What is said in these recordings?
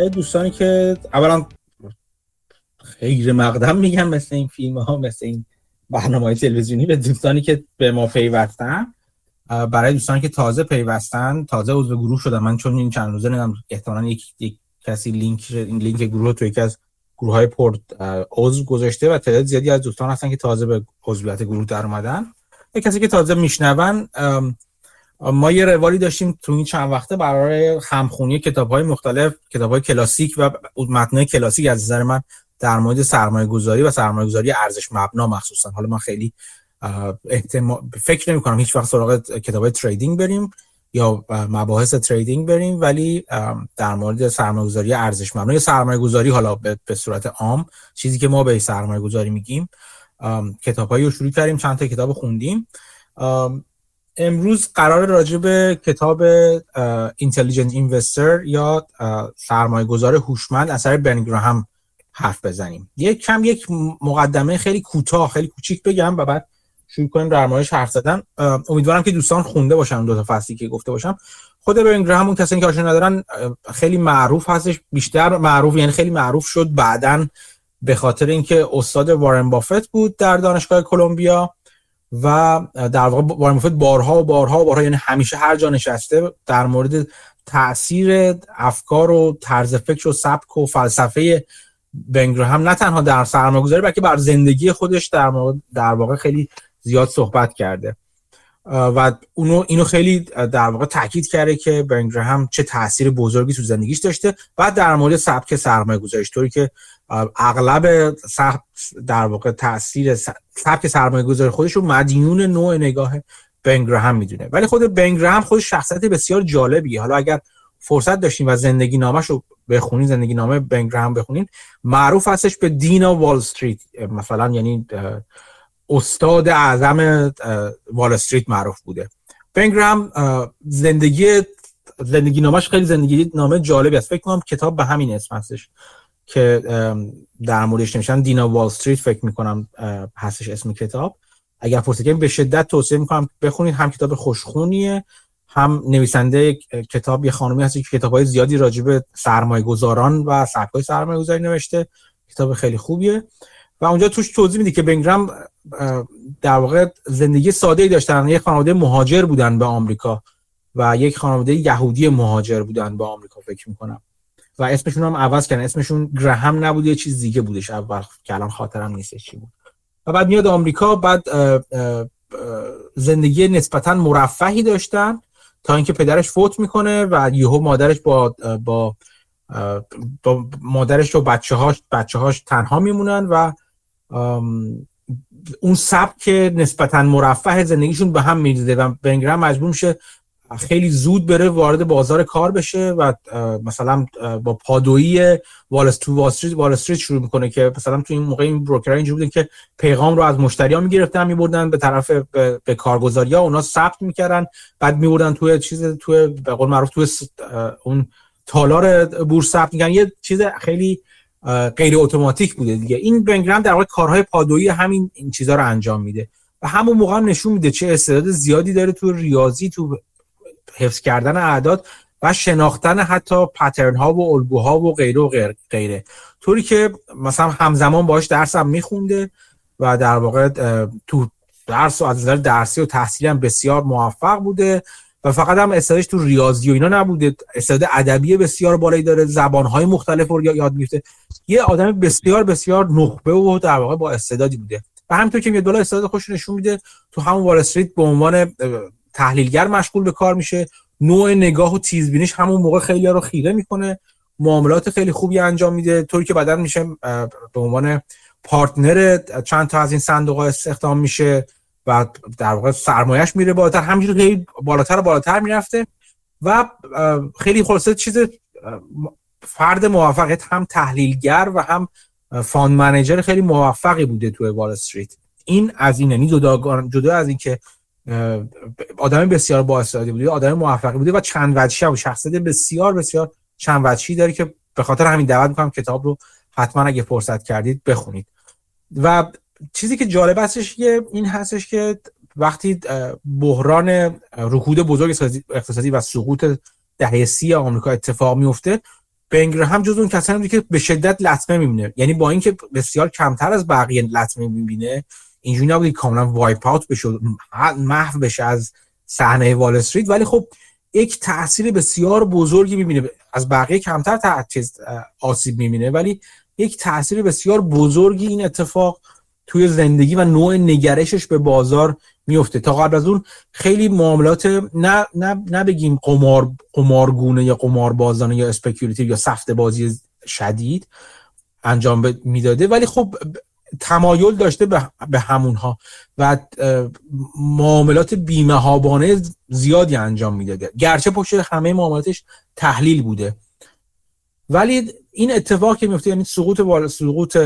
برای دوستانی که اولا خیر مقدم میگم مثل این فیلم ها مثل این برنامه های تلویزیونی به دوستانی که به ما پیوستن. برای دوستانی که تازه پیوستن تازه عضو گروه شدن. من چون این چند روزه نمی‌دونم احتمالاً یک, یک کسی لینک این لینک گروه تو یکی از گروه های پورت عضو گذاشته و تعداد زیادی از دوستان هستن که تازه به عضویت گروه در اومدن. یک کسی که تازه میشنون ما یه روالی داشتیم تو این چند وقته برای همخونی کتاب های مختلف کتاب های کلاسیک و متن کلاسیک از نظر من در مورد سرمایه گذاری و سرمایه گذاری ارزش مبنا مخصوصا. حالا من خیلی فکر نمی کنم هیچ وقت سراغ کتاب های تریدینگ بریم یا مباحث تریدینگ بریم ولی در مورد سرمایه گذاری ارزش مبنا یا سرمایه گذاری حالا به صورت عام چیزی که ما به سرمایه گذاری میگیم کتاب رو شروع کردیم چند تا کتاب خوندیم. امروز قرار راجع به کتاب اینتلیجنت اینوستر یا سرمایه گذار هوشمند اثر بن حرف بزنیم. یک کم یک مقدمه خیلی کوتاه خیلی کوچیک بگم و بعد شروع کنیم در موردش حرف زدن. امیدوارم که دوستان خونده باشن دو تا فصلی که گفته باشم. خود بن اون کسانی که آشنا ندارن خیلی معروف هستش. بیشتر معروف یعنی خیلی معروف شد بعدا به خاطر اینکه استاد وارن بافت بود در دانشگاه کلمبیا. و در واقع وارن بافت بارها و بارها و بارها یعنی همیشه هر جا نشسته در مورد تاثیر افکار و طرز فکر و سبک و فلسفه بنگرهم نه تنها در سرمایه‌گذاری بلکه بر زندگی خودش در, در واقع خیلی زیاد صحبت کرده. و اونو اینو خیلی در واقع تاکید کرده که بنگرهم چه تاثیر بزرگی تو زندگیش داشته و در مورد سبک سرمایه گذاریش طوری که اغلب در واقع تاثیر سبک سرمایه گذاری خودش رو مدیون نوع نگاه بنگرهم می‌دونه. ولی خود بنگرهم خودش شخصیت بسیار جالبیه. حالا اگر فرصت داشتیم و زندگی نامش رو بخونین زندگی نامه بنگرهم بخونین معروف هستش به دینا وال استریت. مثلا یعنی استاد اعظم وال استریت معروف بوده. بنگرام زندگی زندگی نامش خیلی زندگی نامه جالبی است. فکر کنم کتاب به همین اسم هستش. که در موردش نمیشن دینا وال استریت فکر می‌کنم هستش اسم کتاب. اگر فرصت به شدت توصیه می‌کنم بخونید هم کتاب خوشخونیه هم نویسنده کتاب یه خانمی هستی که کتاب های زیادی راجب سرمایه گذاران و سبک های سرمایه گذاری نوشته. کتاب خیلی خوبیه. و اونجا توش توضیح میده که بنگرام در واقع زندگی ساده ای داشتن. یک خانواده مهاجر بودن به آمریکا و یک خانواده یهودی مهاجر بودن به آمریکا فکر می‌کنم. و اسمشون هم عوض کردن. اسمشون گراهم نبود یه چیز دیگه بودش اول که الان خاطرم نیست چی بود. و بعد میاد آمریکا بعد زندگی نسبتا مرفهی داشتن تا اینکه پدرش فوت می‌کنه و یهو مادرش با با با مادرش و بچه هاش بچه هاش تنها میمونن و اون سبک نسبتا مرفه زندگیشون به هم میریزه و بنگرام مجبور میشه خیلی زود بره وارد بازار کار بشه و مثلا با پادویی وال استریت وال استریت شروع می‌کنه که مثلا تو این موقع این بروکر اینجوری بودن که پیغام رو از مشتری ها می‌گرفتن میبردن به طرف به, به کارگزاری ها اونا ثبت می‌کردن بعد میبردن توی چیز توی به قول معروف توی اون تالار بورس ثبت می‌کنن یه چیز خیلی غیر اتوماتیک بوده دیگه. این بنگرام در واقع کارهای پادویی همین این چیزها رو انجام میده. و همون موقع هم نشون میده چه استعداد زیادی داره تو ریاضی تو حفظ کردن اعداد و شناختن حتی پترن ها و الگوها و غیره و غیره. طوری که مثلا همزمان باش درس هم میخونده و در واقع تو درس و از نظر درسی و تحصیلی هم بسیار موفق بوده و فقط هم استعدادش تو ریاضی و اینا نبوده. استعداد ادبی بسیار بالایی داره زبانهای مختلف رو یاد می‌گیره یه آدم بسیار بسیار نخبه و در واقع با استعدادی بوده. و همینطور که میاد بالا استعداد خوش نشون میده تو همون وال استریت به عنوان تحلیلگر مشغول به کار میشه. نوع نگاه و تیزبینیش همون موقع خیلی رو خیره می‌کنه. معاملات خیلی خوبی انجام میده. طوری که بعدا میشه به عنوان پارتنر چند تا از این صندوق ها استخدام میشه و در واقع سرمایش میره بالاتر. همینجوری خیلی بالاتر و بالاتر می‌رفته و خیلی خلاصه چیز فرد موفقیت هم تحلیلگر و هم fund manager خیلی موفقی بوده توی وال استریت. این از این یعنی جدا جدا از اینکه آدم بسیار با بوده آدم موفقی بوده و چند وجهی و شخصیت بسیار بسیار چند وجهی داره که به خاطر همین دعوت می‌کنم کتاب رو حتما اگه فرصت کردید بخونید. و چیزی که جالب هستش این هستش که وقتی بحران رکود بزرگ اقتصادی و سقوط دهه سی آمریکا اتفاق میفته بنگر هم جز اون کسانی که به شدت لطمه می‌بینه. یعنی با اینکه بسیار کمتر از بقیه لطمه می‌بینه اینجوری نبود کاملا وایپ اوت بشه محو بشه از صحنه وال استریت ولی خب یک تاثیر بسیار بزرگی می‌بینه. از بقیه کمتر آسیب می‌بینه ولی یک تاثیر بسیار بزرگی این اتفاق توی زندگی و نوع نگرشش به بازار میفته تا قبل از اون خیلی معاملات نه نه نه بگیم قمار قمارگونه یا قماربازانه یا speculative یا سفته بازی شدید انجام می‌داده ولی خب تمایل داشته به همونها و معاملات بیمه زیادی انجام می‌داده گرچه پشت همه معاملاتش تحلیل بوده. ولی این اتفاق که میفته یعنی سقوط بالا سقوط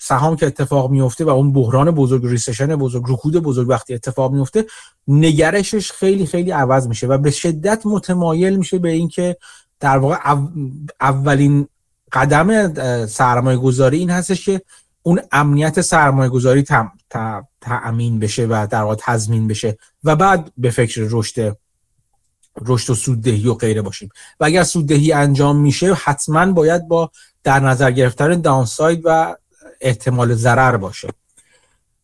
سهام که اتفاق میفته و اون بحران بزرگ recession بزرگ رکود بزرگ وقتی اتفاق میفته نگرشش خیلی خیلی عوض میشه و به شدت متمایل میشه به اینکه در واقع اولین قدم سرمایه گذاری این هستش که اون امنیت سرمایه گذاری تأمین بشه و در واقع تضمین بشه و بعد به فکر رشد رشد و سوددهی و غیره باشیم. و اگر سوددهی انجام میشه حتما باید با در نظر گرفتن داونساید و احتمال ضرر باشه.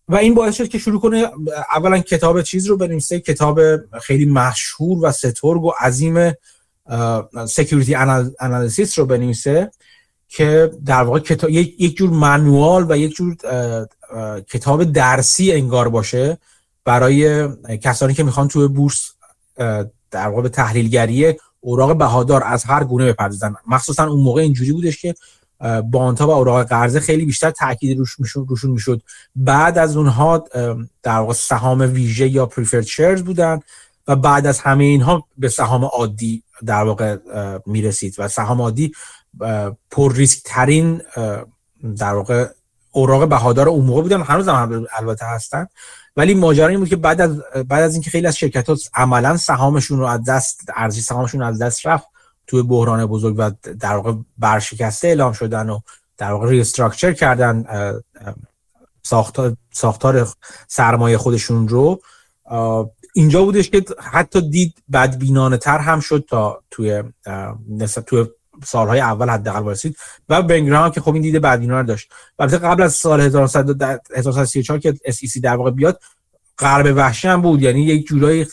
و این باعث شد که شروع کنه اولا کتاب چیز رو بنویسه کتاب خیلی مشهور و سترگ و عظیم سکیوریتی انالیسیس رو بنویسه. که در واقع کتاب یک جور منوال و یک جور کتاب درسی انگار باشه برای کسانی که می‌خوان توی بورس در واقع به تحلیلگری اوراق بهادار از هر گونه بپردازن. مخصوصا اون موقع اینجوری بودش که بانتا و اوراق قرضه خیلی بیشتر تاکید روش روشون می‌شد. بعد از اونها در واقع سهام ویژه یا پریفرد شیرز بودن و بعد از همه اینها به سهام عادی در واقع می‌رسید و سهام عادی پر ریسک ترین در واقع اوراق بهادار اون موقع بودن. هنوز هم البته هستن. ولی ماجرا این بود که بعد از بعد از اینکه خیلی از شرکت ها عملا سهامشون رو از دست ارزی سهامشون از دست رفت توی بحران بزرگ و در واقع برشکسته اعلام شدن و در واقع ریستراکچر کردن ساختار ساختار سرمایه خودشون رو اینجا بودش که حتی دید بدبینانه تر هم شد تا توی توی سالهای اول حداقل واسید و بنگرام که خب این دیده بدبینانه داشت. البته قبل از سال 1934 که SEC در واقع بیاد غرب وحشی هم بود. یعنی یک جورای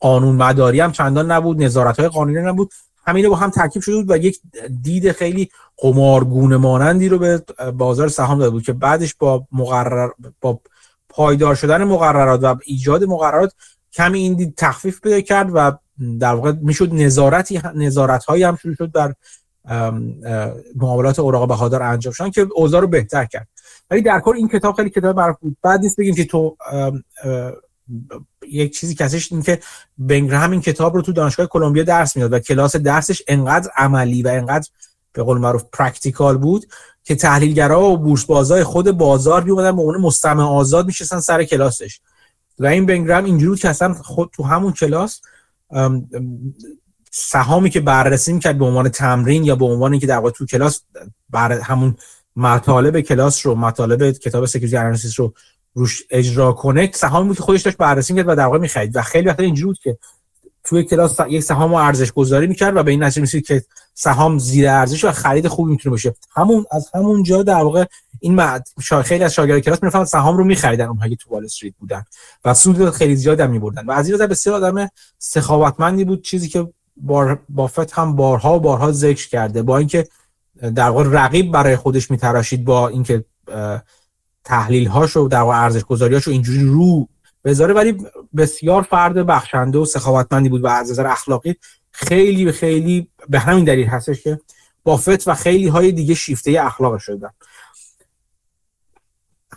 قانون مداری هم چندان نبود نظارت های قانونی نبود. همینه با هم ترکیب شده بود و یک دید خیلی قمارگونه مانندی رو به بازار سهام داده بود که بعدش با مقرر با پایدار شدن مقررات و ایجاد مقررات کمی این دید تخفیف پیدا کرد و در واقع می‌شد نظارتی نظارت هایی هم شروع شد بر معاملات اوراق بهادار انجام شدن که اوضاع رو بهتر کرد. ولی در کل این کتاب خیلی کتاب برای بد نیست بگیم که تو یک چیزی کسیش این که بن گراهام این کتاب رو تو دانشگاه کلمبیا درس می‌داد و کلاس درسش انقدر عملی و انقدر به قول معروف practical بود که تحلیلگرا و بورس بازای خود بازار میومدن به عنوان مستمع آزاد میشستن سر کلاسش. و این بن گراهام اینجوری بود که اصلا خود تو همون کلاس سهامی که بررسی می‌کرد به عنوان تمرین یا به عنوان اینکه در واقع تو کلاس بر همون مطالب کلاس رو مطالب کتاب Security Analysis رو روش اجرا کنه سهامی بود که خودش داشت بررسی می‌کرد و در واقع می‌خرید. و خیلی وقتا اینجوری بود که توی کلاس یک سهام رو ارزش گذاری می‌کرد و به این نتیجه می‌رسید که سهام زیر ارزش و خرید خوبی می‌تونه باشه. همون از همون جا در واقع این مد... خیلی از شاگردان کلاس می‌رفتن سهام رو میخریدن اونها که تو وال استریت بودن و سود خیلی زیاد هم میبردن. و از این بسیار آدم سخاوتمندی بود چیزی که وارن بافت هم بارها و بارها ذکر کرده. با اینکه در واقع رقیب برای خودش میتراشید با اینکه تحلیل هاشو در واقع ارزش گذاریاشو اینجوری رو بذاره. ولی بسیار فرد بخشنده و سخاوتمندی بود و از نظر اخلاقی خیلی خیلی به همین دلیل هستش که بافت و خیلی های دیگه شیفته اخلاق شدن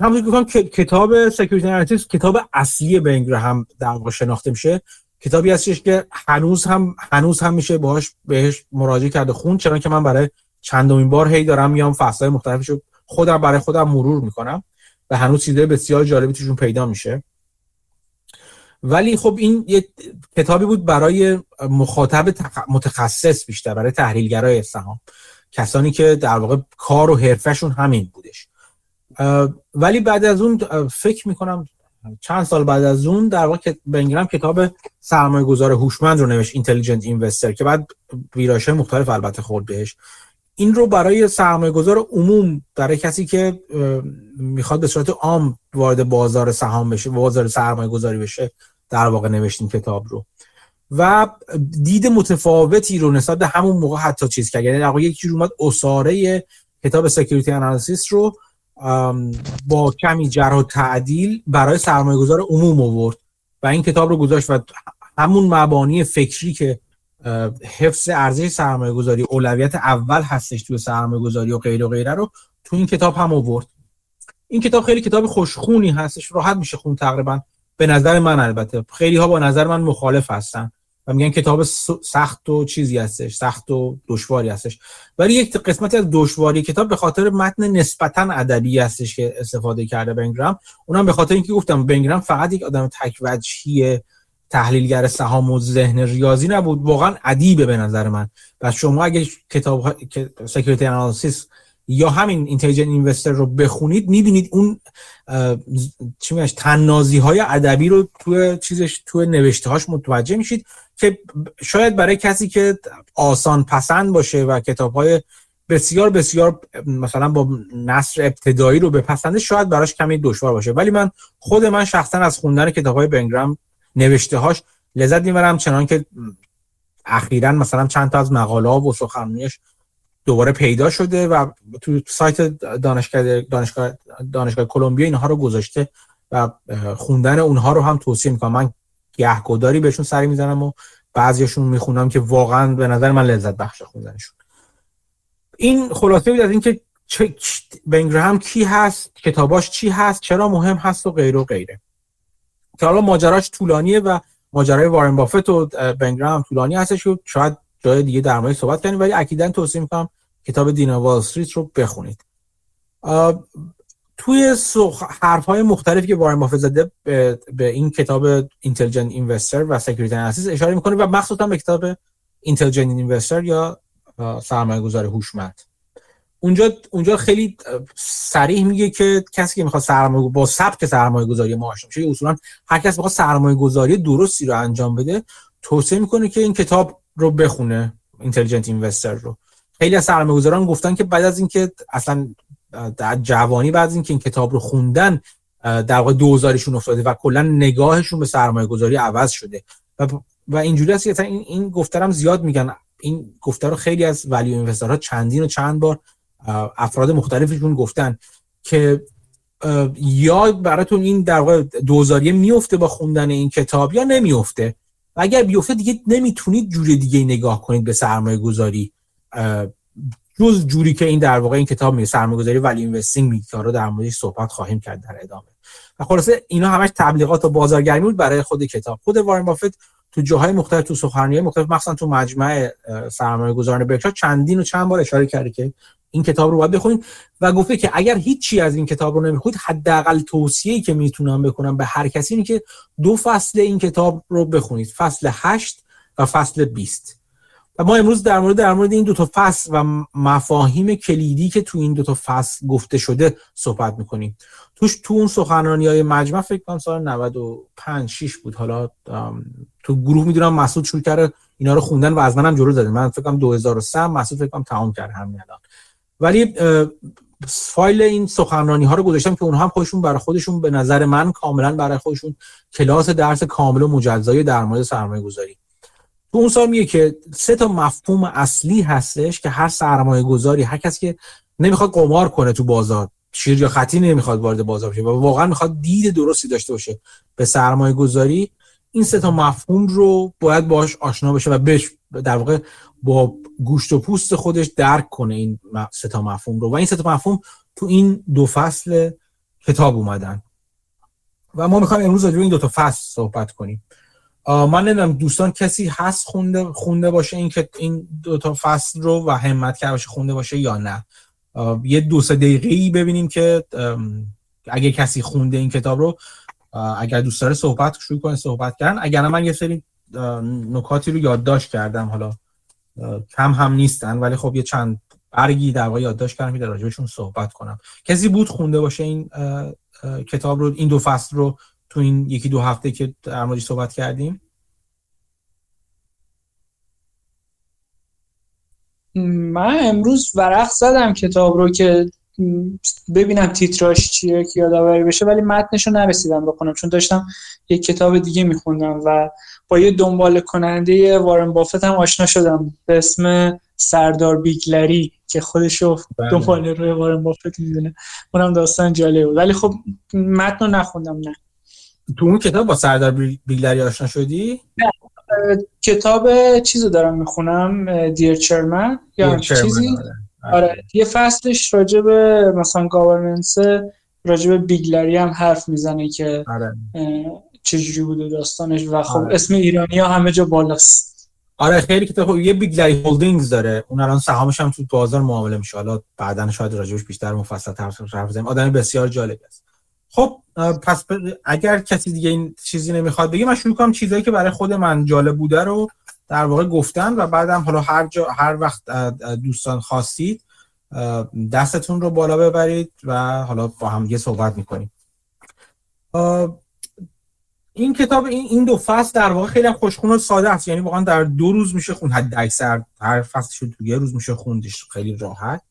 همونطور که کتاب Security Analysis کتاب اصلی بن گراهام در واقع شناخته میشه. کتابی هستش که هنوز هم هنوز هم میشه باهاش بهش مراجعه کرده خون چرا که من برای چندمین بار هی دارم میام فصلهای مختلفشو خودم برای خودم مرور می‌کنم و هنوز چیزای بسیار جالبی توشون پیدا میشه. ولی خب این یه کتابی بود برای مخاطب متخصص بیشتر برای تحلیلگرای سهام کسانی که در واقع کار و حرفشون همین بودش. ولی بعد از اون فکر می‌کنم چند سال بعد از اون در واقع بنگرام کتاب سرمایه گذار هوشمند رو نوشت اینتلیجنت اینوستر که بعد ویراشه مختلف البته خورد بهش. این رو برای سرمایه گذار عموم برای کسی که می‌خواد به صورت عام وارد بازار سهام بشه بازار سرمایه گذاری بشه در واقع نوشتیم کتاب رو. و دید متفاوتی رو نسبت همون موقع حتی چیز کرد. یعنی در واقع یکی اومد اساره کتاب سکیوریتی انالیسیس رو با کمی جرح و تعدیل برای سرمایه گذار عموم آورد و این کتاب رو گذاشت و همون مبانی فکری که حفظ ارزش سرمایه گذاری اولویت اول هستش توی سرمایه گذاری و غیر و غیره رو تو این کتاب هم آورد. این کتاب خیلی کتاب خوشخونی هستش راحت میشه خون تقریبا. به نظر من البته. خیلی ها با نظر من مخالف هستن. و میگن کتاب سخت و چیزی هستش سخت و دشواری هستش. ولی یک قسمتی از دشواری کتاب به خاطر متن نسبتا ادبی هستش که استفاده کرده بنگرام. اونم به خاطر اینکه گفتم بن گراهام فقط یک آدم تک وجهی تحلیلگر سهام و ذهن ریاضی نبود واقعا ادیبه به نظر من. و شما اگه کتاب Security Analysis یا همین Intelligent Investor رو بخونید می‌بینید اون چی میگه طنازی های ادبی رو توی چیزش توی نوشته هاش متوجه میشید. که شاید برای کسی که آسان پسند باشه و کتاب های بسیار بسیار مثلا با نصر ابتدایی رو بپسنده شاید براش کمی دشوار باشه. ولی من خود من شخصا از خوندن کتاب های بنگرام نوشته هاش لذت می‌برم چنان که اخیرا مثلا چند تا از مقاله و سخنرانیش دوباره پیدا شده و تو سایت دانشگاه دانشگاه دانشگاه کلمبیا اینها رو گذاشته و خوندن اونها رو هم توصیه می‌کنم. من گهگداری بهشون سری می‌زنم و بعضیشون می‌خونم که واقعا به نظر من لذت بخش خوندنشون. این خلاصه بود از اینکه بن گراهام کی هست کتاباش چی هست چرا مهم هست و غیره و غیره. که حالا ماجراش طولانیه و ماجرای وارن بافت و بن گراهام طولانی هستش و شاید جای دیگه در مورد صحبت کنیم ولی اکیدا توصیه می‌کنم کتاب Dean of Wall Street رو بخونید. توی حرف های مختلفی که وارن بافت زده به, این کتاب Intelligent Investor و Security Analysis اشاره می‌کنه و مخصوصا به کتاب اینتلیجنت اینوستر یا سرمایه گذار هوشمند. اونجا اونجا خیلی صریح میگه که کسی که می‌خواد سرمایه با سبک سرمایه گذاری ما آشنا بشه اصولا هر کس می‌خواد سرمایه گذاری درستی رو انجام بده توصیه می‌کنه که این کتاب رو بخونه اینتلیجنت اینوستر رو. خیلی از سرمایه‌گذاران گفتن که بعد از اینکه اصلا در جوانی بعد اینکه این کتاب رو خوندن در واقع دوزارشون افتاده و کلا نگاهشون به سرمایه گذاری عوض شده. و و اینجوری است که این این گفترم زیاد میگن. این گفتار رو خیلی از ولیو ها چندین و چند بار افراد مختلفشون گفتن که یا براتون این در واقع دوزاریه میفته با خوندن این کتاب یا نمیفته. و اگر بیفته دیگه نمی‌تونید جور دیگه نگاه کنید به سرمایه گذاری جز جوری که این در واقع این کتاب میگه سرمایه گذاری ولی اینوستینگ که رو در موردش صحبت خواهیم کرد در ادامه. و خلاصه اینا همش تبلیغات و بازارگرمی بود برای خود کتاب. خود وارن بافت تو جاهای مختلف تو سخنرانی مختلف مخصوصا تو مجمع سرمایه گذاران برکشار چندین و چند بار اشاره کرده که این کتاب رو باید بخونید و گفته که اگر هیچی از این کتاب رو نمی‌خونید حداقل توصیه‌ای که می‌تونم بکنم به هر کسی اینه که دو فصل این کتاب رو بخونید. فصل 8 و فصل 20 و ما امروز در مورد در مورد این دو تا فصل و مفاهیم کلیدی که تو این دو تا فصل گفته شده صحبت می‌کنیم. توش تو اون سخنرانی های مجمع فکر کنم سال 95 6 بود. حالا تو گروه می‌دونم مسعود شروع کرده اینا رو خوندن و از منم جلو زده من فکر کنم 2003 مسعود فکر کنم تمام کرد همین الان. ولی فایل این سخنرانی ها رو گذاشتم که اونها هم خودشون برای خودشون به نظر من کاملا برای خودشون کلاس درس کامل و مجزای در مورد سرمایه گذاری تو اون سال میگه که سه تا مفهوم اصلی هستش که هر سرمایه گذاری هر کسی که نمی‌خواد قمار کنه تو بازار شیر یا خطی نمی‌خواد وارد بازار بشه و واقعا می‌خواد دید درستی داشته باشه به سرمایه گذاری این سه تا مفهوم رو باید باش آشنا بشه و بهش در واقع با گوشت و پوست خودش درک کنه این سه تا مفهوم رو. و این سه تا مفهوم تو این دو فصل کتاب اومدن. و ما می‌خوایم امروز راجع این دو تا فصل صحبت کنیم. من نمی‌دونم دوستان کسی هست خونده خونده باشه این که این دو تا فصل رو و همت کرده باشه خونده باشه یا نه؟ یه دو سه دقیقه ببینیم که اگه کسی خونده این کتاب رو اگر دوست داره صحبت شروع کنه صحبت کردن. اگر من یه سری نکاتی رو یادداشت کردم. حالا کم هم نیستن ولی خب یه چند برگی در واقع یادداشت کردم که در راجبشون صحبت کنم. کسی بود خونده باشه این کتاب رو این دو فصل رو تو این یکی دو هفته که در موردش صحبت کردیم؟ من امروز ورق زدم کتاب رو که ببینم تیتراش چیه که یادآوری بشه ولی متنش رو نرسیدم بکنم چون داشتم یک کتاب دیگه میخوندم و با یه دنبال کننده وارن بافت هم آشنا شدم به اسم سردار بیگلری که خودش رو بله. دنبال روی وارن بافت می‌دونه. اونم داستان جالب بود ولی خب متن رو نخوندم نه. تو اون کتاب با سردار بیگلری آشنا شدی؟ نه کتاب چیزو دارم می‌خونم Dear Chairman یا چیزی؟ آره. آره. یه فصلش راجع به مثلا governance راجع به بیگلری هم حرف می‌زنه که آره. چجوری بوده داستانش. و خب آره. اسم ایرانی ها همه جا بالاست. آره خیلی که خب یه بیگلری Holdings داره. اون الان سهامش هم تو بازار معامله میشه. حالا بعدا شاید راجعش بیشتر مفصل حرف بزنیم. آدم بسیار جالبی است. خب پس اگر کسی دیگه این چیزی نمی‌خواد بگه من شروع کنم چیزایی که برای خود من جالب بوده رو در واقع گفتن و بعدم حالا هر جا هر وقت دوستان خواستید دستتون رو بالا ببرید و حالا با هم یه صحبت می‌کنیم. این کتاب این این دو فصل در واقع خیلی خوشخون و ساده است. یعنی واقعا در دو روز میشه خون حد اکثر هر فصلش تو یه روز میشه خوندش. خیلی راحت.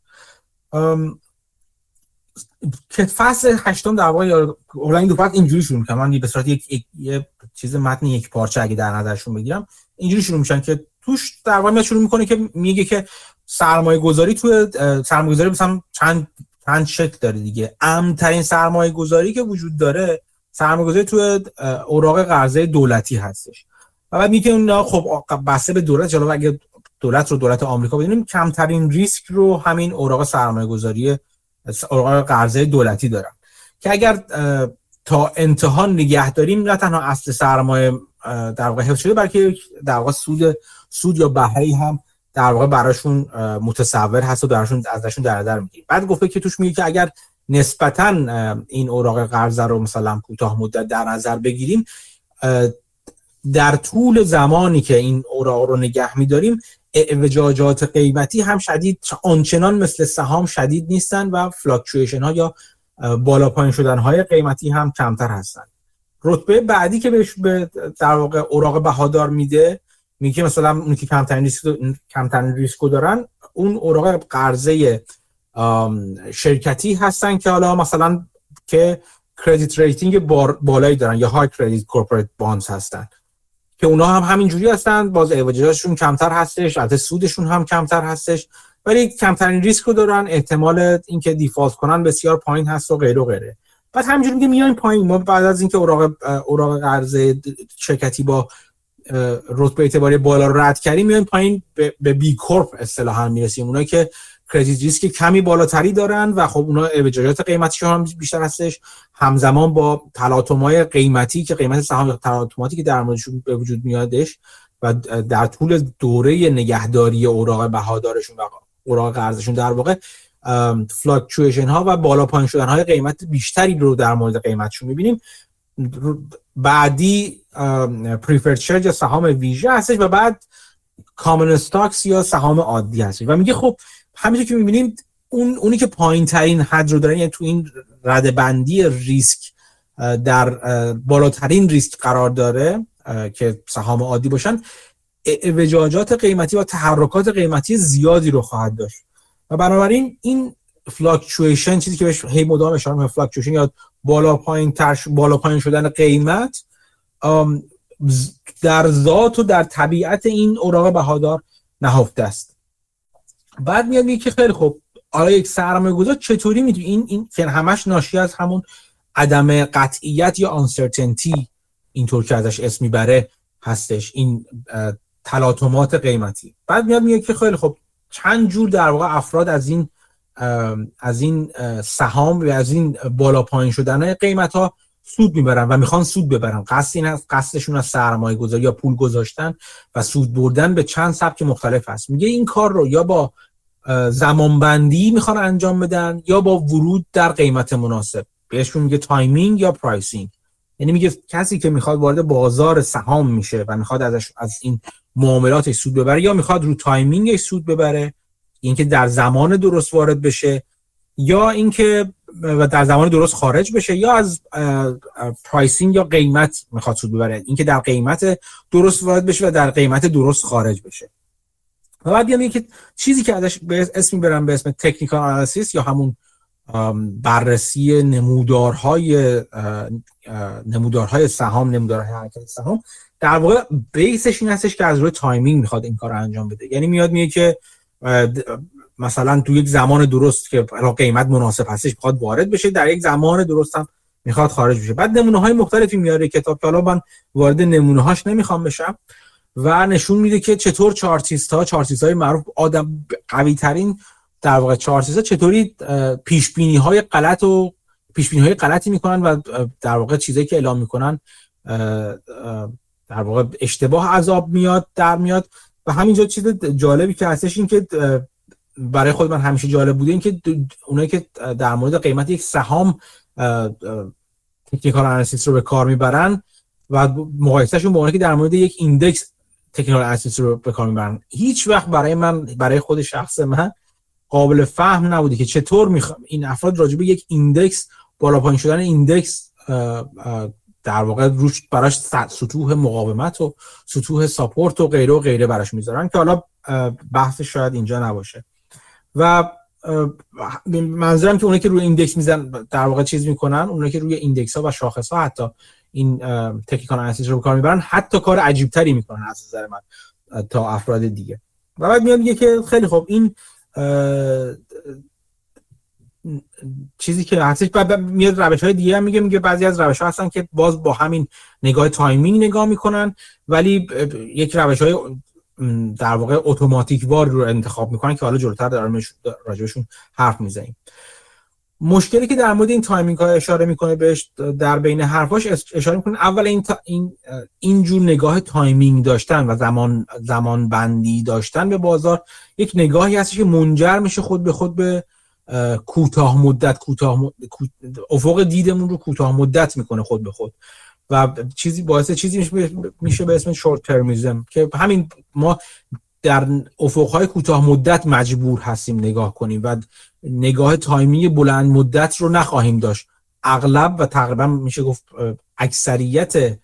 فصل هشتم در واقع این دو فصل اینجوری شروع می‌کنم من به صورت یک, یه چیز متن یک پارچه اگه در نظرشون بگیرم اینجوری شروع میشن که توش در واقع شروع می‌کنه که میگه که سرمایه گذاری تو سرمایه گذاری مثلا چند چند شکل داره دیگه. امترین سرمایه گذاری که وجود داره سرمایه گذاری تو اوراق قرضه دولتی هستش. و بعد میگه خب بسته به دولت جلو اگه دولت رو دولت آمریکا بدونیم کمترین ریسک رو همین اوراق سرمایه گذاری قرضه دولتی دارن که اگر تا انتها نگه داریم نه تنها اصل سرمایه در واقع حفظ شده بلکه در واقع سود سود یا بهره هم در واقع براشون متصور هست و درشون ازشون در نظر می‌گیریم. بعد گفته که توش میگه که اگر نسبتا این اوراق قرضه رو مثلا کوتاه مدت در نظر بگیریم در طول زمانی که این اوراق رو نگه میداریم اعوجاجات قیمتی هم شدید آنچنان مثل سهام شدید نیستن و فلاکچویشن ها یا بالا پایین شدن های قیمتی هم کمتر هستن. رتبه بعدی که بهش به در واقع اوراق بهادار میده میگه مثلا اونی که کمترین ریسک کمترین ریسکو دارن اون اوراق قرضه شرکتی هستن که حالا مثلا که credit rating بالایی دارن یا high credit corporate bonds هستن. که اونا هم همینجوری هستن باز اعوجاج‌هاشون کمتر هستش البته سودشون هم کمتر هستش ولی کمترین ریسک رو دارن احتمال اینکه دیفالت کنن بسیار پایین هست و غیره و غیره. بعد همینجوری میگه میایم پایین. ما بعد از اینکه اوراق اوراق قرضه شرکتی با رتبه اعتباری بالا رو رد کردیم میایم پایین به بی کورپ اصطلاحا می‌رسیم. اونایی که کردیت ریسک کمی بالاتری دارن و خب اونا اوجاجات قیمتیشون هم بیشتر هستش همزمان با تلاطم‌های قیمتی که قیمت سهام تلاطماتی که در موردشون به وجود میادش و در طول دوره نگهداری اوراق بهادارشون و اوراق قرضشون در واقع fluctuation ها و بالا پایین شدن های قیمت بیشتری رو در مورد قیمتشون می‌بینیم. بعدی preferred share سهام ویژه هستش و بعد common stocks یا سهام عادی هستش. و میگه خب همینطور که می‌بینیم اون اونی که پایین ترین حد رو دارن یعنی تو این رده بندی ریسک در بالاترین ریسک قرار داره که سهام عادی باشن اعوجاجات قیمتی و تحرکات قیمتی زیادی رو خواهد داشت. و بنابراین این fluctuation چیزی که بهش هی مدام اشاره می‌کنه fluctuation یا بالا پایین ترش بالا پایین شدن قیمت در ذات و در طبیعت این اوراق بهادار نهفته است. بعد میاد میگه که خیلی خوب آیا یک سرمایه گذار چطوری می‌تونه این این که همش ناشی از همون عدم قطعیت یا uncertainty اینطور که ازش اسم می‌بره هستش این تلاطمات قیمتی. بعد میاد میگه که خیلی خوب چند جور در واقع افراد از این از این سهام و از این بالا پایین شدن قیمت ها سود می‌برن و می‌خوان سود ببرن. قصد این است قصدشون از سرمایه گذاری یا پول گذاشتن و سود بردن به چند سبک مختلف هست. میگه این کار رو یا با زمانبندی می‌خوان انجام بدن یا با ورود در قیمت مناسب؟ بهشون میگه timing یا pricing یعنی میگه کسی که می‌خواد وارد بازار سهام میشه و می‌خواد ازش از این معاملاتش سود ببره یا می‌خواد رو timing ش سود ببره اینکه در زمان درست وارد بشه یا اینکه در زمان درست خارج بشه یا از pricing یا قیمت می‌خواد سود ببره. اینکه در قیمت درست وارد بشه و در قیمت درست خارج بشه. و بعد بیام که چیزی که ازش به اسم برم به اسم technical analysis یا همون بررسی نمودارهای نمودارهای سهام نمودارهای حرکت سهام در واقع base ش این هستش که از روی timing می‌خواد این کار رو انجام بده. یعنی میاد میگه که مثلا تو یک زمان درست که قیمت مناسب هستش می‌خواد وارد بشه در یک زمان درست هم می‌خواد خارج بشه. بعد نمونه های مختلفی میاره کتاب که حالا من وارد نمونه هاش نمی‌خوام بشم. و نشون میده که چطور chartist ها chartist های معروف آدم قوی ترین در واقع chartist ها چطوری پیش بینی های غلط و پیش بینی های غلطی می‌کنن و در واقع چیزایی که اعلام می‌کنن در واقع اشتباه از آب میاد در میاد. و همینجا چیز جالبی که هستش این که برای خود من همیشه جالب بوده این که اونایی که در مورد قیمت یک سهام technical analysis رو به کار می‌برن و مقایسهشون با که در مورد یک index technical analysis رو به کار می‌برن. هیچ وقت برای من برای خود شخص من قابل فهم نبوده که چطور می‌خوام این افراد راجع به یک index بالا پایین شدن index در واقع روش براش سطوح مقاومت و سطوح support و غیره و غیره براش می‌ذارن که حالا بحث شاید اینجا نباشه. و منظورم که اونایی که روی index میزن در واقع چیز می‌کنن اونایی که روی index ها و شاخص ها حتی این technical analysis رو کار می‌برن. حتی کار عجیب تری می‌کنن از نظر من تا افراد دیگه. و بعد میاد میگه که خیلی خوب این چیزی که هستش بعد میاد روش های دیگه هم میگه میگه بعضی از روش ها هستن که باز با همین نگاه timing نگاه می‌کنن ولی یک روش های در واقع اتوماتیک وار رو انتخاب می‌کنن که حالا جلوتر در راجعبشون حرف می‌زنیم. مشکلی که در مورد این timing ها اشاره می‌کنه بهش در بین حرفاش اشاره می‌کنه. اول این تا این اینجور نگاه timing داشتن و زمان زمان بندی داشتن به بازار یک نگاهی هست که منجر میشه خود به خود به کوتاه مدت کوتاه افق دیدمون رو کوتاه مدت می‌کنه خود به خود. و چیزی باعث چیزی میشه به اسم short-termism که همین ما در افقهای کوتاه مدت مجبور هستیم نگاه کنیم و نگاه timing بلند مدت رو نخواهیم داشت. اغلب و تقریبا میشه گفت اکثریت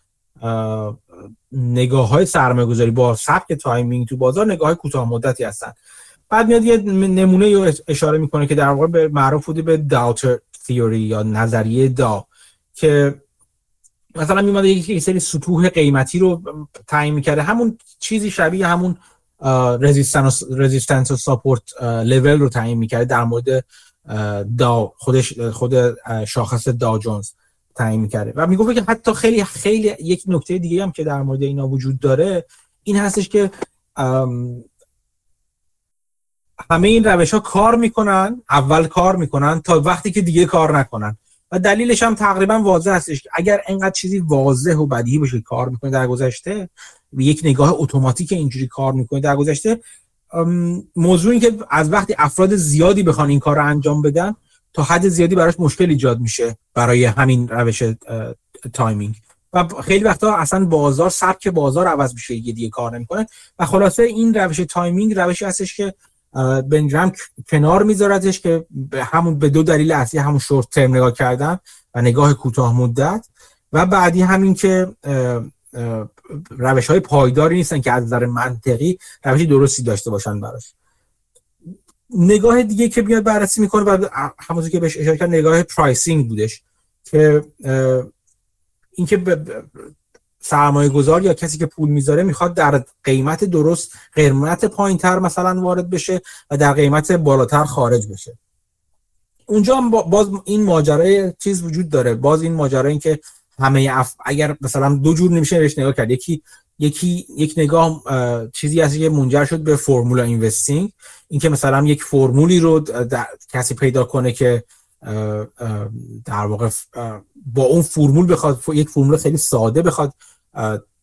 نگاه های سرمایه گذاری با سبک timing تو بازار نگاه های کوتاه مدتی هستن. بعد میاد یه نمونه رو اشاره می‌کنه که در واقع به معروف بوده به Dow Theory یا نظریه داو که مثلا میومده یک سری سطوح قیمتی رو تعیین می‌کرده. همون چیزی شبیه همون رزیستنس و ساپورت لول رو تعیین می‌کرده در مورد دا خودش خود شاخص دا جونز تعیین می‌کرده و می‌گفت که حتی خیلی خیلی یک نکته دیگه هم که در مورد اینا وجود داره این هستش که همه این روش ها کار می‌کنن اول کار می‌کنن تا وقتی که دیگه کار نکنن. و دلیلش هم تقریبا واضح هستش که اگر انقدر چیزی واضح و بدیهی باشه کار می‌کنه در گذشته یک نگاه اتوماتیک اینجوری کار می‌کنه در گذشته موضوع این که از وقتی افراد زیادی بخوان این کار رو انجام بدن تا حد زیادی براش مشکل ایجاد میشه برای همین روش timing. و خیلی وقتا اصلا بازار سبک بازار عوض میشه یه دیگه کار نمی‌کنه. و خلاصه این روش timing روشی هستش که بنجرم کنار میذاردش که به همون به دو دلیل اصلی همون short term نگاه کردن و نگاه کوتاه مدت. و بعدی همین که روش های پایداری نیستن که از نظر منطقی روشی درستی داشته باشن براش. نگاه دیگه که بیاد بررسی می‌کنه و همونطور که بهش اشاره کرد نگاه پرایسینگ بودش که اینکه سرمایه گذار یا کسی که پول می‌ذاره می‌خواد در قیمت درست قیمت پایین تر مثلا وارد بشه و در قیمت بالاتر خارج بشه. اونجا هم باز این ماجرای چیز وجود داره. باز این ماجرا این که همه اف... اگر مثلا دو جور نمیشه بهش نگاه کرد. یکی یکی یک نگاه چیزی هست که منجر شد به فرمولا اینوستینگ. اینکه مثلا یک فرمولی رو کسی پیدا کنه که در واقع با اون فرمول بخواد یک فرمول خیلی ساده بخواد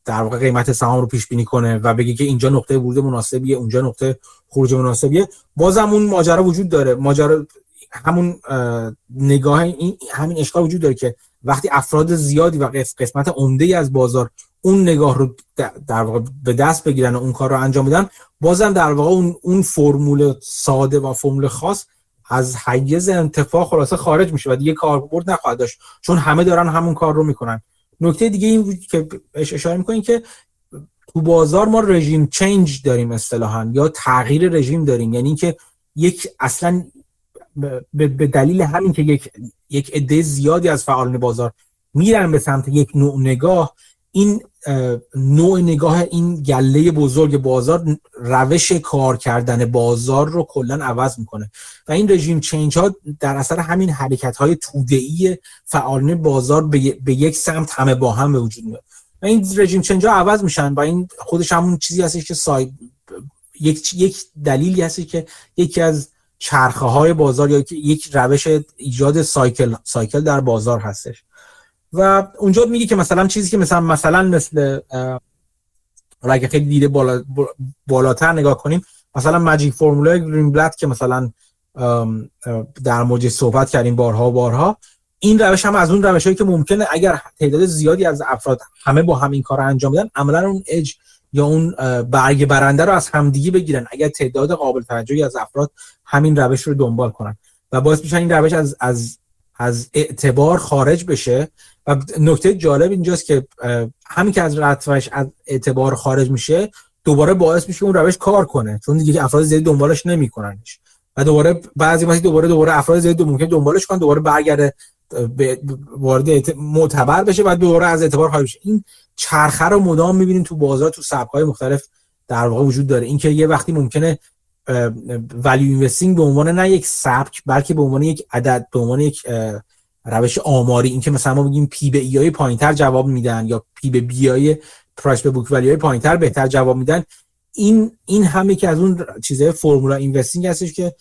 در واقع قیمت سهام رو پیش بینی کنه و بگه که اینجا نقطه ورود مناسبیه اونجا نقطه خروج مناسبیه. بازم اون ماجرا وجود داره. ماجرا همون نگاه این همین اشکال وجود داره که وقتی افراد زیادی و قسمت عمده از بازار اون نگاه رو در واقع به دست بگیرن و اون کار رو انجام بدن بازم در واقع اون اون فرمول ساده و فرمول خاص از حیز انتفاع خلاصه خارج میشه و دیگه کاربرد نخواهد داشت. چون همه دارن همون کار رو می‌کنن. نکته دیگه این که اشاره می‌کنین که تو بازار ما رژیم چنج داریم اصطلاحا یا تغییر رژیم داریم. یعنی که یک اصلا به دلیل همین که یک یک عده زیادی از فعالان بازار میرن به سمت یک نوع نگاه این نوع نگاه این گله بزرگ بازار روش کار کردن بازار رو کلا عوض می‌کنه. و این رژیم چینج ها در اثر همین حرکت های توده‌ای فعالان بازار به یک سمت همه با هم به وجود میاد. و این رژیم چینج ها عوض میشن و این خودش همون چیزی هستش که سای... یک یک دلیلی هستی که یکی از چرخه های بازار یا یک روش ایجاد سایکل سایکل در بازار هستش. و اونجا میگه که مثلا چیزی که مثلا مثلا مثل اگه خیلی دیده بالا بالاتر نگاه کنیم مثلا ماجیک فرمولای گرین بلد که مثلا در موردش صحبت کردیم بارها و بارها این روش هم از اون روش هایی که ممکنه اگر تعداد زیادی از افراد همه با همین کار انجام بدن عملا اون اج یا اون برگ برنده رو از همدیگه بگیرن. اگر تعداد قابل توجهی از افراد همین روش رو دنبال کنن. و باعث میشن این روش از از از اعتبار خارج بشه. و نکته جالب اینجاست که همین که از روش از اعتبار خارج میشه دوباره باعث میشه اون روش کار کنه. چون دیگه افراد زیادی دنبالش نمیکننش. و دوباره بعضی وقتی دوباره دوباره افراد زیادی ممکن دنبالش کنن دوباره برگرده وارد معتبر بشه و دوباره از اعتبار خارج بشه. این چرخه رو مدام می‌بینیم تو بازار تو سبک مختلف در واقع وجود داره. اینکه یه وقتی ممکنه value investing به عنوان نه یک سبک بلکه به عنوان یک عدد به عنوان یک روش آماری. اینکه مثلا ما بگیم P به E های پایینتر جواب میدن یا P به B های price به book value های پایینتر بهتر جواب میدن. این این همه که از اون چیزهای فرمولا اینوستینگ هستش که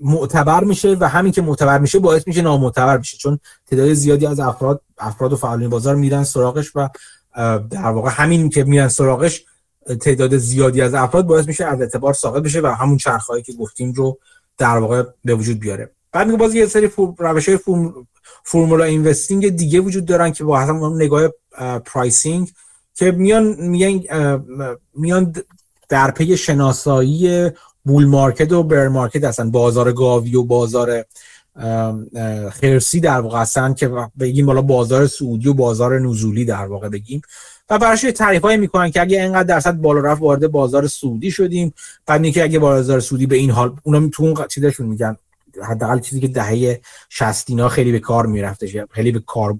معتبر میشه و همین که معتبر میشه باعث میشه نامعتبر میشه چون تعداد زیادی از افراد افراد و فعالین بازار میرن سراغش و در واقع همین که میرن سراغش تعداد زیادی از افراد باعث میشه از اعتبار ساقط بشه و همون چرخهایی که گفتیم رو در واقع به وجود بیاره. بعد میگه باز یه سری روش های فرم... فرمولا اینوستینگ دیگه وجود دارن که با هم نگاه pricing که میان میان میان در پی شناسایی bull market و bear market هستن. بازار گاوی و بازار خرسی در واقع هستن که بگیم بالا بازار صعودی و بازار نزولی در واقع بگیم. و براش تعریف های می‌کنن که اگه اینقدر درصد بالا رفت وارد بازار صعودی شدیم. بعد اینکه اگه بازار صعودی به این حال اونا تو اون چیزشون میگن حداقل چیزی که دهه 60 خیلی به کار می‌رفته خیلی به کار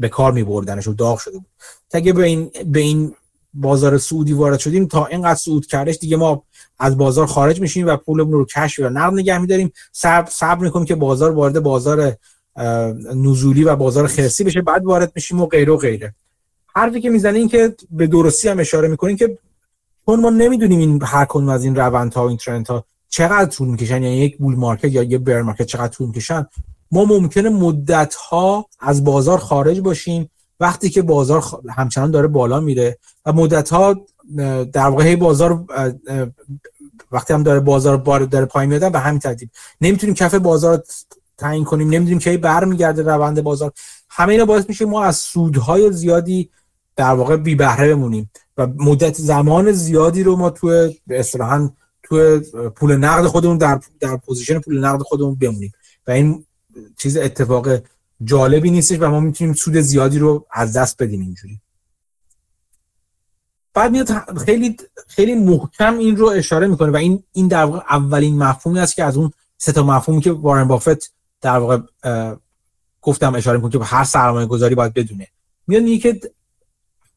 به کار میبردنش و داغ شده بود. تا اگه به این به این بازار سعودی وارد شدیم تا اینقدر سعود کردش دیگه ما از بازار خارج میشیم و پولمون رو کش و نقد نگه میداریم. صبر صبر می‌کنیم که بازار وارد بازار نزولی و بازار خرسی بشه بعد وارد میشیم و غیره و غیره. حرفی که می‌زنه این که به درستی هم اشاره می‌کنیم که چون ما نمی‌دونیم این هر کدوم از این روندها و این ترند ها چقدر طول می‌کشن یعنی یک بول مارکت یا یه بر مارکت چقدر طول می‌کشن ما ممکنه مدت ها از بازار خارج باشیم. وقتی که بازار همچنان داره بالا میره و مدت ها در واقع بازار وقتی هم داره بازار بار داره پایین میاد به همین ترتیب. نمی‌تونیم کف بازار تعیین کنیم نمی‌دونیم کی برمیگرده روند بازار. همه اینا باعث میشه ما از سودهای زیادی در واقع بی بهره بمونیم. و مدت زمان زیادی رو ما تو اصطلاحا تو پول نقد خودمون در در position پول نقد خودمون بمونیم. و این چیز اتفاق جالبی نیستش و ما می‌تونیم سود زیادی رو از دست بدیم اینجوری. بعد میاد خیلی خیلی محکم این رو اشاره می‌کنه و این این در واقع اولین مفهومی است که از اون سه تا مفهومی که وارن بافت در واقع گفتم اشاره می‌کنه که هر سرمایه گذاری باید بدونه. میاد میگه که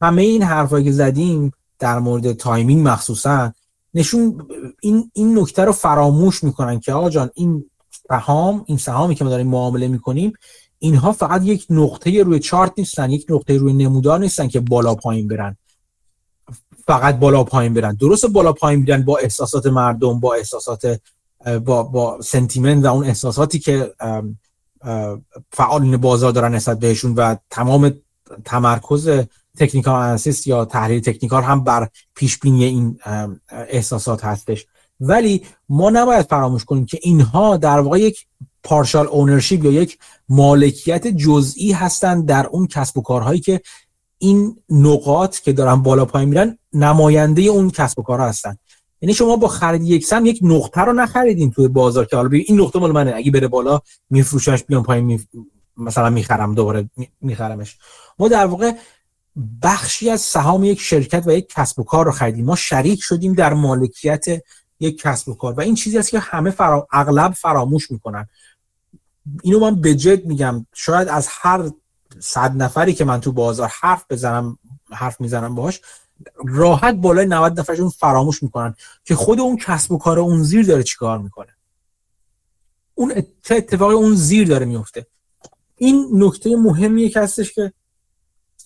همه این حرفایی که زدیم در مورد timing مخصوصا نشون این این نکته رو فراموش می‌کنن که آقا جان این سهام این سهامی که ما داریم معامله می‌کنیم اینها فقط یک نقطه روی چارت نیستن یک نقطه روی نمودار نیستن که بالا پایین برن. فقط بالا پایین برن. درست بالا پایین برن با احساسات مردم با احساسات با با sentiment و اون احساساتی که فعالین بازار دارن نسبت بهشون و تمام تمرکز تکنیکال انالیسیس یا تحلیل تکنیکال هم بر پیش بینی این احساسات هستش. ولی ما نباید فراموش کنیم که اینها در واقع یک پارشال اونرشیپ یا یک مالکیت جزئی هستند در اون کسب و کارهایی که این نقاط که دارن بالا پایین میرن نماینده اون کسب و کارها هستن. یعنی شما با خرید یک سم یک نقطه رو نخریدین توی بازار که حالا این نقطه مال منه. اگه بره بالا میفروشمش بیان پایین می... مثلا می‌خرم دوباره میخرمش. ما در واقع بخشی از سهام یک شرکت و یک کسب و کار رو خریدیم. ما شریک شدیم در مالکیت یک کسب و کار. و این چیزی است که همه فرا... اغلب فراموش می‌کنن. اینو من به جد میگم. شاید از هر صد نفری که من تو بازار حرف بزنم حرف می‌زنم باش راحت بالای 90 نفرشون فراموش می‌کنن که خود اون کسب و کار اون زیر داره چیکار می‌کنه. اون اتفاقی اون زیر داره میفته این نکته مهمیه که هستش که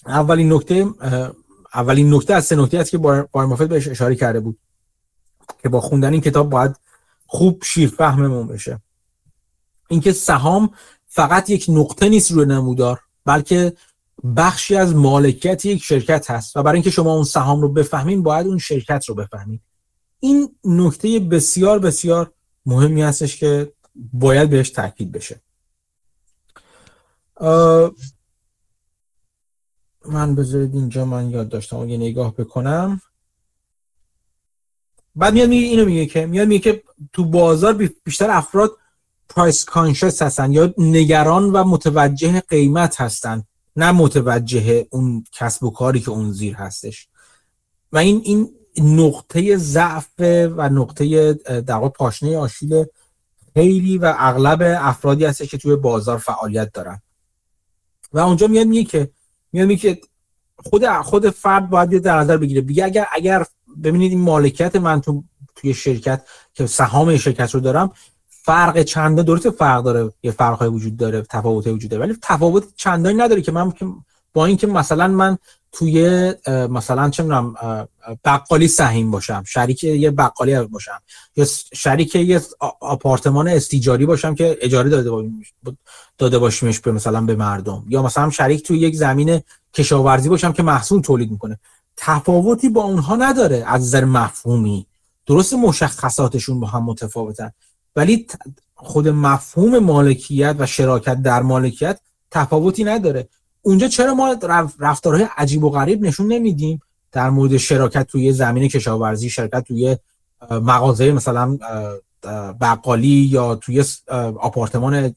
اولین نکته اولین نکته از سه نکته است که بار بهش اشاره کرده بود که با خوندن این کتاب باید خوب شیر فهممون بشه. اینکه سهام فقط یک نقطه نیست روی نمودار بلکه بخشی از مالکیت یک شرکت هست و برای اینکه شما اون سهام رو بفهمین باید اون شرکت رو بفهمید این نکته بسیار بسیار مهمی هستش که باید بهش تاکید بشه. من بذارید اینجا من یاد داشتم یه نگاه بکنم. بعد میاد میگه اینو میگه که میاد میگه که تو بازار بیشتر افراد پرایس کانشس هستن یا نگران و متوجه قیمت هستن نه متوجه اون کسب و کاری که اون زیر هستش. و این این نقطه ضعف و نقطه در پاشنه آشیل خیلی و اغلب افرادی هست که توی بازار فعالیت دارن. و اونجا میاد میگه که میگه که خود خود فرد باید در نظر بگیره. بگه اگر اگر ببینید این مالکیت من تو توی شرکت که سهام شرکت رو دارم فرق چنده درسته فرق داره یه فرقای وجود داره تفاوت وجود داره ولی تفاوت چندانی نداره که من با اینکه مثلا من توی مثلا چه می‌دونم بقالی سهیم باشم شریک یه بقالی باشم یا شریک یه آپارتمان استیجاری باشم که اجاره داده داده باشیمش به مثلا به مردم یا مثلا شریک توی یک زمین کشاورزی باشم که محصول تولید می‌کنه. تفاوتی با اونها نداره از نظر مفهومی. درست مشخصاتشون با هم متفاوتن ولی خود مفهوم مالکیت و شراکت در مالکیت تفاوتی نداره. اونجا چرا ما رفتارهای عجیب و غریب نشون نمیدیم؟ در مورد شراکت توی زمین کشاورزی شرکت توی مغازه مثلا بقالی یا توی آپارتمان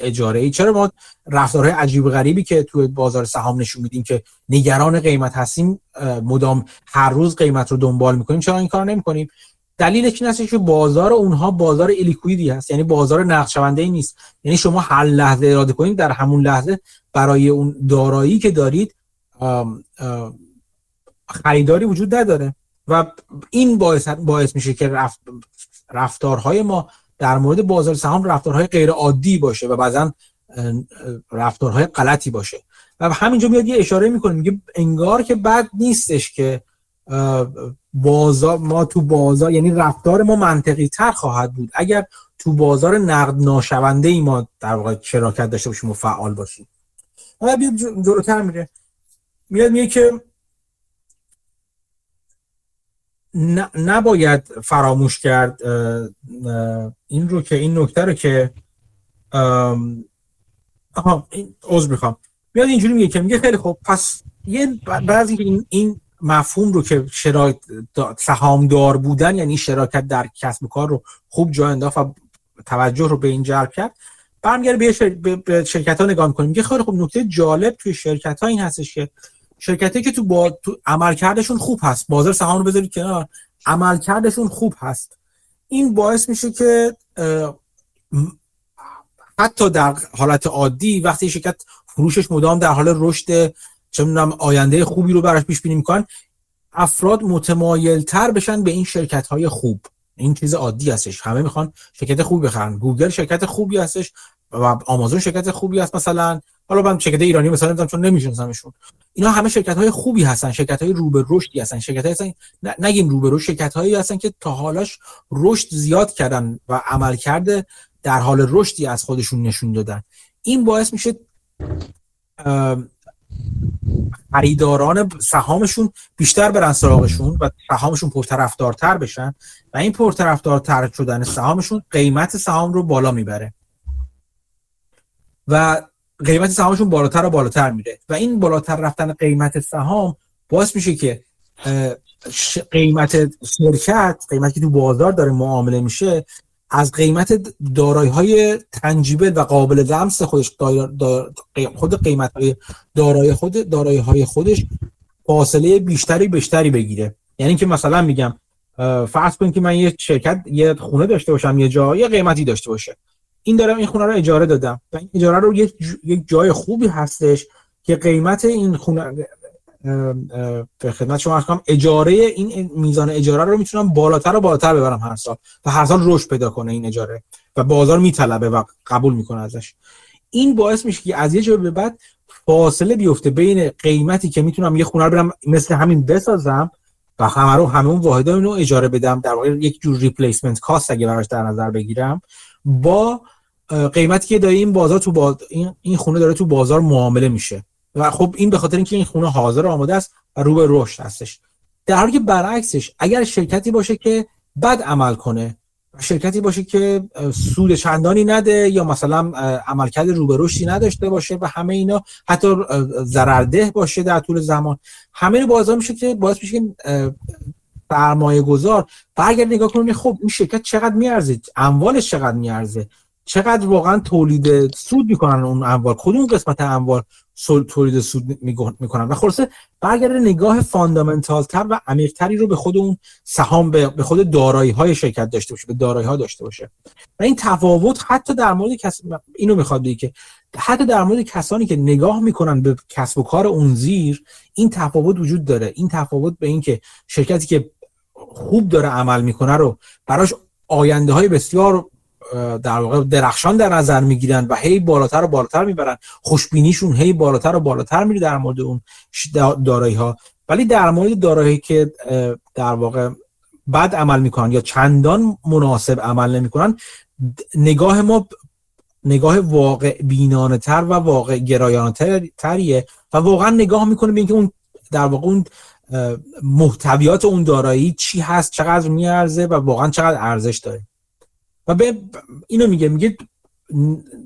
اجاره ای چرا ما رفتارهای عجیب و غریبی که توی بازار سهام نشون میدیم که نگران قیمت هستیم مدام هر روز قیمت رو دنبال می‌کنیم چرا این کار نمی‌کنیم؟ دلیلش این که بازار اونها بازار الیکویدی هست. یعنی بازار نقد شونده ای نیست. یعنی شما هر لحظه اراده کنید در همون لحظه برای اون دارایی که دارید خریداری وجود نداره. و این باعث, باعث میشه که رفتارهای ما در مورد بازار سهام رفتارهای غیر عادی باشه و بعضا رفتارهای غلطی باشه. و همینجا میاد یه اشاره می‌کنه میگه انگار که بد نیستش که بازار ما تو بازار یعنی رفتار ما منطقی تر خواهد بود. اگر تو بازار نقد ناشونده ای ما در واقع شراکت داشته باشیم و فعال باشیم. حالا بیاد جلوتر میره. میاد میگه که نباید فراموش کرد این رو که این نکته رو که آها این عذر می‌خوام. میاد اینجوری میگه که میگه خیلی خوب پس یه بعضی این این مفهوم رو که شراکت سهامدار بودن یعنی شراکت در کسب و کار رو خوب جا انداخت و توجه رو به این جلب کرد. برمیگره به, شر... به شرکت ها نگاه می‌کنیم. میگه خیلی خوب نکته جالب توی شرکت ها این هستش که شرکتی که تو, با... تو عملکردشون خوب هست. بازار سهام رو بذارید کنار. عملکردشون خوب هست. این باعث میشه که حتی در حالت عادی وقتی شرکت فروشش مدام در حال رشد چه می‌دونم آینده خوبی رو براش پیش بینی می‌کنن افراد متمایل تر بشن به این شرکت های خوب. این چیز عادی هستش. همه می‌خوان شرکت خوبی بخرن. گوگل شرکت خوبی هستش و آمازون شرکت خوبی هست مثلا. حالا من شرکت ایرانی مثلا نمی‌دونم چون نمیشناسمشون. اینا همه شرکت های خوبی هستن. شرکت های رو به رشدی هستن. شرکت های هستن نگیم رو به رشد شرکت هایی هستن که تا حالاش رشد زیاد کردن و عمل کرده در حال رشدی از خودشون نشون دادن. این باعث میشه خریداران سهامشون بیشتر برن سراغشون و سهامشون پرطرفدارتر بشن و این پرطرفدارتر شدن سهامشون قیمت سهام رو بالا می‌بره. و قیمت سهامشون بالاتر و بالاتر میره. و این بالاتر رفتن قیمت سهام باعث میشه که قیمت شرکت قیمتی که تو بازار داره معامله میشه از قیمت دارایی های تنجیبل و قابل لمس خودش خود قیمت های دارایی خود دارایی های خودش فاصله بیشتری بیشتری بگیره. یعنی که مثلا میگم فرض کنید که من یه شرکت یه خونه داشته باشم یه جا یه قیمتی داشته باشه. این دارم این خونه رو اجاره دادم. و این اجاره رو یک جای خوبی هستش که قیمت این خونه به خدمت شما اجاره این میزان اجاره رو می‌تونم بالاتر و بالاتر ببرم هر سال و هر سال رشد پیدا کنه این اجاره و بازار میطلبه و قبول می‌کنه ازش. این باعث میشه که از یه جای به بعد فاصله بیفته بین قیمتی که می‌تونم یه خونه رو برم مثل همین بسازم و همه رو همه اون واحد رو اجاره بدم در واقع یک جور ریپلیسمنت کاست اگه براش در نظر بگیرم با قیمتی که داره این بازار تو باز... این خونه داره تو بازار معامله میشه. و خب این به خاطر اینکه این خونه حاضر آماده است و رو به رشد هستش. در حالی که برعکسش اگر شرکتی باشه که بد عمل کنه شرکتی باشه که سود چندانی نده یا مثلا عملکرد رو به رشدی نداشته باشه و همه اینا حتی ضررده باشه در طول زمان همه بازار میشه که باعث میشه که سرمایه گذار برگرد نگاه کنه خب این شرکت چقدر میارزه؟ اموالش چقدر میارزه؟ چقدر واقعا تولید سود می‌کنن اون اموال؟ کدوم قسمت اموال؟ تولید سود می‌کنن. و خلاصه برگرده نگاه فاندامنتال تر و عمیق تری رو به خود اون سهام به خود دارایی های شرکت داشته باشه به دارایی ها داشته باشه. و این تفاوت حتی در مورد کس اینو می‌خواد بگه که حتی در مورد کسانی که نگاه می‌کنن به کسب و کار اون زیر این تفاوت وجود داره. این تفاوت به این که شرکتی که خوب داره عمل می‌کنه رو براش آینده های بسیار در واقع درخشان در نظر می‌گیرن و هی بالاتر و بالاتر می‌برن. خوشبینیشون هی بالاتر و بالاتر میره در مورد اون دارایی ها ولی در مورد دارایی که در واقع بد عمل می‌کنن یا چندان مناسب عمل نمی‌کنن نگاه ما نگاه واقع بینانه تر و واقع گرایانه تریه و واقعا نگاه می‌کنه به اینکه اون در واقع اون محتویات اون دارایی چی هست چقدر میارزه و واقعا چقدر ارزش داره. و به اینو میگه میگه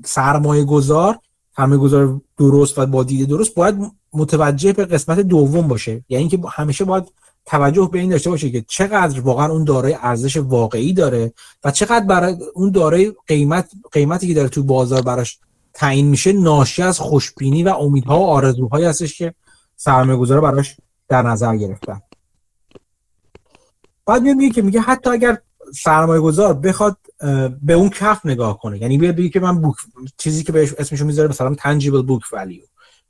سرمایه گذار سرمایه گذار درست و با دید درست باید متوجه به قسمت دوم باشه. یعنی اینکه همیشه باید توجه به این داشته باشه که چقدر واقعا اون دارای ارزش واقعی داره و چقدر برای اون دارای قیمت قیمتی که داره تو بازار براش تعیین میشه ناشی از خوشبینی و امیدها و آرزوهایی هستش که سرمایه گذار براش در نظر گرفتن. بعد میگه که میگه حتی اگر سرمایه گذار بخواد به اون کف نگاه کنه. یعنی بیاد بگه که من بوک چیزی که بهش اسمشو می‌ذاره مثلا تنجیبل بوک ولیو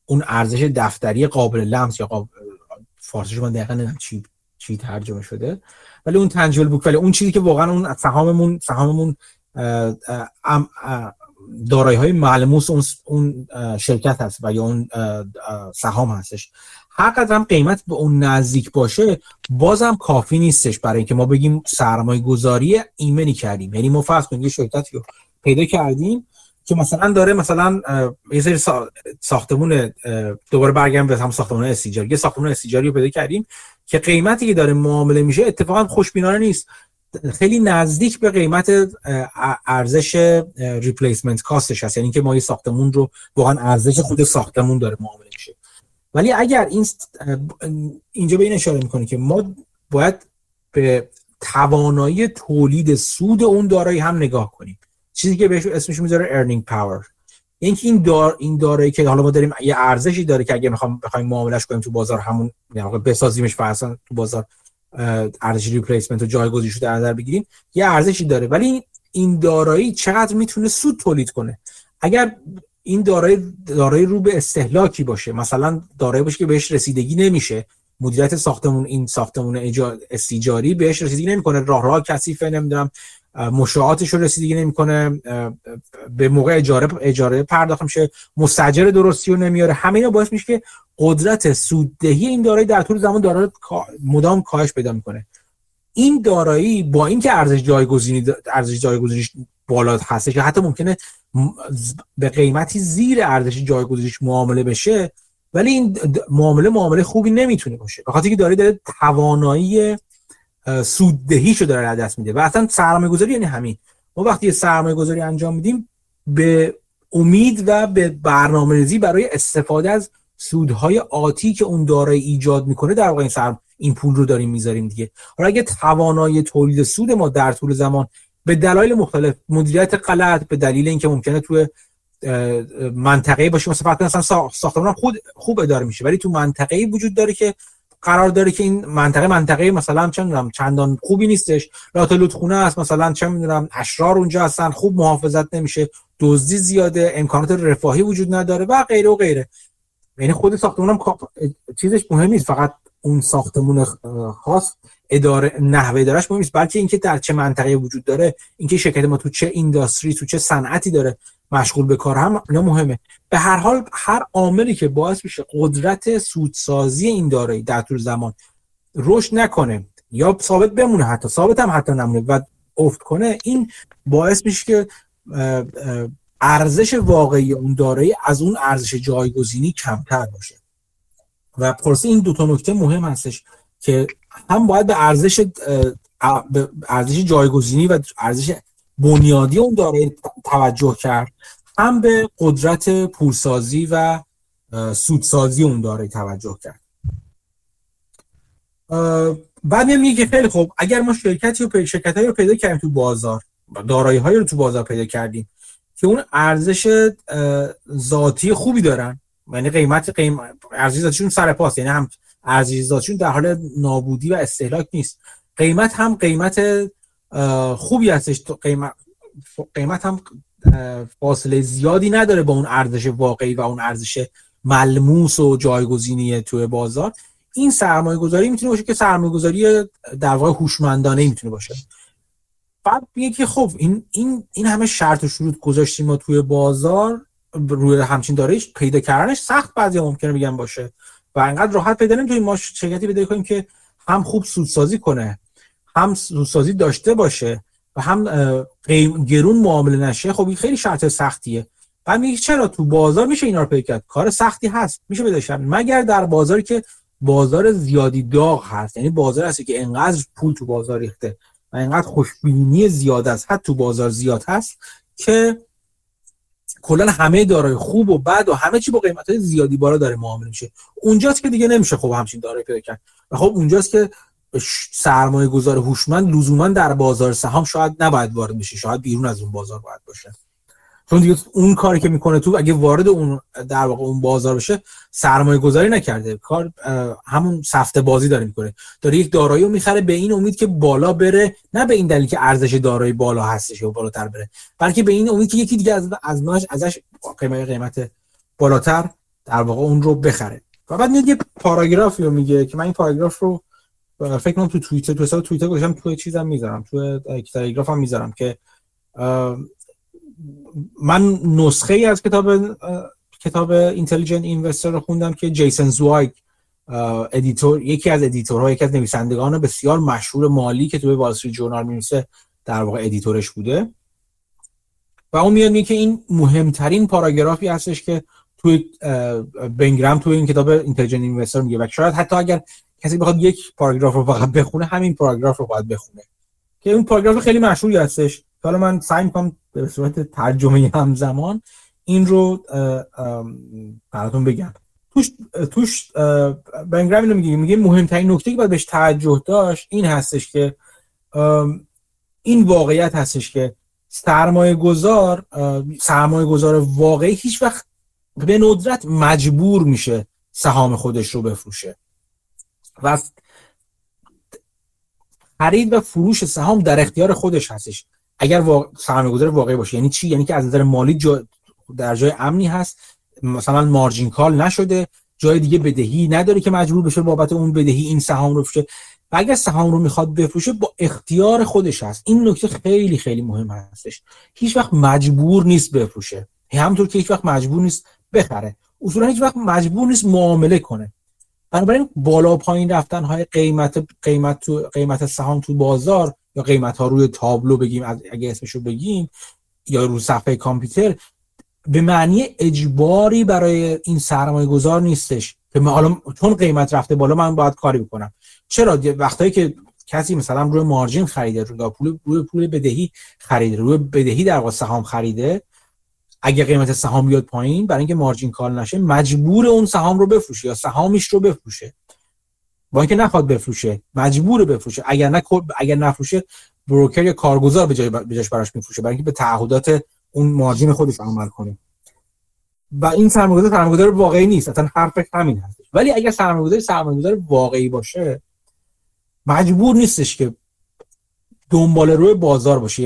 اون ارزش دفتری قابل لمس یا قابل فارسیش من دقیقا نمی‌دونم چی چی ترجمه شده. ولی اون تنجیبل بوک ولی اون چیزی که واقعا اون سهاممون سهاممون دارایی های ملموس اون شرکت هست و یا اون سهام هستش. هر قدر هم قیمت به اون نزدیک باشه بازم کافی نیستش برای اینکه ما بگیم سرمایه گذاری ایمنی کردیم. یعنی ما فرض کنیم یه شرکتی رو پیدا کردیم که مثلا داره مثلا یه سری ساختمون دوباره برگردم به هم ساختمون استیجاری. یه ساختمون استیجاری رو پیدا کردیم که قیمتی که داره معامله میشه اتفاقا خوشبینانه نیست. خیلی نزدیک به قیمت ارزش ریپلیسمنت کاستش هست. یعنی که ما یه ساختمون رو واقعا ارزش خود ساختمون داره معامله میشه. ولی اگر این اینجا به این اشاره می‌کنه که ما باید به توانایی تولید سود اون دارایی هم نگاه کنیم. چیزی که بهش اسمش می‌ذاره earning power یعنی این دار این دارایی که حالا ما داریم یه ارزشی داره که اگه می‌خوام بخوایم معاملش کنیم تو بازار همون یعنی بسازیمش فرضاً تو بازار ارزش replacement و جایگزینش رو در نظر بگیریم یه ارزشی داره. ولی این دارایی چقدر می‌تونه سود تولید کنه؟ اگر این دارایی دارایی رو به استهلاکی باشه. مثلا دارایی باشه که بهش رسیدگی نمیشه. مدیریت ساختمون این ساختمون استیجاری بهش رسیدگی نمی‌کنه. راه راه کثیفه نمی‌دونم. مشاعاتش رو رسیدگی نمی‌کنه. به موقع اجاره اجاره پرداخت میشه. مستاجر درستی رو نمیاره. همه باعث میشه که قدرت سوددهی این دارایی در طول زمان داره مدام کاهش پیدا می‌کنه. این دارایی با اینکه ارزش جایگزینی ارزش جایگزینیش بالا هستش حتی ممکنه به قیمتی زیر ارزش جایگزینیش معامله بشه ولی این معامله معامله خوبی نمی‌تونه باشه. به خاطر که داره داره توانایی سوددهیشو داره دست میده. و اصلا سرمایه گذاری یعنی همین. ما وقتی سرمایه گذاری انجام میدیم به امید و به برنامه ریزی برای استفاده از سودهای آتی که اون داره ایجاد می‌کنه در واقع این سرم این پول رو داریم می‌ذاریم دیگه. حالا اگه توانایی تولید سود ما در طول زمان به دلایل مختلف مدیریت غلط به دلیل اینکه ممکنه توی منطقه باشه مثلا مثلا ساختمان خود خوب اداره میشه ولی تو منطقه وجود داره که قرار داره که این منطقه منطقه مثلا چه می‌دونم چندان خوبی نیستش لاتلوت خونه است مثلا چه می‌دونم اشرار اونجا هستن خوب محافظت نمیشه دزدی زیاده امکانات رفاهی وجود نداره و غیره و غیره. یعنی خود ساختمون هم چیزش مهم نیست فقط اون ساختمون خاص. اداره نحوه دارش مهم نیست بلکه اینکه در چه منطقه وجود داره اینکه شرکت ما تو چه اینداستری تو چه صنعتی داره مشغول به کار هم اینا مهمه. به هر حال هر عاملی که باعث میشه قدرت سودسازی این دارایی در طول زمان رشد نکنه یا ثابت بمونه حتی ثابت هم حتی نمونه و افت کنه این باعث میشه که ارزش واقعی اون دارایی از اون ارزش جایگزینی کمتر باشه. و پرسه این دو تا نکته مهم هستش که هم باید به ارزش ارزش جایگزینی و ارزش بنیادی اون دارایی توجه کرد هم به قدرت پولسازی و سودسازی اون دارایی توجه کرد. بعد میگه که خیلی خوب اگر ما شرکتی رو شرکت رو پیدا کردیم تو بازار دارایی هایی رو تو بازار پیدا کردیم که اون ارزش ذاتی خوبی دارن یعنی قیمت قیمت ارزش ذاتیشون سر یعنی هم ارزش ذاتیشون در حال نابودی و استهلاک نیست. قیمت هم قیمت خوبی هستش. قیمت قیمت هم فاصله زیادی نداره با اون ارزش واقعی و اون ارزش ملموس و جایگزینی توی بازار. این سرمایه گذاری می‌تونه باشه که سرمایه گذاری در واقع هوشمندانه می‌تونه باشه. بعد میگه که خب این این این همه شرط و شروط گذاشتیم ما توی بازار. روی همچین داریش پیدا کردنش سخت بعضی ممکنه بگن باشه. و انقدر راحت پیدا نمی‌تونیم ما شرکتی پیدا کنیم که هم خوب سودسازی کنه هم سودسازی داشته باشه و هم گرون معامله نشه. خب این خیلی شرط سختیه. بعد میگه چرا تو بازار میشه اینا رو پیدا کرد؟ کار سختی هست. میشه پیدا مگر در بازاری که بازار زیادی داغ هست. یعنی بازار هستی که انقدر پول تو بازار ریخته و اینقدر خوشبینی زیاد است حتی تو بازار زیاد هست که کلا همه دارای خوب و بد و همه چی با قیمت های زیادی بالا داره معامله میشه. اونجاست که دیگه نمیشه خب همچین دارایی پیدا کرد. و خب اونجاست که سرمایه گذار هوشمند لزوما در بازار سهام شاید نباید وارد بشه شاید بیرون از اون بازار باید باشه چون دیگه اون کاری که می‌کنه تو اگه وارد اون در واقع اون بازار بشه سرمایه گذاری نکرده. کار همون سفته بازی داره می‌کنه. داره یک دارایی رو می‌خره به این امید که بالا بره نه به این دلیل که ارزش دارایی بالا هستش و بالاتر بره بلکه به این امید که یکی دیگه از از ازش قیمت قیمت بالاتر در واقع اون رو بخره. و بعد میاد یه پاراگرافی رو میگه که من این پاراگراف رو فکر کنم تو توییتر تو حساب توییتر گذاشتم تو چیزام می‌ذارم تو تلگرافم می‌ذارم که من نسخه ای از کتاب کتاب Intelligent Investor رو خوندم که جیسن زوایگ editor یکی از editor ها یکی از نویسندگان بسیار مشهور مالی که توی وال استریت جورنال می‌نویسه در واقع editor ش بوده. و اون میاد که این مهمترین پاراگرافی هستش که توی بن گراهام توی این کتاب Intelligent Investor میگه. و شاید حتی اگر کسی بخواد یک پاراگراف رو فقط بخونه همین پاراگراف رو باید بخونه. که اون پاراگراف خیلی مشهوری هستش. حالا من سعی می‌کنم به صورت ترجمه همزمان این رو براتون بگم. توش توش بن گراهام اینو میگه میگه مهمترین نکته که باید بهش توجه داشت این هستش که این واقعیت هستش که سرمایه گذار سرمایه گذار واقعی هیچ وقت به ندرت مجبور میشه سهام خودش رو بفروشه. و خرید و فروش سهام در اختیار خودش هستش. اگر واقع... سرمایه‌گذار واقعی باشه. یعنی چی؟ یعنی که از نظر مالی جا... در جای امنی هست. مثلا مارجین کال نشده. جای دیگه بدهی نداره که مجبور بشه بابت اون بدهی این سهام رو بفروشه. و اگر سهام رو می‌خواد بفروشه با اختیار خودش هست. این نکته خیلی خیلی مهم هستش. هیچ وقت مجبور نیست بفروشه. همونطور که هیچ وقت مجبور نیست بخره. اصولا هیچ وقت مجبور نیست معامله کنه. بنابراین بالا پایین رفتن های قیمت قیمت تو قیمت سهام تو بازار یا قیمت ها روی تابلو بگیم اگه اسمشو بگیم یا رو صفحه کامپیوتر به معنی اجباری برای این سرمایه گذار نیستش که حالا چون قیمت رفته بالا من باید کاری بکنم. چرا؟ وقتایی که کسی مثلا روی مارجین خریده روی پول روی پول بدهی خریده روی بدهی در واقع سهام خریده اگه قیمت سهام بیاد پایین برای اینکه مارجین کال نشه مجبور اون سهام رو بفروشه یا سهامش رو بفروشه. با اینکه نخواد بفروشه. مجبور بفروشه. اگر نه اگر نفروشه بروکر یا کارگزار به جای براش میفروشه. برای اینکه به تعهدات اون مارجین خودش عمل کنه. و این سرمایه‌گذار سرمایه‌گذار واقعی نیست. اصلا حرف همین هست. ولی اگر سرمایه‌گذار سرمایه‌گذار واقعی باشه مجبور نیستش که دنبال روی بازار باشه.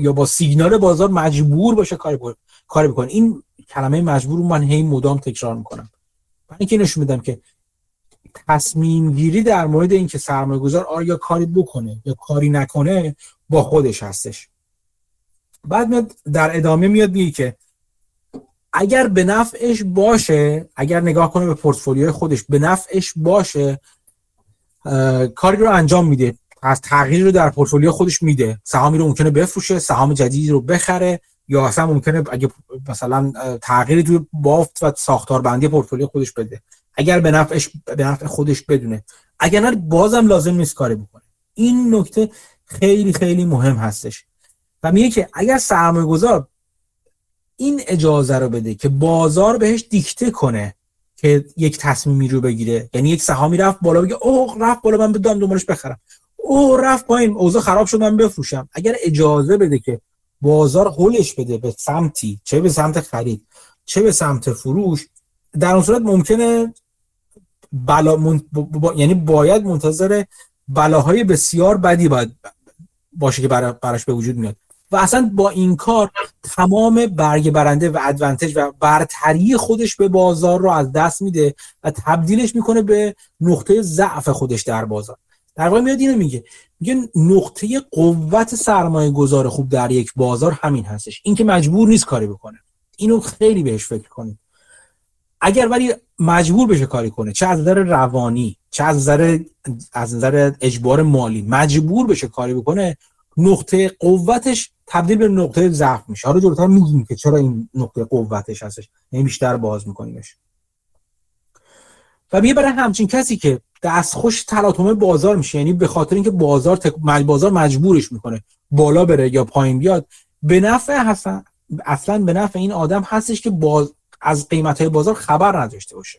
یا با, سیگنال بازار مجبور باشه کار کار بکنه. این کلمه مجبور من هی مدام تکرار می‌کنم. من اینکه نشون میدم که تصمیم گیری در مورد اینکه سرمایه گذار آیا کاری بکنه یا کاری نکنه با خودش هستش. بعد میاد در ادامه میاد میگه که اگر به نفعش باشه اگر نگاه کنه به پورتفولیوی خودش به نفعش باشه کاری رو انجام میده. از تغییر رو در پورتفولیو خودش میده. سهامی رو ممکنه بفروشه سهام جدیدی رو بخره یا اصلا ممکنه اگه مثلا تغییری تو بافت و ساختار بندی پورتفولیو خودش بده. اگر به نفعش به نفع خودش بدونه. اگر نه بازم لازم نیست کاری بکنه. این نکته خیلی خیلی مهم هستش. و میگه که اگر سرمایه گذار این اجازه رو بده که بازار بهش دیکته کنه که یک تصمیمی رو بگیره. یعنی یک سهامی رفت بالا بگه اوه رفت بالا من بدم دنبالش بخرم. او رفت پایین اوضاع خراب شد من بفروشم. اگر اجازه بده که بازار هولش بده به سمتی چه به سمت خرید چه به سمت فروش در اون صورت ممکنه بلا من... یعنی باید منتظر بلاهای بسیار بدی باید باشه که براش به وجود میاد. و اصلا با این کار تمام برگ برنده و ادوانتج و برتری خودش به بازار رو از دست میده و تبدیلش می‌کنه به نقطه ضعف خودش در بازار. در واقع میاد اینو میگه. میگه نقطه قوت سرمایه گذار خوب در یک بازار همین هستش. اینکه مجبور نیست کاری بکنه. اینو خیلی بهش فکر کنید. اگر ولی مجبور بشه کاری کنه. چه از نظر روانی چه از نظر از نظر اجبار مالی مجبور بشه کاری بکنه نقطه قوتش تبدیل به نقطه ضعف میشه. حالا جلوتر میگیم که چرا این نقطه قوتش هستش. یعنی بیشتر باز میکنیمش. و میگه برای همچین کسی که دستخوش تلاطم بازار میشه یعنی به خاطر اینکه بازار تک... بازار مجبورش می‌کنه بالا بره یا پایین بیاد به نفع حسن اصلا به نفع این آدم هستش که باز از قیمت های بازار خبر نداشته باشه.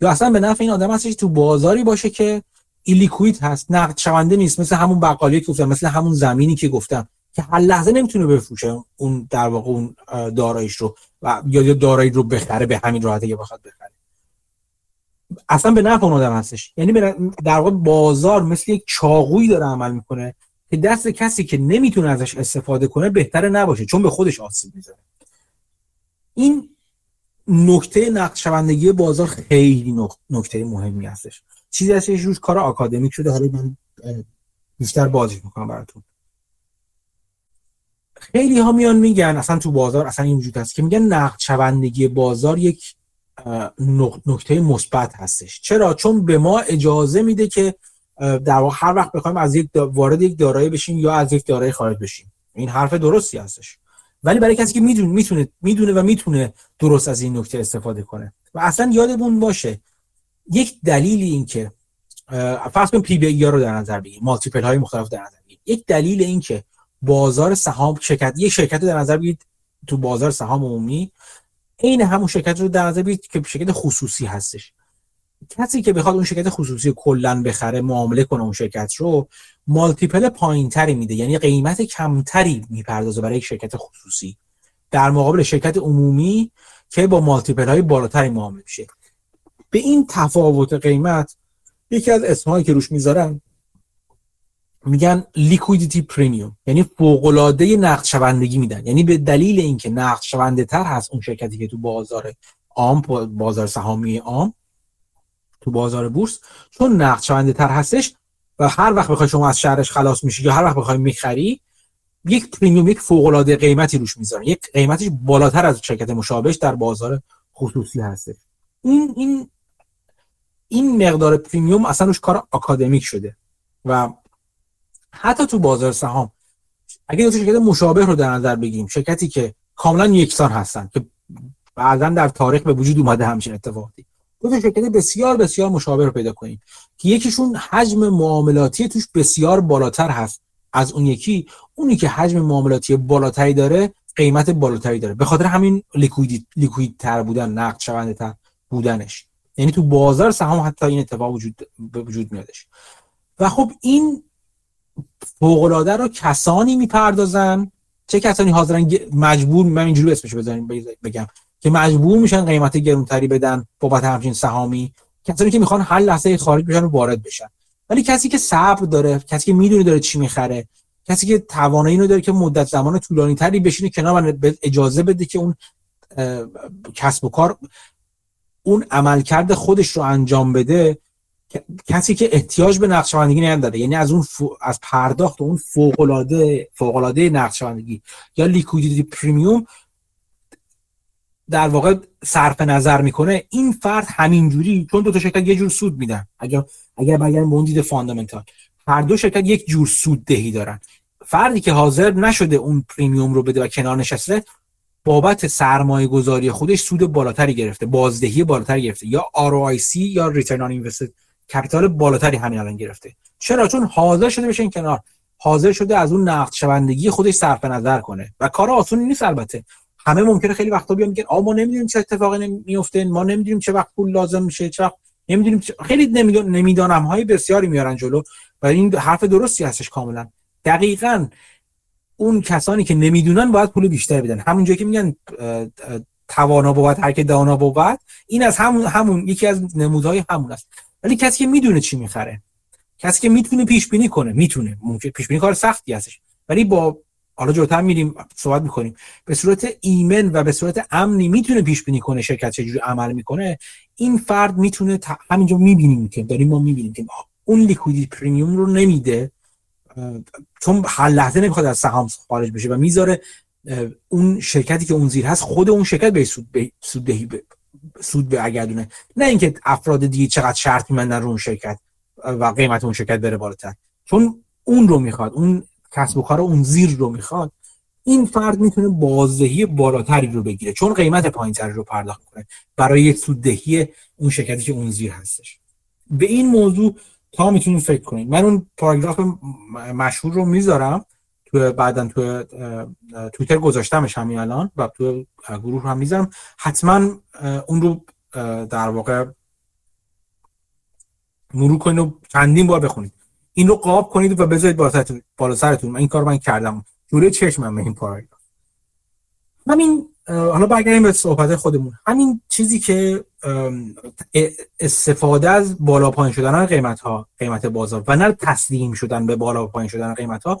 یا اصلا به نفع این آدم هستش تو بازاری باشه که ایلیکوید هست نقد شونده نیست مثل همون بقالی که گفتم مثل همون زمینی که گفتم که هر لحظه نمی‌تونه بفروشه اون در واقع اون داراییش رو و یا دارایی رو بخره به همین راحتی که بخواد بخره. اصلا به نفع اون آدم هستش. یعنی در واقع بازار مثل یک چاقویی داره عمل می‌کنه که دست کسی که نمی‌تونه ازش استفاده کنه بهتره نباشه چون به خودش آسیب می‌زنه. این نکته نقد شوندگی بازار خیلی نکته مهمی هستش. چیزی هستش روش کار آکادمیک شده. حالا من بیشتر بازش می‌کنم براتون. خیلی ها میان میگن اصلا تو بازار اصلا وجود هست که میگن نقد شوندگی بازار یک نکته مثبت هستش. چرا؟ چون به ما اجازه میده که در واقع هر وقت بخوایم از یک وارد یک دارایی بشیم یا از یک دارایی خارج بشیم. این حرف درستی هستش. ولی برای کسی که می‌دونه می‌تونه می‌دونه و می‌تونه درست از این نکته استفاده کنه. و اصلا یادمون باشه یک دلیل این که کنیم پی بی رو در نظر بگیریم مالتیپل های مختلف در نظر بگیریم. یک دلیل این که بازار سهام شرکت یک شرکت رو در نظر بگیرید تو بازار سهام عمومی عین همون شرکت رو در نظر بگیرید که شرکت خصوصی هستش. کسی که بخواد اون شرکت خصوصی کلا بخره معامله کنه اون شرکت رو مالتیپل پایینتری میده. یعنی قیمت کمتری می‌پردازه برای یک شرکت خصوصی. در مقابل شرکت عمومی که با multiple های بالاتری معامله میشه. به این تفاوت قیمت یکی از اسمهایی که روش می‌ذارن میگن liquidity premium یعنی فوق العاده نقد شوندگی میدن. یعنی به دلیل اینکه نقد شونده تر هست اون شرکتی که تو بازار عام بازار سهامی عام تو بازار بورس چون نقد شونده تر هستش و هر وقت بخوای شما از شرش خلاص میشی یا هر وقت بخوای می‌خری یک پریمیوم یک فوق العاده قیمتی روش می‌ذارن یک قیمتش بالاتر از شرکت مشابهش در بازار خصوصی هست این این این مقدار پریمیوم اصلا روش کار آکادمیک شده و حتی تو بازار سهام اگه دو شرکت مشابه رو در نظر بگیریم شرکتی که کاملا یکسان هستن که بعدا در تاریخ به وجود اومده همچین اتفاقی دو تا شرکت بسیار بسیار مشابه رو پیدا کنیم که یکیشون حجم معاملاتی توش بسیار بالاتر هست از اون یکی. اونی که حجم معاملاتی بالاتری داره قیمت بالاتری داره. به خاطر همین لیکوید تر بودن نقد شونده تر بودنش. یعنی تو بازار سهام حتی این اتفاق وجود وجود میادش. و خب این فوق العاده رو کسانی می‌پردازن. چه کسانی حاضرن؟ مجبور من اینجوری اسمش بزنیم بگم. که مجبور میشن قیمت گرونتری بدن بابت همچین سهامی. کسانی که می‌خوان هر لحظه خارج بشن و وارد بشن. ولی کسی که صبر داره کسی که می‌دونه داره چی می‌خره کسی که توانایی اینو داره که مدت زمان طولانی تری بشینه کنار و اجازه بده که اون کسب و کار اون عملکرد خودش رو انجام بده کسی که احتیاج به نقدشوندگی نداره. یعنی از اون از پرداخت اون فوق العاده فوق العاده نقدشوندگی یا liquidity premium در واقع صرف نظر می‌کنه این فرد همینجوری چون دو تا شرکت یه جور سود میدن. اگر اگر برگردیم به اون دید fundamental. هر دو شرکت یک جور سود دهی دارن. فردی که حاضر نشده اون premium رو بده و کنار نشسته بابت سرمایه گذاری خودش سود بالاتری گرفته بازدهی بالاتری گرفته. یا ROIC یا Return on Invested Capital بالاتری همین الان گرفته. چرا؟ چون حاضر شده بشینه کنار. حاضر شده از اون نقد شوندگی خودش صرف نظر کنه. و کار آسونی نیست البته. همه ممکنه خیلی وقتا بیان میگن آ ما نمی‌دونیم چه اتفاقی میفته ما نمی‌دونیم چه وقت پول لازم میشه چه وقت نمی‌دونیم چه... خیلی نمی‌دانم های بسیاری میارن جلو و این حرف درستی هستش کاملا. دقیقا اون کسانی که نمی‌دونن باید پول بیشتر بدن. همونجا که میگن توانا بود هر که دانا بود این از همون همون یکی از نمودهای همون است. ولی کسی که می‌دونه چی می‌خره کسی که می‌تونه پیش بینی کنه می‌تونه. ممکن پیش بینی کار سختی هستش. ولی با حالا جلوتر میریم صحبت می‌کنیم. به صورت ایمن و به صورت امنی می‌تونه پیش بینی کنه شرکت چجوری عمل می‌کنه؟ این فرد می‌تونه تا... همینجا می‌بینیم که داریم ما می‌بینیم که اون لیکویدی پریمیوم رو نمیده چون هر لحظه نمی‌خواد از سهام خارج بشه و می‌ذاره اون شرکتی که اون زیر هست خود اون شرکت به سود به سود دهی سود به اگردونه. نه اینکه افراد دیگه چقدر شرط میمندن رو اون شرکت و قیمت اون شرکت بره بالاتر. چون اون رو می‌خواد اون کسب و کار اون زیر رو می‌خواد این فرد می‌تونه بازدهی بالاتری رو بگیره چون قیمت پایینتری رو پرداخت کنه برای سوددهی اون شرکتی که اون زیر هستش. به این موضوع تا می‌تونید فکر کنید. من اون پاراگراف مشهور رو می‌ذارم. تو بعدا تو توییتر گذاشتمش همین الان و تو گروه هم می‌ذارم. حتما اون رو در واقع مرور کنید و چندین بار بخونید. این رو قاب کنید و بذارید بالا سرتون من این کار من کردم. جوره چشمم به این پاراگراف همین حالا برگردیم به صحبت خودمون. همین چیزی که استفاده از بالا پایین شدن قیمت ها قیمت بازار و نه تسلیم شدن به بالا پایین شدن قیمت ها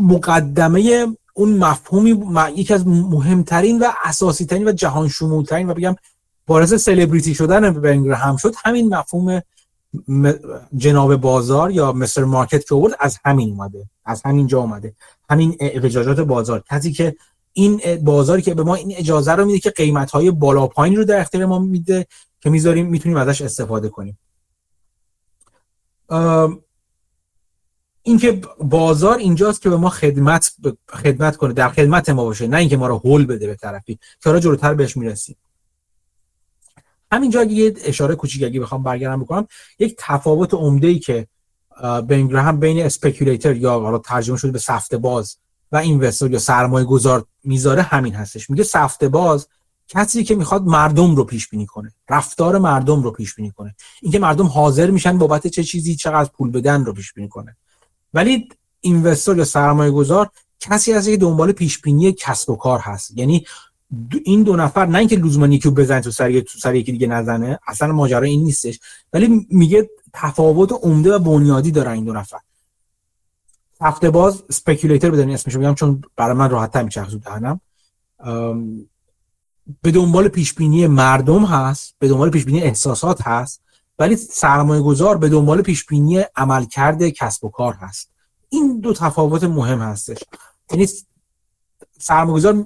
مقدمه اون مفهومی یکی از مهمترین و اساسی ترین و جهان شمولترین و بگم باعث سلبریتی شدن بنگر هم شد همین مفهوم جناب بازار یا مستر مارکت که از همین اومده از همین جا اومده. همین اجازات بازار. کسی که این بازاری که به ما این اجازه رو میده که قیمت های بالا پایین رو در اختیار ما میده که می‌ذاریم می‌تونیم ازش استفاده کنیم. اینکه بازار اینجاست که به ما خدمت خدمت کنه در خدمت ما باشه نه اینکه ما رو هول بده به طرفی که حالا جلوتر بهش می‌رسیم. همینجا یه اشاره کوچیک اگه بخوام برگردم بکنم یک تفاوت عمده ای که بین هم بین اسپکیولیتر یا حالا ترجمه شده به سفته باز و اینوستر یا سرمایه گذار می‌ذاره همین هستش. میگه سفته باز کسی که می‌خواد مردم رو پیش بینی کنه رفتار مردم رو پیش بینی کنه. اینکه مردم حاضر میشن بابت چه چیزی چقدر پول بدن رو پیش بینی کنه. ولی اینوستر یا سرمایه گذار کسی هست که دنبال پیش بینی کسب و کار هست. یعنی این دو نفر نه اینکه لزوما یکی بزنه تو سر تو سر یکی دیگه نزنه اصلا ماجرا این نیستش. ولی میگه تفاوت عمده و بنیادی دارن این دو نفر. هفته باز سپیکولیتر بدونی اسمش میگم چون برای من راحت تر میچرخه دهنم. به دنبال پیش بینی مردم هست به دنبال پیش بینی احساسات هست ولی سرمایه گذار به دنبال پیش بینی عملکرد کسب و کار هست. این دو تفاوت مهم هستش. یعنی سرمایه گذار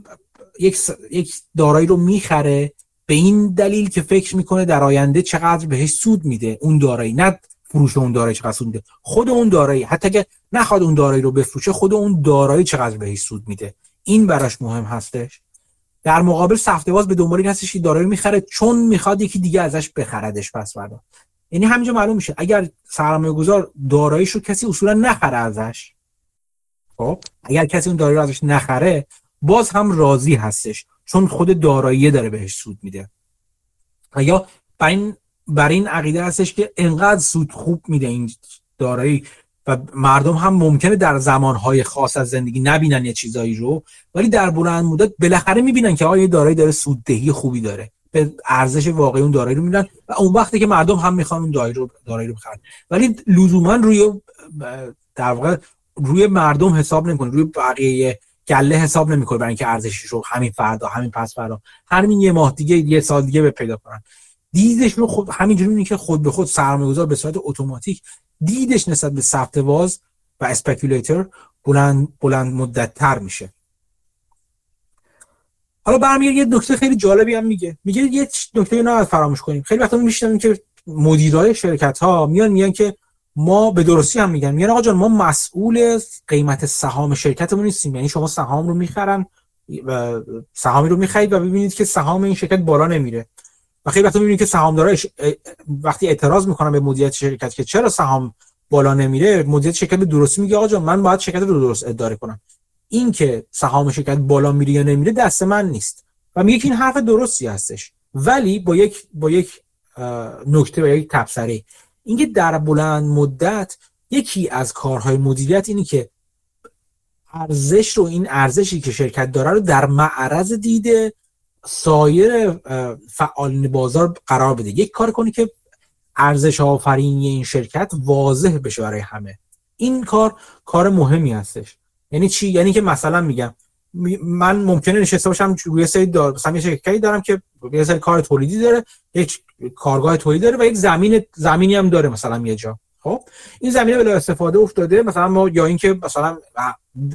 یک یک دارایی رو می‌خره به این دلیل که فکر می‌کنه در آینده چقدر بهش سود میده اون دارایی. نه فروش اون دارایی چقدر سود میده خود اون دارایی. حتی که نخواد اون دارایی رو بفروشه خود اون دارایی چقدر بهش سود میده. این براش مهم هستش. در مقابل سفته باز به دنبال این هستش که دارایی می‌خره چون می‌خواد یکی دیگه ازش بخردش پس فردا. یعنی همینجا معلوم میشه. اگر سرمایه گذار داراییش رو کسی اصولا نخره ازش خب؟ اگر کسی اون دارایی رو ازش نخره باز هم راضی هستش چون خود دارایی داره بهش سود میده. یا بر این, بر این عقیده هستش که انقدر سود خوب میده این دارایی و مردم هم ممکنه در زمانهای خاص از زندگی نبینن یه چیزایی رو ولی در بلند مدت بالاخره می‌بینن که آیا دارایی داره سوددهی خوبی داره. به ارزش واقعی اون دارایی رو می‌بینن و اون وقتی که مردم هم می‌خوان اون دارایی رو دارایی رو بخرن. ولی لزوما روی در واقع روی مردم حساب نمی‌کنه روی بقیه گله حساب نمی‌کنه برای اینکه ارزشش رو همین فردا همین پس فردا همین یه ماه دیگه یه سال دیگه به پیدا کنن. رو خود همینجوری که خود به خود سرمایه‌گذار به صورت اتوماتیک دیدش نسبت به ثبت واز و اسپکولاتور بلند بلند مدت تر میشه. حالا برمیگرد یه نکته خیلی جالبی هم میگه. میگه یه نکته نباید فراموش کنیم. خیلی وقتا میشنم که مدیرای شرکت ها میان میگن که ما به درستی هم میگن میگن آقا جان ما مسئول قیمت سهام شرکتمون نیستیم. یعنی شما سهام رو می‌خرن سهامی رو می‌خرید و ببینید که سهام این شرکت بالا نمیره. و خیلی وقتا می‌بینید که سهامدارا وقتی اعتراض می‌کنن به مدیریت شرکت که چرا سهام بالا نمیره مدیریت شرکت به درستی میگه آقا جان من باید شرکت رو درست اداره کنم. این که سهام شرکت بالا میره یا نمیره دست من نیست. و میگه که این حرف درستی هستش. ولی با یک با یک نکته و یک تبصره. اینکه در بلند مدت یکی از کارهای مدیریت اینی که ارزش رو این ارزشی که شرکت داره رو در معرض دیده سایر فعالین بازار قرار بده. یک کار کنی که ارزش آفرینی این شرکت واضح بشه برای همه. این کار کار مهمی هستش. یعنی چی؟ یعنی که مثلا میگم من ممکنه نشسته باشم روی سری دار مثلا یه شرکتی دارم که یه سری کار تولیدی داره یک کارگاه تولیدی داره و یک زمین زمینی هم داره مثلا یه جا. خب؟ این زمینه بلا استفاده افتاده مثلا ما یا اینکه مثلا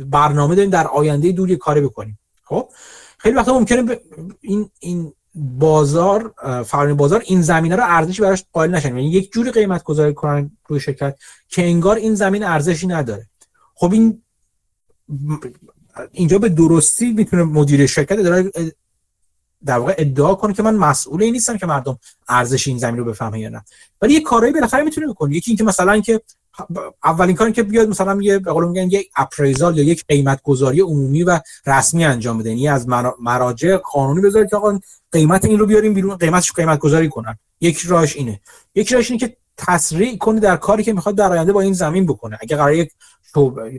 برنامه داریم در آینده دور یه کاری بکنیم. خب؟ خیلی وقتا ممکنه این این بازار فعالین بازار این زمینه رو ارزشی براش قائل نشن. یعنی یک جوری قیمت گذاری کنن روی شرکت که انگار این زمین ارزشی نداره. خب این اینجا به درستی می‌تونه مدیر شرکت داره در واقع ادعا کنه که من مسئول این نیستم که مردم ارزش این زمین رو بفهمن یا نه. ولی یه کارایی بالاخره می‌تونه بکنه. یکی اینکه مثلا که اولین کاری که بیاد مثلا یه به قول میگن یک اپریزال یا یک قیمت گذاری عمومی و رسمی انجام بده. یعنی از مراجع قانونی بذاره که آقا قیمت این رو بیاریم بیرون قیمتش قیمت گذاری کنن. یک راهش اینه. یک راهش اینه که تسریع کنه در کاری که می‌خواد در آینده با این زمین بکنه. اگه قرار یک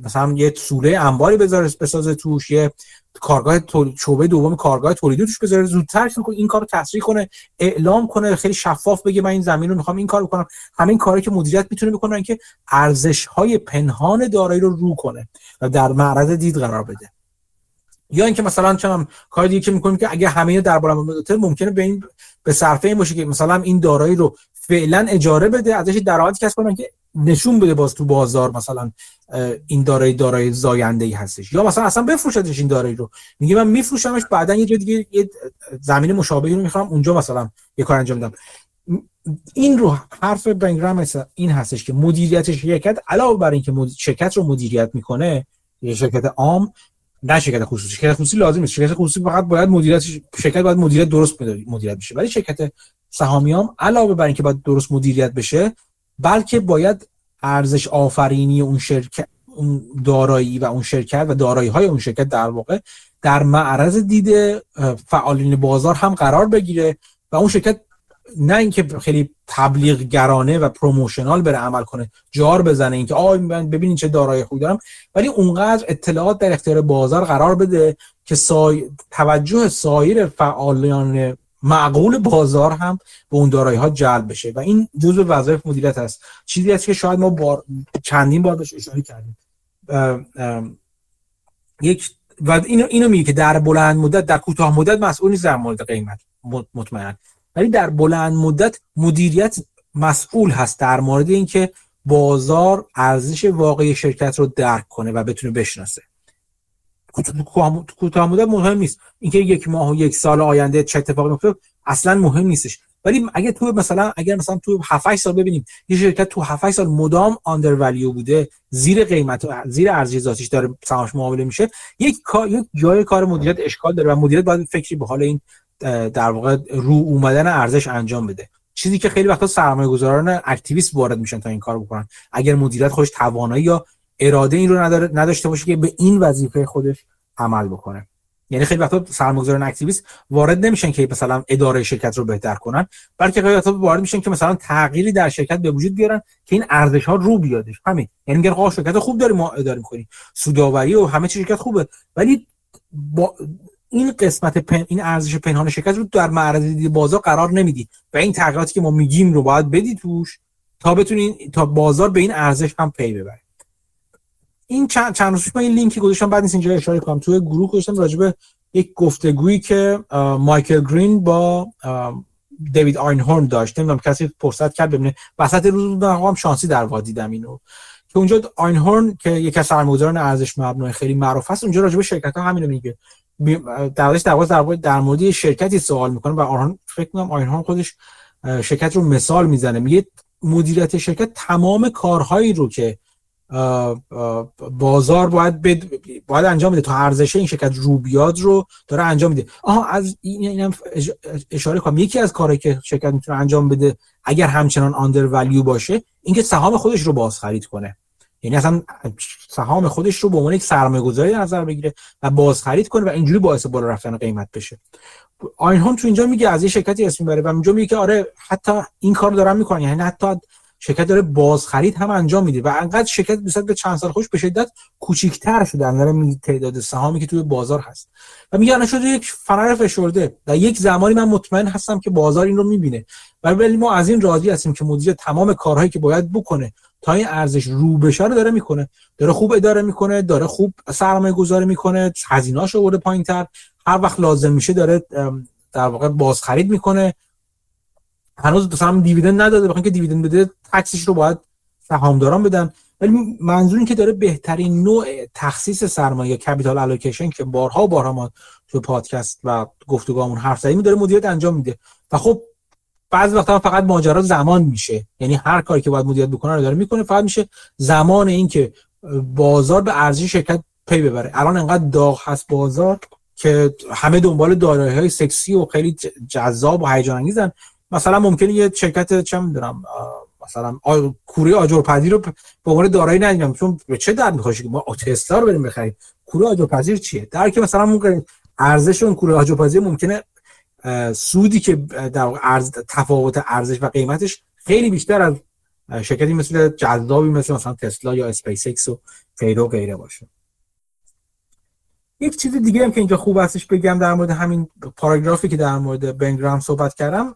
مثلا یه سوله انباری بذاره بسازه توش یه کارگاه شعبه دوم کارگاه تولیدی توش بذاره زودتر این کارو تسریع کنه اعلام کنه خیلی شفاف بگه من این زمین رو می‌خوام این کار بکنم همین کاری که مدیریت می‌تونه بکنه که ارزش های پنهان دارایی رو رو کنه و در معرض دید قرار بده. یا اینکه مثلا چون کاری دیگه که می‌کنیم که اگه همه در بالا ممکنه به این به صرفه این باشه که مثلا این دارایی رو فعلا اجاره بده ازش درآمدی کسب کنن که نشون بده باز تو بازار مثلا این دارایی دارایی زاینده ای هستش. یا مثلا اصلا بفروشدش این دارایی رو. میگه من میفروشمش بعدا یه جای دیگه یه زمین مشابهی رو می‌خوام اونجا مثلا یه کار انجام بدم. این رو حرف بنگرام این هستش که مدیریت شرکت علاوه بر اینکه شرکت رو مدیریت می‌کنه یه شرکت عام نه شرکت خصوصی. شرکت خصوصی لازم نیست. شرکت خصوصی فقط باید مدیریت شرکت باید مدیریت درست مدیریت بشه. ولی شرکت سهامیام علاوه بر اینکه باید درست مدیریت بشه بلکه باید ارزش آفرینی اون شرکت اون دارایی و اون شرکت و دارایی های اون شرکت در واقع در معرض دید فعالین بازار هم قرار بگیره و اون شرکت نه اینکه خیلی تبلیغ گرانه و پروموشنال بره عمل کنه جار بزنه اینکه آ ببینید چه دارایی خوبی دارم ولی اونقدر اطلاعات در اختیار بازار قرار بده که سای... توجه سایر فعالان معقول بازار هم به اون دارایی ها جلب بشه. و این جزء وظایف مدیریت هست چیزی است که شاید ما بار چندین بار بهش اشاره کردیم. یک و اینو اینو میگه که در بلند مدت در کوتاه مدت مسئول نیست در مورد قیمت. مطمئنا ولی در بلند مدت مدیریت مسئول هست در مورد اینکه بازار ارزش واقعی شرکت رو درک کنه و بتونه بشناسه. کوتاه مدت مهم نیست. اینکه یک ماه و یک سال آینده چه اتفاقی میفته اصلا مهم نیستش. ولی اگه تو مثلا اگر مثلا تو 7 سال ببینیم یه شرکت تو 7 سال مدام آندر ولیو بوده زیر قیمت و زیر ارزش ذاتیش داره سهامش معامله میشه یک یک جای کار مدیریت اشکال داره و مدیریت باید فکری به حال این در واقع رو اومدن ارزش انجام بده. چیزی که خیلی وقتا سرمایه گذاران اکتیویست وارد میشن تا این کار بکنن. اگر مدیریت خودش توانایی یا اراده این رو نداشته باشه که به این وظیفه خودش عمل بکنه. یعنی خیلی وقتا سرمایه‌گذاران اکتیویست وارد نمیشن که مثلا اداره شرکت رو بهتر کنن بلکه خیلی وقتا وارد میشن که مثلا تغییری در شرکت به وجود بیارن که این ارزش ها رو بیادش. همین. یعنی میگن آقا شرکت خوب داریم ما اداره می‌کنیم. سودآوری و همه چی شرکت خوبه. ولی با این قسمت پن... این ارزش پنهان شرکت رو در معرض بازار قرار نمیدی. و این تغییراتی که ما میگیم رو باید بدی توش تا بتونین تا بازار به این ارزش هم پی ببره این چند چند روز من این لینکی گذاشتم بعد نیست اینجا اشاره کنم. توی گروه گذاشتم راجبه یک گفتگویی که مایکل گرین با دیوید آینهورن داشت. نمی‌دونم کسی فرصت کرد ببینه. وسط روز بودم شانسی در واقع دیدم اینو. که اونجا آینهورن که یکی از سرمایه‌گذاران ارزش مبنای خیلی معروف است اونجا راجبه شرکت ها همینو میگه. در در در مورد شرکتی سوال می‌کنه و آنها فکر کنم آینهورن خودش شرکت رو مثال می‌زنه. میگه مدیریت شرکت تمام کارهایی رو که بازار باید بد... باید انجام میده تا ارزش این شرکت رو بیاد رو داره انجام میده. آها از اینم اشاره کنم. یکی از کارهایی که شرکت می‌تونه انجام بده اگر همچنان آندر ولیو باشه اینکه سهام خودش رو باز خرید کنه. یعنی اصلا سهام خودش رو به عنوان یک سرمایه گذاری نظر بگیره و باز خرید کنه و اینجوری باعث بالا رفتن قیمت بشه. آینهون تو اینجا میگه از یه شرکتی اسم می‌بره و اینجا میگه که آره حتی این کار دارن می‌کنن. یعنی حتی شرکت داره بازخرید هم انجام میده و انقدر شرکت نسبت به چند سال خوش به شدت کوچیک‌تر شده. در تعداد سهامی که توی بازار هست. و میگه الان شده یک فنر فشرده. در یک زمانی من مطمئن هستم که بازار این رو می‌بینه. ولی ما از این راضی هستیم که مدیر تمام کارهایی که باید بکنه تا این ارزش رو بشه رو داره می‌کنه. داره خوب اداره می‌کنه داره خوب سرمایه گذاری می‌کنه هزینه‌اش آورده پایینتر. هر وقت لازم میشه داره در واقع بازخرید می‌کنه. هنوز مثلا دیویدند نداده بخاطر که دیویدند بده تکسش رو باید سهامداران بدن. ولی منظور این که داره بهترین نوع تخصیص سرمایه کپیتال الوکیشن که بارها و بارها ما تو پادکست و گفتگوامون حرف زدیم داره مدیریت انجام میده. و خب بعضی وقتا فقط ماجرا زمان میشه. یعنی هر کاری که باید مدیریت بکنه رو داره می‌کنه فقط میشه زمان این که بازار به ارزش شرکت پی ببره. الان انقدر داغ هست بازار که همه دنبال دارایی های سکسی و خیلی جذاب و هیجان انگیزن مثلا ممکنه یه شرکت چه می‌دونم مثلا کوره آجرپذیر رو به عنوان دارایی ندیدم چون به چه درد می‌خواد که ما تسلا رو بریم بخریم. کوره آجرپذیر چیه؟ در که مثلا ممکن ارزش اون کوره آجرپذیر ممکنه سودی که در ارز تفاوت ارزش و قیمتش خیلی بیشتر از شرکتی مثل جذابی مثل مثلا تسلا یا اسپیس ایکس و غیره و غیره باشه. یک چیز دیگه هم که اینجا خوب هستش بگم در مورد همین پاراگرافی که در مورد بن گراهام صحبت کردم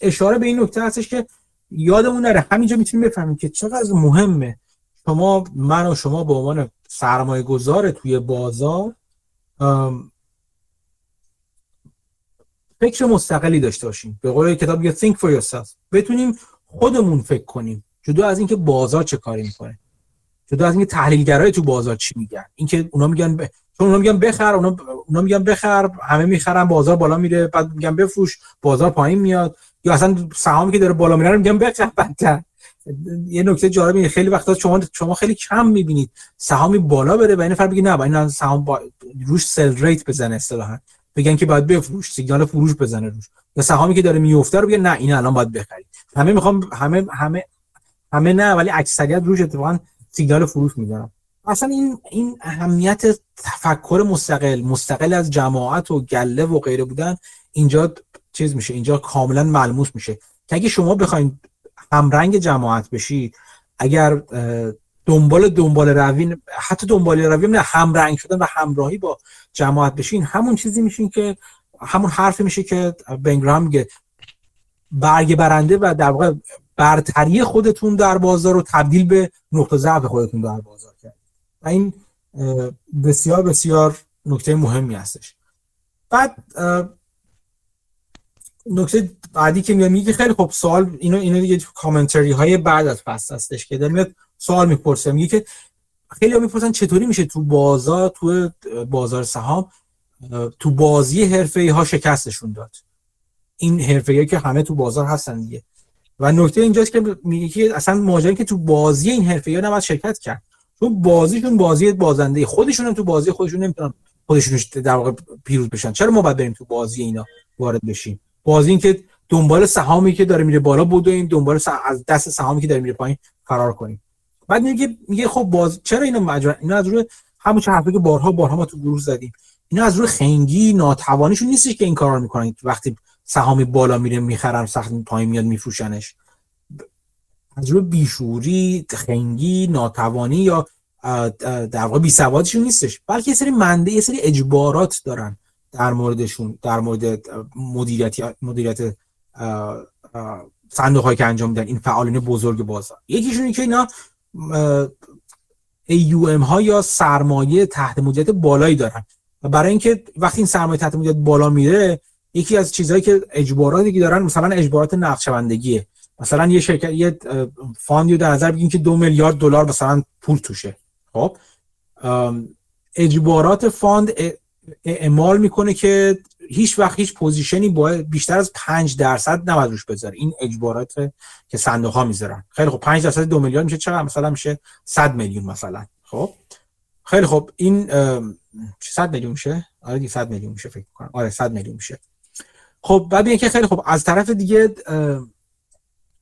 اشاره به این نکته هستش که یادمون نره همینجا می‌تونیم بفهمیم که چقدر مهمه شما من و شما به عنوان سرمایه گذار توی بازار فکر مستقلی داشته باشیم. به قول کتاب میگه think for yourself. بتونیم خودمون فکر کنیم. جدا از اینکه بازار چه کاری می‌کنه. جدا از اینکه تحلیلگرای تو بازار چی میگن. اینکه اونا میگن ب... چون اونا میگن بخر اونا, اونا میگن بخر همه می‌خرن بازار بالا میره بعد میگن بفروش بازار پایین میاد. یا اصلا سهامی که داره بالا میره میگن بخر بدتر. یه نکته جالبه خیلی وقتا شما شما خیلی کم می‌بینید سهامی بالا بره و این نفر بگه نه با این سهام با... روش سل ریت بزنه اصطلاحا. بگن که باید بفروش سیگنال فروش بزنه روش. یا سهامی که داره میفته رو بگه نه این الان باید بخرید. همه می‌خوام همه همه همه نه ولی اکثریت روش اتفاقا سیگنال فروش می‌ذارم اصلا این این اهمیت تفکر مستقل مستقل از جماعت و گله و غیره بودن اینجا چیز میشه اینجا کاملا ملموس میشه. که اگه شما بخواید همرنگ جماعت بشید اگر دنبال دنبال روین حتی دنبال روین نه همرنگ شدن و همراهی با جماعت بشین همون چیزی میشین که همون حرفی میشه که بنگرام میگه. برگ برنده و در واقع برتری خودتون در بازار رو تبدیل به نقطه ضعف خودتون در بازار کرد و این بسیار بسیار نکته مهمی هستش. بعد نکته بعدی که میاد میگه خیلی خب سوال اینو اینو دیگه کامنتری های بعد از فصل هستش که میاد سوال می‌پرسه. میگه که خیلی ها می‌پرسن چطوری میشه تو بازار تو بازار سهام تو بازی حرفه ها شکستشون داد. این حرفه که همه تو بازار هستن دیگه. و نکته اینجاست که میگه که اصلا ماجرا که تو بازی این حرفه ها نباید شرکت کرد. چون بازیشون بازی بازنده خودشون تو بازی خودشون نمی‌تونن خودشون در واقع پیروز بشن. چرا ما باید بریم تو بازی اینا وارد بشیم؟ بازی این که دنبال سهامی که داره میره بالا این دنبال از دست سهامی که داره میره پایین فرار کنیم. بعد میگه میگه خب باز چرا اینو مجبور اینا از روی همون چه حرفی که بارها بارها ما تو گروه زدیم. اینا از روی خنگی ناتوانیشون نیستش که این کارا می‌کنن. وقتی سهامی بالا میره می‌خرن سخت پایین میاد میفروشنش. از روی بیشوری خنگی ناتوانی یا در واقع بیسوادشون نیستش. بلکه یه سری منده یه سری اجبارات دارن در موردشون در مورد مدیریت مدیریت صندوق هایی که انجام میدن این فعالین بزرگ بازار. یکیشون که اینا AUM ها یا سرمایه تحت مدیریت بالایی دارن. و برای اینکه وقتی این سرمایه تحت مدیریت بالا میره یکی از چیزهایی که اجباراتی که دارن مثلا اجبارات نقدشوندگیه مثلا یه شرکت یه فاندی در نظر بگیریم که دو میلیارد دلار مثلا پول توشه. خب؟ اجبارات فاند اعمال می‌کنه که هیچ وقت هیچ پوزیشنی با بیشتر از 5 درصد نباید روش بذاره. این اجبارات که صندوق ها می‌ذارن. خیلی خب 5 درصد دو میلیون میشه چقدر؟ مثلا میشه 100 میلیون مثلا. خب؟ خیلی خب این 100 میلیون میشه؟ آره 100 میلیون میشه فکر کنم آره 100 میلیون میشه. خب بعد که خیلی خب از طرف دیگه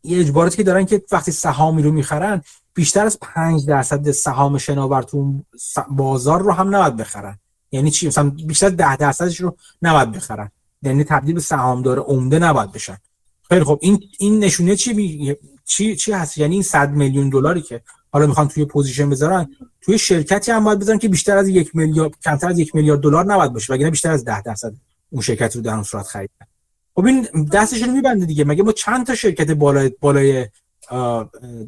یه اجباراتی که دارن که وقتی سهامی رو می‌خرن بیشتر از 5 درصد سهام شناور تو بازار رو هم نباید بخرن. یعنی چی؟ مثلا بیشتر 10 درصدش رو نباید بخرن. یعنی تبدیل به سهامدار عمده نباید بشن. خیلی خب این این نشونه چی چی چی هست؟ یعنی این 100 میلیون دلاری که حالا می‌خوان توی position بذارن توی شرکتی هم باید بذارن که بیشتر از یک میلیارد کمتر از یک میلیارد دلار نباید باشه وگرنه بیشتر از 10 درصد اون شرکت رو در اون صورت خریدن. خب این دستش رو میبنده دیگه. مگه ما چند تا شرکت بالای بالای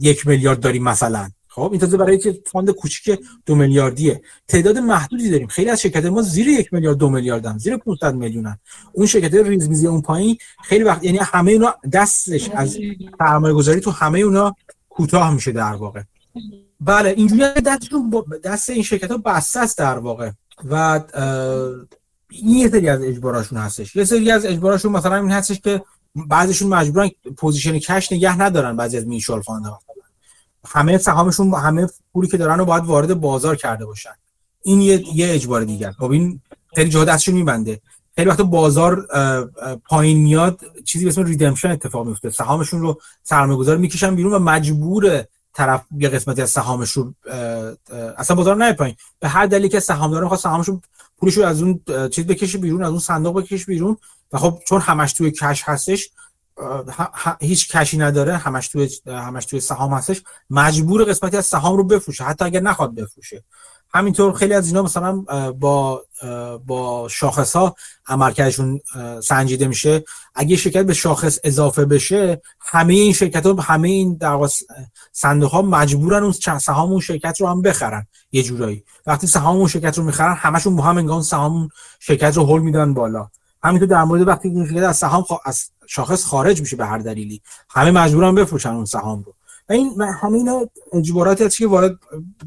یک میلیارد داریم مثلا؟ خب این تازه برای که فاند کوچیک دو میلیاردیه. تعداد محدودی داریم. خیلی از شرکت ما زیر یک میلیارد دو میلیاردن. زیر 500 میلیونن. اون شرکت ریزمیزی اون پایین خیلی وقت یعنی همه اونا دستش از سرمایه گذاری تو همه اونا کوتاه میشه در واقع. بله اینجوری دستشون دست این شرکت ها بسته است در واقع. و این یه سری از اجباراشون هستش. یه سری از اجباراشون مثلا این هستش که بعضیشون مجبورن position cash نگه ندارن بعضی از mutual fund همه سهامشون همه پولی که دارن رو باید وارد بازار کرده باشن. این یه, یه اجبار دیگر. خب این خیلی جهت دستشون میبنده. خیلی وقت بازار پایین میاد چیزی به اسم redemption اتفاق میفته سهامشون رو سرمایه‌گذار می‌کشن بیرون و مجبور طرف یه قسمتی از سهامش رو اصلا بازار نه پایین. به هر دلیلی که سهامدار می‌خواد سهامش پولش رو از اون چیز بکشه بیرون از اون صندوق بکشه بیرون. و خب چون همش توی کش هستش هیچ کشی نداره همش توی همش توی سهام هستش مجبور قسمتی از سهام رو بفروشه حتی اگر نخواد بفروشه. همینطور خیلی از اینا مثلا با با شاخص ها عملکردشون سنجیده میشه. اگه شرکت به شاخص اضافه بشه همه این شرکت ها همه این در صندوق ها مجبورن اون سهام اون شرکت رو هم بخرن یه جورایی. وقتی سهام اون شرکت رو می‌خرن همشون با هم انگار سهام شرکت رو هول میدن بالا. همینطور در مورد وقتی این شرکت از سهام از شاخص خارج میشه به هر دلیلی همه مجبورن بفروشن اون سهام رو. این همه اینا اجباراتی هست که وارد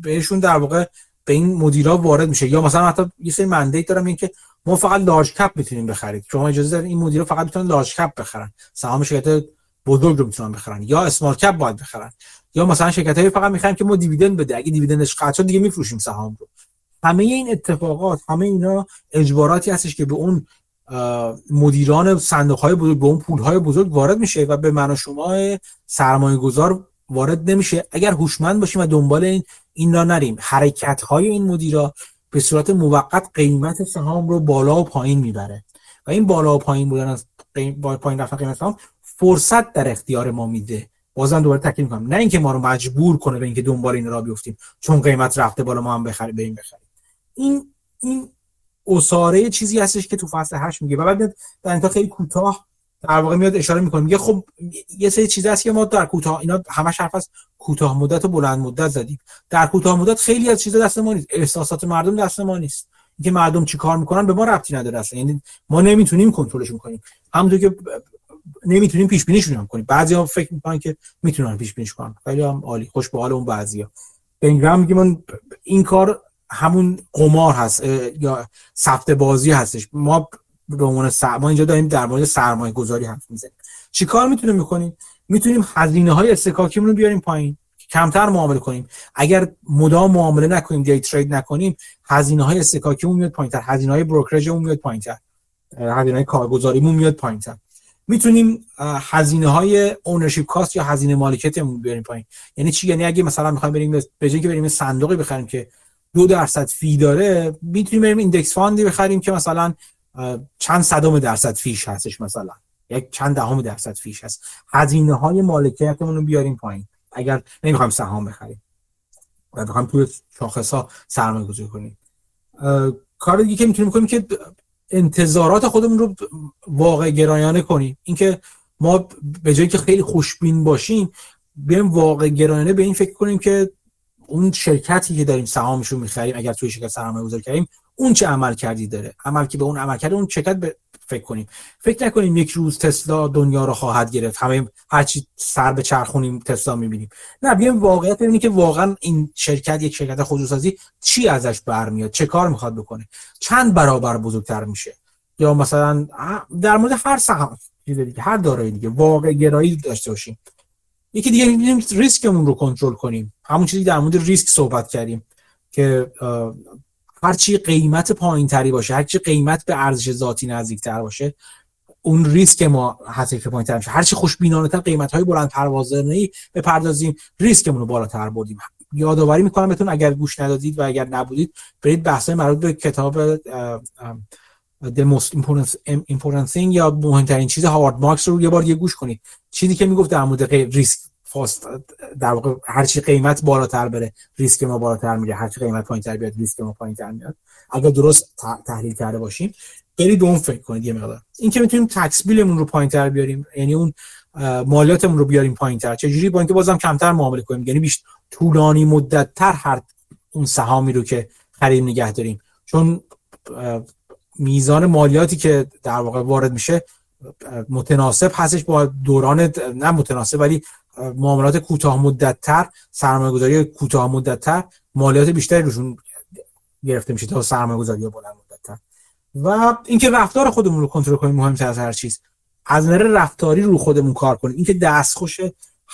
بهشون در واقع به این مدیرا وارد میشه. یا مثلا حتی یه سری مندیت دارم این که ما فقط لارج کپ می‌تونیم بخرید شما اجازه دارید این مدیرا فقط می‌تونن لارج کپ بخرن. سهام شرکت بزرگ رو می‌تونن بخرن. یا اسمال کپ باید بخرن. یا مثلا شرکت های فقط می‌خوایم که ما دیویدند بده. اگه دیویدندش قطع شد دیگه میفروشیم سهام رو. همه این اتفاقات همه اینا اجباراتی هستش که به اون مدیران صندوق های بزرگ به اون پول های بزرگ وارد میشه و به من و شما سرمایه گذار وارد نمیشه. اگر هوشمند باشیم و دنبال این این را نریم. حرکت های این مدیرا به صورت موقت قیمت سهام رو بالا و پایین می‌بره. و این بالا و پایین بودن از پایین رفتن قیمت سهام فرصت در اختیار ما میده. بازم دوباره تاکید می‌کنم. نه اینکه ما رو مجبور کنه به اینکه دنبال این را بیفتیم. چون قیمت رفته بالا ما هم بخریم این بخریم. این این اساره چیزی هستش که تو فصل 8 میگه. و بعد در خیلی کوتاه در واقع میاد اشاره می‌کنه. میگه خب یه سری چیز هست که ما در کوتاه اینا همش حرف از کوتاه مدت و بلند مدت زدیم. در کوتاه مدت خیلی از چیزا دست ما نیست. احساسات مردم دست ما نیست. اینکه مردم چی کار می‌کنن به ما ربطی نداره اصلا. یعنی ما نمی‌تونیم کنترلشون کنیم همونطور که نمی‌تونیم پیش بینیشون هم کنیم. بعضیا فکر می‌کنن که می‌تونن پیش بینیش کنن. خیلی هم عالی. خوش به حال اون بعضیا به میگه این کار همون قمار هست یا سفت بازی هستش. ما به عنوان ما اینجا داریم در مورد سرمایه گذاری حرف می‌زنیم. چیکار می‌تونیم بکنیم؟ می‌تونیم هزینه های استکاکیمون رو بیاریم پایین کمتر معامله کنیم. اگر مدام معامله نکنیم day trade نکنیم هزینه های اصطکاکیمون میاد پایینتر هزینه های brokerage مون میاد پایینتر هزینه های کارگزاریمون میاد پایینتر. می‌تونیم هزینه های ownership cost یا هزینه مالکیتمون بیاریم پایین. یعنی چی؟ یعنی اگه مثلا می‌خوایم بریم به جای بریم صندوقی بخریم که دو درصد fee داره می‌تونیم بریم index fund ی بخریم که مثلا چند صدم درصد fee ش هستش مثلا؟ یک چند دهم درصد fee ش هست. هزینه های مالکیتمون رو بیاریم پایین. اگر نمی‌خوایم سهام بخریم. و بخوایم توی شاخص ها سرمایه گذاری کنیم کار دیگه که می‌تونیم کنیم که انتظارات خودمون رو واقع گرایانه کنیم. اینکه ما به جایی که خیلی خوشبین باشیم بیایم واقع گرایانه به این فکر کنیم که اون شرکتی که داریم سهامش رو می‌خریم اگر توی شرکت سرمایه گذاری کردیم اون چه عمل کردی داره. عمل که به اون عمل کرده اون شرکت فکر کنیم. فکر نکنیم یک روز تسلا دنیا رو خواهد گرفت. همه هرچی سر به چرخونیم تسلا می‌بینیم. نه بیایم واقعیت ببینیم که واقعا این شرکت یک شرکت خصوصی چی ازش برمیاد؟ چه کار می‌خواد بکنه؟ چند برابر بزرگتر میشه؟ یا مثلا در مورد هر سهم دیگه هر دارایی دیگه واقع گرایی داشته باشیم. یکی دیگه می‌بینیم ریسکمون رو کنترل کنیم. همون چیزی در مورد ریسک صحبت کردیم که هرچی قیمت پایین تری باشه هرچی قیمت به ارزش ذاتی نزدیک تر باشه اون ریسک ما حتی که پایین تر میشه. هرچی خوشبینانه تر قیمت های بلند پروازانه ای بپردازیم ریسکمون رو بالاتر بردیم. یادآوری می‌کنم بهتون اگر گوش ندادید و اگر نبودید برید بحث مربوط به کتاب The Most Important Thing یا مهمترین چیز هاوارد مارکس رو یه بار یه گوش کنید. چیزی که می‌گفت در مورد ریسک. فاست در واقع هر چی قیمت بالاتر بره ریسک ما بالاتر میره هر چی قیمت پایینتر بیاد ریسک ما پایینتر میاد. اگر درست تحلیل کرده باشیم برید اون فکر کنید یه مقدار. این که می‌تونیم تکس بیلمون رو پایینتر بیاریم یعنی اون مالیاتمون رو بیاریم پایینتر. چجوری؟ با اینکه بازم کمتر معامله کنیم. یعنی بیش طولانی مدت تر هر اون سهامی رو که خرید نگه داریم. چون میزان مالیاتی که در واقع وارد میشه متناسب هستش با دوران نه متناسب ولی معاملات کوتاه مدت تر سرمایه گذاری کوتاه مدت تر مالیات بیشتری روشون گرفته میشه تا سرمایه گذاری بلند مدت تر و اینکه رفتار خودمون رو کنترل کنیم مهمتر از هر چیز. از نظر رفتاری رو خودمون کار کنیم. اینکه دستخوش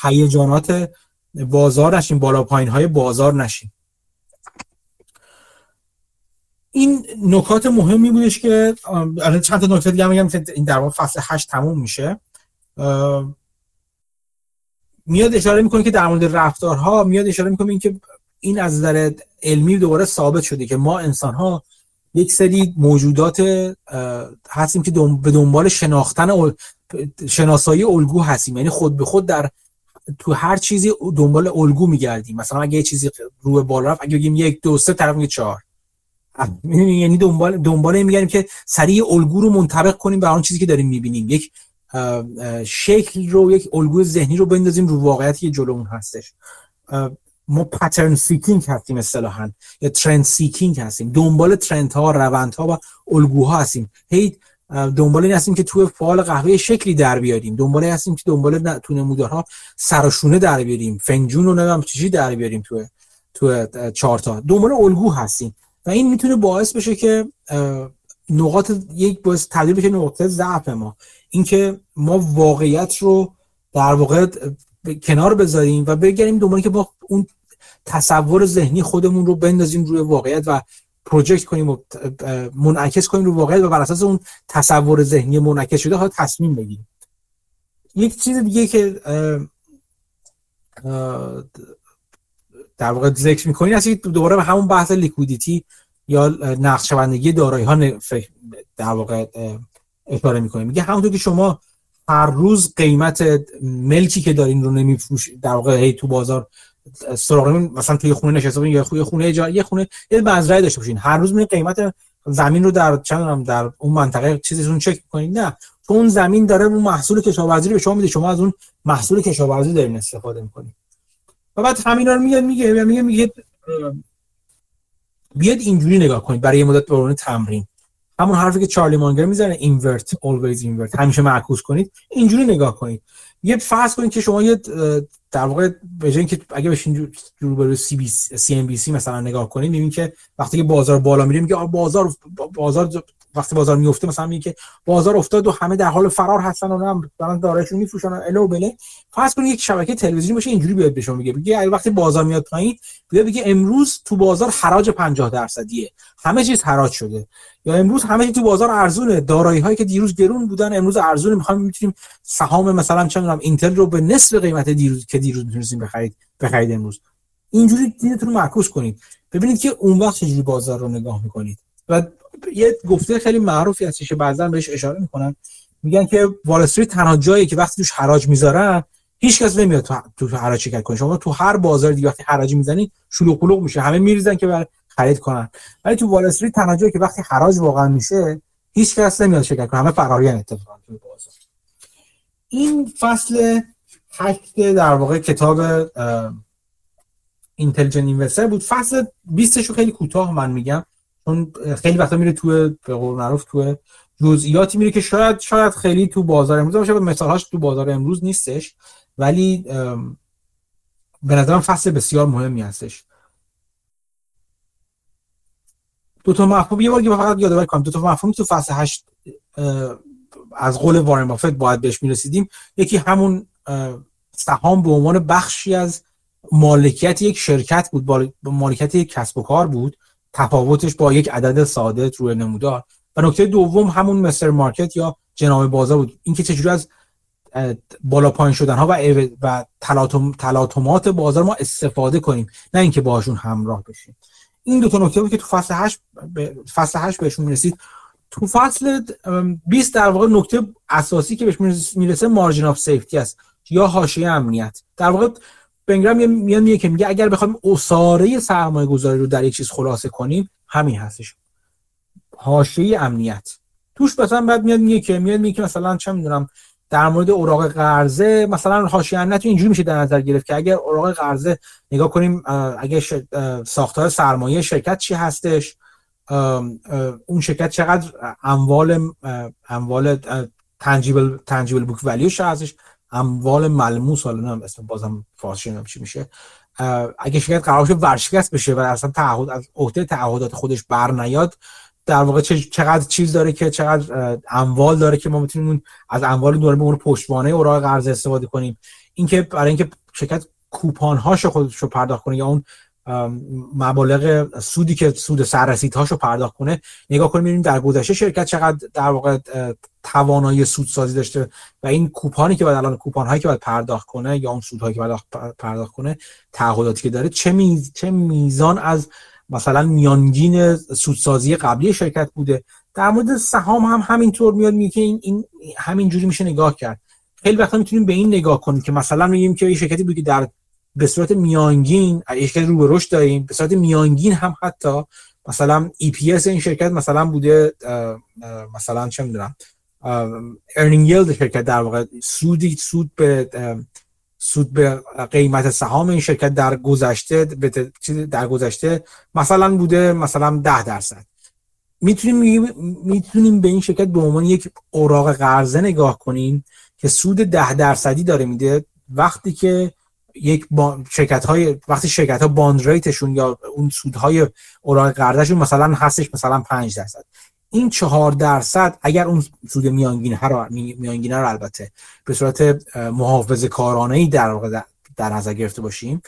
هیجانات بازار نشیم بالا پایین های بازار نشیم. این نکات مهمی بودش که الان چند تا نکته دیگه میگم که این در واقع فصل 8 تموم میشه. میاد اشاره می‌کنه که در مورد رفتارها میاد اشاره می‌کنه اینکه این از نظر علمی دوباره ثابت شده که ما انسان ها یک سری موجودات هستیم که به دنبال شناختن شناسایی الگو هستیم. یعنی خود به خود در تو هر چیزی دنبال الگو میگردیم. مثلا اگه یه چیزی رو بالا رفت اگه بگیم یک دو سه طرف میگه چهار. یعنی دنبال دنبال میگردیم که سریع الگو رو منطبق کنیم به اون چیزی که داریم می‌بینیم. یک شکل رو یک الگوی ذهنی رو بندازیم رو واقعیتی که جلومون هستش. ما pattern seeking هستیم اصطلاحا یا trend seeking هستیم. دنبال trend ها روند ها و الگوها هستیم. هی دنبال این هستیم که توی فال قهوه شکلی در بیاریم. دنبال هستیم که دنبال تو نمودارها سرشونه در بیاریم. فنجون رو نمی‌دونم چیزی در بیاریم تو تو چارتا دنبال الگو هستیم. و این می‌تونه باعث بشه که نقاط یک باعث تبدیل بشه نقطه ضعف ما. اینکه ما واقعیت رو در واقع کنار بذاریم و بگیریم دنبال که با اون تصور ذهنی خودمون رو بندازیم روی واقعیت و پروژکت کنیم و منعکس کنیم رو واقعیت و بر اساس اون تصور ذهنی منعکس شده ها تصمیم بگیریم. یک چیز دیگه که در واقع ذکر می‌کنین هستی دوباره به همون بحث لیکویدیتی یا نقش شوندگی دارایی ها در واقع اشاره می‌کنه میگه همونطور که شما هر روز قیمت ملکی که دارین رو نمیفروش در واقع هی تو بازار سراغ مثلا توی خونه نشسته باشین یا خونه اجاره یه خونه یه مزرعه داشته باشین. هر روز می قیمت زمین رو در چند در اون منطقه چیزیتون چک کنید نه تو اون زمین داره اون محصول کشاورزی رو به شما میده شما از اون محصول کشاورزی دارین استفاده می‌کنید و بعد همینا رو میگه میگه میگه میگه. بیاد اینجوری نگاه کنید. برای یه مدت به تمرین. همون حرفی که چارلی مانگر می‌زنه اینورت always invert. همیشه معکوس کنید. اینجوری نگاه کنید. یه فرض کنید که شما یه در واقع به جای اینکه اگه بشین رو به سی بی سی ام بی سی مثلا نگاه کنید می‌بینید که وقتی که بازار بالا میره میگه بازار بازار وقتی بازار میفته مثلا میگه که بازار افتاد و همه در حال فرار هستن و هم دارن دارایشون میفروشن الو بله. فرض کنید یک شبکه تلویزیونی باشه اینجوری بیاد به شما میگه میگه وقتی بازار میاد پایین بیاد بگه امروز تو بازار حراج 50 درصدیه. همه چیز حراج شده. یا امروز همه چی تو بازار ارزونه. دارایی هایی که دیروز گرون بودن امروز ارزونه. می‌خوایم می‌تونیم سهام مثلا چه می‌دونم اینتل رو به نصف قیمت دیروز که دیروز می‌تونیم بخرید بخرید امروز. اینجوری دیدتون رو معکوس کنید. ببینید که اون وقت چجوری بازار رو نگاه می‌کنید. و یه گفته خیلی معروفی هستش که بعضا بهش اشاره می‌کنن. میگن که وال استریت تنها جایی که وقتی توش حراج می‌ذارن هیچ کس نمیاد تو, حراج شرکت کنه. شما تو هر بازار دیگه وقتی حراج می‌زنی شلوغ قلوق میشه. همه میریزن که خرید کنن. ولی تو وال استریت تنها جایی که وقتی حراج واقعا میشه هیچ کس نمیاد شرکت کنه. همه فرارین اتفاقا تو بازار. این فصل هشت در واقع کتاب اینتلیجنت اینوستر بود. فصل 20 شو خیلی کوتاه من میگم. چون خیلی وقتا میره تو به قول معروف تو جزئیاتی میره که شاید شاید خیلی تو بازار امروز باشه مثالهاش تو بازار امروز نیستش ولی به نظرم فصل بسیار مهمی هستش. دو تا مفهوم یه بار که فقط یادآوری کنم دو تا مفهوم تو فصل 8 از قول وارن بافت باید بهش می‌رسیدیم. یکی همون سهام به عنوان بخشی از مالکیت یک شرکت بود مالکیت یک کسب و کار بود. تفاوتش با یک عدد ساده روی نمودار. و نکته دوم همون مستر مارکت یا جناب بازار بود. اینکه چجوری از بالا پایین شدن ها و و تلاطمات بازار ما استفاده کنیم. نه اینکه باشون همراه بشیم. این دو تا نکته بود که تو فصل 8 فصل 8 بهشون می‌رسید. تو فصل 20 در واقع نکته اساسی که بهش می‌رسه مارجین اف سیفتی است یا حاشیه امنیت. در واقع بنگرام میاد میگه که میگه اگر بخوایم اساره سرمایه گذاری رو در یک چیز خلاصه کنیم همین هستش. حاشیه امنیت. توش مثلا بعد میاد میگه که میاد میگه مثلا چه می‌دونم در مورد اوراق قرضه مثلا حاشیه امنیت اینجوری میشه در نظر گرفت که اگر اوراق قرضه نگاه کنیم اگر ساختار سرمایه شرکت چی هستش؟ اون شرکت چقدر اموال اموال تنجیبل تنجیبل بوک ولیوش هستش؟ اموال ملموس حالا نمی‌دونم اسم بازم فارسی نمی‌دونم چی میشه. اگه شرکت قرار ورشکست بشه و اصلا تعهد از عهده تعهدات خودش بر نیاد در واقع چقدر چیز داره که چقدر اموال داره که ما می‌تونیم از اموال داره به اون پشتوانه اوراق قرض استفاده کنیم. اینکه برای اینکه شرکت کوپان هاشو خودش رو پرداخت کنه یا اون مبالغ سودی که سود سررسیدهاشو پرداخت کنه. نگاه کنیم ببینیم در گذشته شرکت چقدر در واقع توانایی سودسازی داشته و این کوپانی که بعد الان کوپان هایی که باید پرداخت کنه یا اون سودهایی که باید پرداخت کنه تعهداتی که داره چه میز... چه میزان از مثلا میانگین سودسازی قبلی شرکت بوده. در مورد سهام هم همینطور میاد میگه این, این همین جوری میشه نگاه کرد. خیلی وقتا می‌تونیم به این نگاه کنیم که مثلا میگیم که یه شرکتی بود که در به صورت میانگین شرکت رو به رشد داریم به صورت میانگین هم حتی مثلا EPS این شرکت مثلا بوده مثلا چه می‌دونم ارنینگ یلد شرکت در واقع سودی سود به سود به قیمت سهام این شرکت در گذشته در گذشته مثلا بوده مثلا 10 درصد. می‌تونیم می‌تونیم به این شرکت به عنوان یک اوراق قرضه نگاه کنیم که سود 10 درصدی داره میده وقتی که یک شرکت های وقتی شرکت ها bond rate شون یا اون سودهای اوراق قرضشون مثلا هستش مثلا 5 درصد. این چهار درصد اگر اون سود میانگینه رو میانگینه رو البته به صورت محافظه کارانه ای در در نظر گرفته باشیم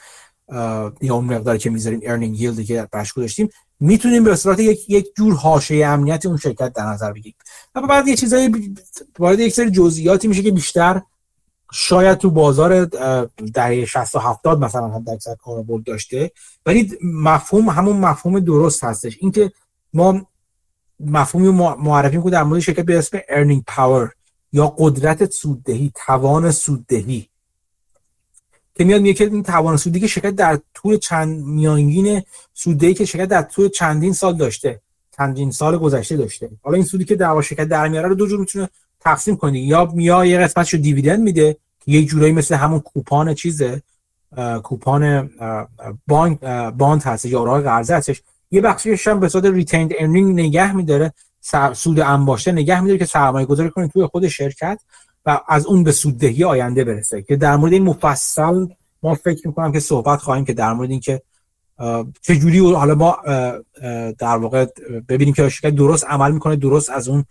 یا اون مقداری که می‌ذاریم earning yield که برش گذاشتیم می‌تونیم به صورت یک یک جور حاشیه امنیت اون شرکت در نظر بگیریم. و بعد یه چیزایی وارد یک سری جزئیاتی میشه که بیشتر شاید تو بازار دهه 60 و 70 مثلا هم در کاربرد داشته ولی مفهوم همون مفهوم درست هستش. اینکه ما مفهومی معرفی کنیم در مورد شرکت به اسم earning power یا قدرت سوددهی توان سوددهی. که میاد میگه که این توان سوددهی که شرکت در طول چند میانگین سوددهی که شرکت در طول چندین سال داشته چندین سال گذشته داشته. حالا این سودی که در شرکت در میاره رو دو جور می‌تونه تقسیم کنی. یا میا یه قسمتشو dividend میده یه جورایی مثل همون کوپان چیزه کوپان بانک bond هست یا اوراق قرضه هستش. یه بخشیش هم به صورت retained earning نگه میداره سود انباشته نگه میداره که سرمایه گذاری کنید توی خود شرکت و از اون به سوددهی آینده برسه. که در مورد این مفصل ما فکر می‌کنم که صحبت خواهیم که در مورد اینکه چجوری حالا ما در واقع ببینیم که شرکت درست عمل می‌کنه درست از اون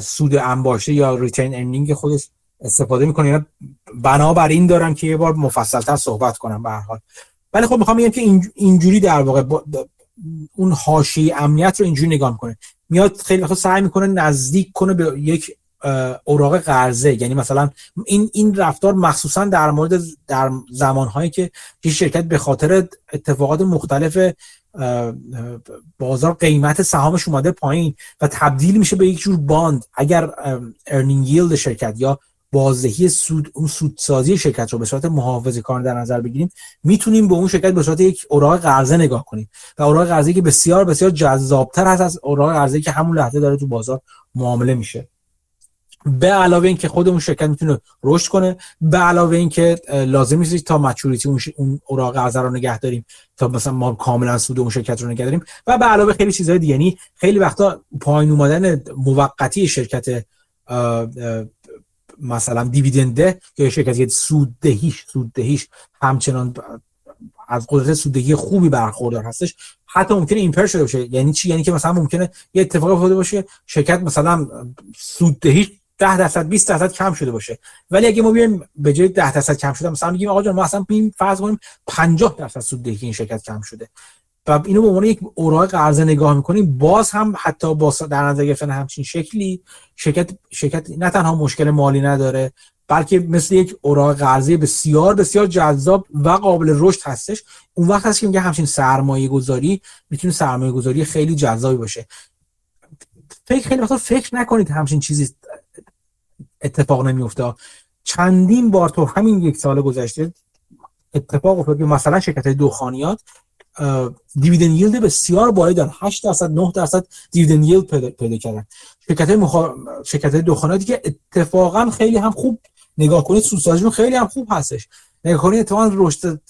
سود انباشته یا ریتین ارنینگ خودش استفاده می‌کنه. بنابر این دارم که یه بار مفصلتر صحبت کنم به هر حال. ولی خب می‌خوام بگم که اینجوری در واقع اون حاشیه امنیت رو اینجوری نگاه می‌کنه. میاد خیلی وقت سعی می‌کنه نزدیک کنه به یک اوراق قرضه. یعنی مثلا این این رفتار مخصوصا در مورد در زمانهایی که یه شرکت به خاطر اتفاقات مختلف بازار قیمت سهامش اومده پایین و تبدیل میشه به یک جور bond. اگر earning yield شرکت یا بازدهی سود اون سودسازی شرکت رو به صورت محافظه کار در نظر بگیریم می‌تونیم به اون شرکت به صورت یک اوراق قرضه نگاه کنیم. و اوراق قرضه که بسیار بسیار جذابتر هست از اوراق قرضه که همون لحظه داره تو بازار معامله میشه. به علاوه اینکه خود اون شرکت می‌تونه رشد کنه به علاوه اینکه لازم نیست تا maturity اون اوراق قرضه رو نگه داریم تا مثلا ما کاملا سود اون شرکت رو نگه داریم و به علاوه خیلی چیزهای دیگه. یعنی خیلی وقتا پایین اومدن موقتی شرکت مثلا دیویدنده یا شرکتی دهیش سود دهیش همچنان از قدرت سوددهی خوبی برخوردار هستش حتی ممکنه ایمپر شده باشه. یعنی چی؟ یعنی که مثلا ممکنه یه اتفاق افتاده باشه شرکت مثلا سوددهیش 10 درصد 20 درصد کم شده باشه. ولی اگه ما بیایم به جای 10 درصد کم شده مثلا میگیم آقا جان ما اصلا بیم فرض کنیم 50 درصد سوددهی این شرکت کم شده. و اینو به عنوان یک اوراق قرضه نگاه می‌کنیم باز هم حتی با در نظر گرفتن همچین شکلی شرکت شرکت نه تنها مشکل مالی نداره بلکه مثل یک اوراق قرضه بسیار بسیار جذاب و قابل رشد هستش. اون وقت هست که میگه همچین سرمایه گذاری می‌تونه سرمایه گذاری خیلی جذابی باشه. فکر خیلی وقتا فکر نکنید همچین چیزی اتفاق نمیفته چندین بار تو همین یک سال گذشته اتفاق افتاد مثلا شرکت دخانیات دیویدن ییلد بسیار بالایی دارن. 8 درصد 9 درصد دیویدن ییلد پیدا, کردن. شرکت مخا... شرکت دخانیاتی که اتفاقا خیلی هم خوب نگاه کنید سودسازیشون خیلی هم خوب هستش. نگاه کنید اتفاقا رشد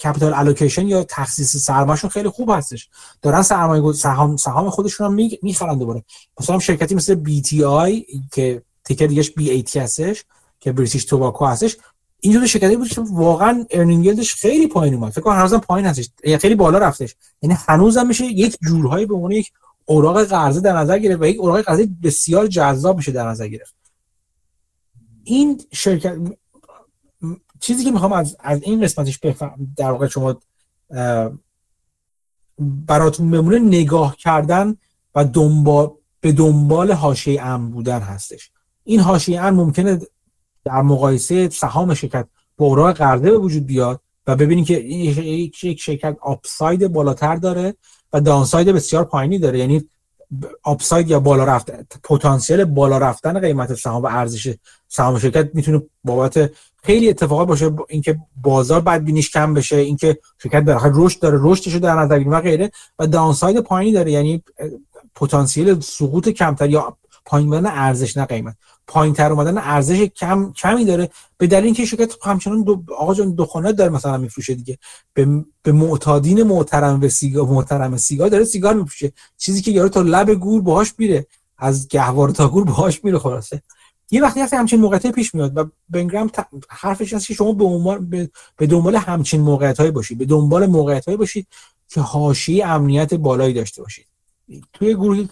کپیتال الوکیشن یا تخصیص سرمایه‌شون خیلی خوب هستش. دارن سرمایه سهام سهام خودشون هم می‌خرن دوباره. مثلا شرکتی مثل BTI که ticker دیگهش BAT هستش که British Tobacco هستش. اینجور شرکتی بود که واقعا earning yield ش خیلی پایین اومد. فکر کنم هنوزم پایین هستش. یعنی خیلی بالا رفتش. یعنی هنوزم میشه یک جورهایی به عنوان یک اوراق قرضه در نظر گرفت و یک اوراق قرضه بسیار جذاب میشه در نظر گرفت. این شرکت چیزی که می‌خوام از, از این قسمتش بفهم در واقع شما براتون بمونه نگاه کردن و دنبال به دنبال حاشیه ام بودن هستش. این حاشیه ممکنه در مقایسه سهام شرکت اوراق قرضه به وجود بیاد و ببینید که یک شرکت آپساید بالاتر داره و دانساید بسیار پایینی داره. یعنی آپساید یا بالا رفت پتانسیل بالا رفتن قیمت سهام و ارزش سهام شرکت می‌تونه بابت خیلی اتفاقات باشه. اینکه بازار بدبینیش کم بشه اینکه شرکت در رشد داره رشدش رو در نظر و غیره و دانساید پایینی داره. یعنی پتانسیل سقوط کمتر یا پایین بودن ارزش نه قیمت. پایین تر اومدن ارزش کم کمی داره. به دلیل اینکه شرکت همچنان دو آقا جان دخانات داره مثلا میفروشه دیگه. به, به معتادین محترم به سیگار محترم سیگار داره سیگار میفروشه. چیزی که یارو تا لب گور باهاش میره. از گهوار تا گور باهاش میره خلاصه. یه وقتی هست همچین موقعیت پیش میاد و بنگرام. حرفش هست که شما به, عنوان به... به دنبال همچین موقعیت هایی باشید. به دنبال موقعیت هایی باشید که حاشیه امنیت بالایی داشته باشید. توی گروهی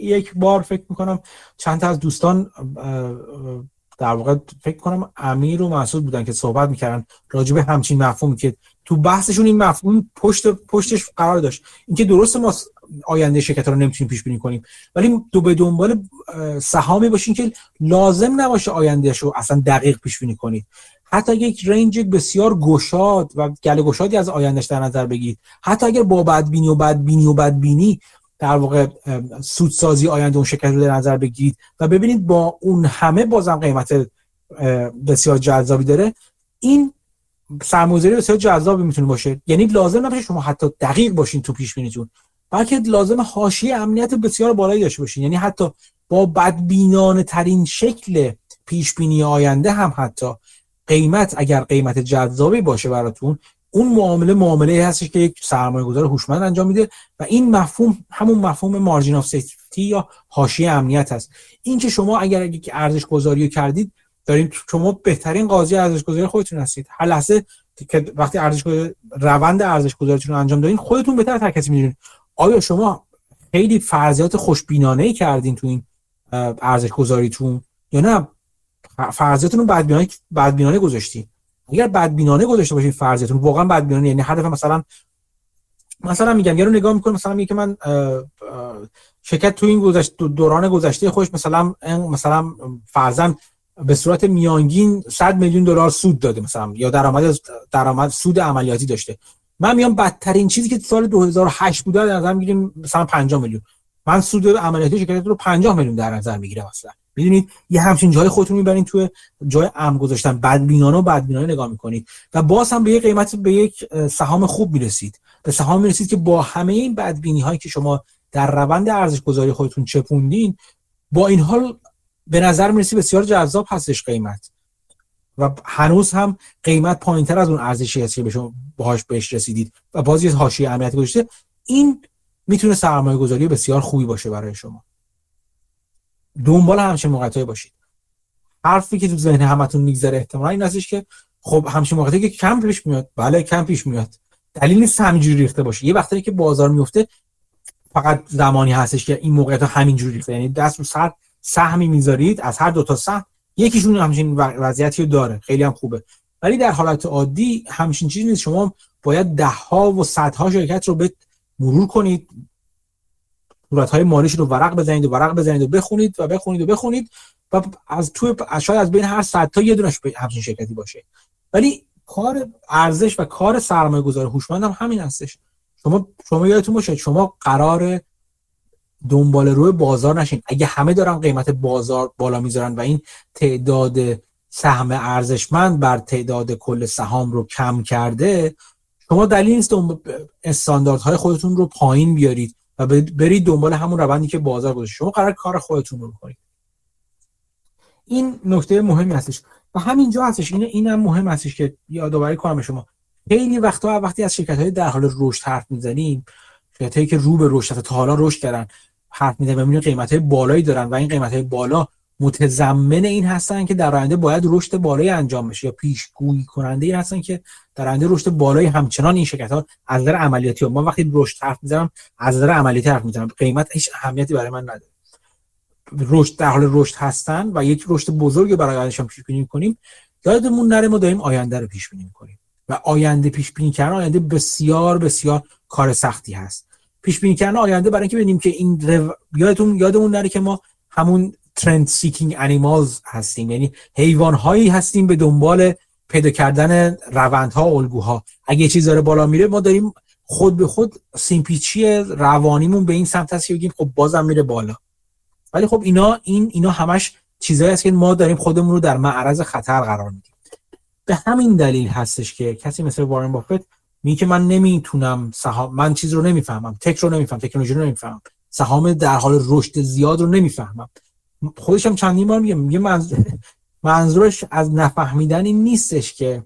یک بار فکر می‌کنم چند تا از دوستان در واقع فکر کنم امیر و مسعود بودن که صحبت می‌کردن راجع به همچین مفهومی که تو بحثشون این مفهوم پشت پشتش قرار داشت. اینکه درست ما آینده شرکت رو نمی‌تونیم پیش بینی کنیم ولی دو به دنبال سهامی باشین که لازم نباشه آیندهش رو اصلا دقیق پیش بینی کنید. حتی یک رنج بسیار گشاد و گله گشادی از آیندهش در نظر بگیرید حتی اگر با بدبینی و بدبینی و بدبینی در واقع سودسازی آینده اون شرکت رو در نظر بگیرید و ببینید با اون همه بازم قیمت بسیار جذابی داره. این سرمایه‌گذاری بسیار جذابی می‌تونه باشه. یعنی لازم نباشه شما حتی دقیق باشین تو پیش بینیتون بلکه لازم حاشیه امنیت بسیار بالایی داشته باشین. یعنی حتی با بدبینانه ترین شکل پیش بینی آینده هم حتی قیمت اگر قیمت جذابی باشه براتون اون معامله معامله هستش که یک سرمایه گذار هوشمند انجام میده و این مفهوم همون مفهوم مارجین آف سیفتی یا حاشیه امنیت هست. این که شما اگر یک ارزش گذاری کردید دارین شما بهترین قاضی ارزش گذاری خودتون هستید. هر لحظه که وقتی ارزش روند ارزش گذاریتون رو انجام دادین خودتون بهتر تا کسی می‌دونید آیا شما خیلی فرضیات خوشبینانه ای کردین تو این ارزش گذاریتون یا نه؟ فرضیاتتون رو بدبینانه بدبینانه گذاشتین. اگر بدبینانه گذاشته باشید فرضیتون واقعا بدبینانه یعنی هدف مثلا مثلا میگم یارو نگاه می‌کنه مثلا میگه که من شرکت تو این گذشت دوران گذشته خوش مثلا مثلا فرزن به صورت میانگین 100 میلیون دلار سود داده مثلا یا درآمد درآمد سود عملیاتی داشته. من میام بدترین چیزی که سال 2008 بوده در نظر می‌گیریم مثلا 50 میلیون. من سود عملیاتی شرکت رو 50 میلیون در نظر می‌گیرم مثلا می‌دونید؟ یه همچین جای خودتون می‌برین تو جای ام گذاشتن. بدبینانه و بدبینانه نگاه می‌کنید. و باز هم به یه قیمت به یک سهام خوب می‌رسید. به سهام می‌رسید که با همه این بدبینی هایی که شما در روند ارزش گذاری خودتون چپوندین با این حال به نظر می‌رسید بسیار جذاب هستش قیمت. و هنوز هم قیمت پایینتر از اون ارزشی هست که به شما باهاش بهش رسیدید. و باز یه حاشیه امنیتی گذاشته. این می‌تونه سرمایه گذاری بسیار خوبی باشه برای شما. دنبال همچین موقعیتایی باشید. حرفی که تو ذهن همتون میگذره احتمالا این هستش که خب همچین موقعیتی که کم پیش میاد بله کم پیش میاد. دلیل نیست همینجوری ریخته باشه. یه وقتی که بازار میفته فقط زمانی هستش که این موقعیت ها همینجوری ریخته. یعنی دست رو سر سهمی می‌ذارید از هر دو تا سهم یکیشون همچین وضعیتی رو داره. خیلی هم خوبه. ولی در حالت عادی همچین چیزی نیست. شما باید ده ها و صدها شرکت رو به مرور کنید. صورت های مالیش رو ورق بزنید و ورق بزنید و بخونید و بخونید و بخونید و از توی شاید از بین هر صد تا یه دونش همچین شرکتی باشه. ولی کار ارزش و کار سرمایه گذار هوشمند هم همین هستش. شما شما یادتون باشه شما قرار دنبال روی بازار نشین. اگه همه دارن قیمت بازار بالا می‌ذارن و این تعداد سهم ارزشمند بر تعداد کل سهام رو کم کرده شما دلیل نیست استانداردهای خودتون رو پایین بیارید. و برید دنبال همون روندی که بازار گذاشته شما قرار کار خودتون رو بکنید. این نکته مهمی هستش. و همینجا هستش. این اینم مهم هستش که یادآوری کنم به شما. خیلی وقتا وقتی از شرکت های در حال رشد حرف می‌زنیم شرکت که رو به رشد تا حالا رشد کردن حرف می‌زنیم و قیمت های بالایی دارن و این قیمت های بالا متضمن این هستن که در آینده باید رشد بالایی انجام بشه یا پیشگویی کننده این هستن که در آینده رشد بالایی همچنان این شرکت ها از نظر عملیاتی ها ما وقتی رشد حرف می‌زنم از نظر عملیاتی حرف می‌زنم. قیمت هیچ اهمیتی برای من نداره. رشد در حال رشد هستن و یک رشد بزرگ برای آینده پیش بینی کنیم یادمون نره ما داریم آینده رو پیش بینی کنیم و آینده پیش بینی کردن آینده بسیار بسیار کار سختی هست. پیش بینی کردن آینده برای اینکه ببینیم که این یادتون یادمون نره که ما همون trend seeking animals هستیم. یعنی حیوان هایی هستیم به دنبال پیدا کردن روندها الگوها. اگه چیز داره بالا میره ما داریم خود به خود سیمپیچی روانیمون به این سمت هست که بگیم خب بازم میره بالا. ولی خب اینا این اینا همش چیزایی هست که ما داریم خودمون رو در معرض خطر قرار میدیم. به همین دلیل هستش که کسی مثل وارن بافت میگه که من نمی‌تونم سهام من چیز رو نمی‌فهمم تک رو نمی‌فهمم تکنولوژی رو نمی‌فهمم. سهام در حال رشد زیاد رو نمی‌فهمم. خودش هم چندین بار میگه میگه منظورش از نفهمیدن این نیستش که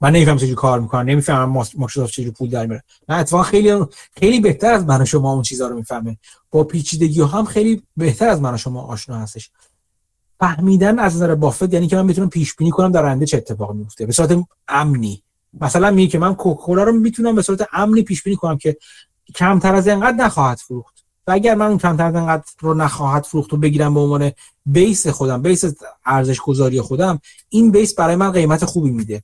من نمی‌فهمم چجوری کار می‌کنن نمی‌فهمم مایکروسافت چجوری پول در میاره. نه اتفاقا خیلی خیلی بهتر از من و شما اون چیزا رو می‌فهمه. با پیچیدگی هم خیلی بهتر از من و شما آشنا هستش. فهمیدن از نظر بافت یعنی که من می‌تونم پیش بینی کنم در آینده چه اتفاقی میفته به صورت امنی. مثلا میگه که من کوکاکولا رو می‌تونم به صورت امنی پیش بینی کنم که کمتر از اینقدر نخواهد فروخت. و اگر من اون کمتر از اینقدر رو نخواهد فروخت و بگیرم به عنوان بیس خودم بیس ارزش گذاری خودم این بیس برای من قیمت خوبی میده.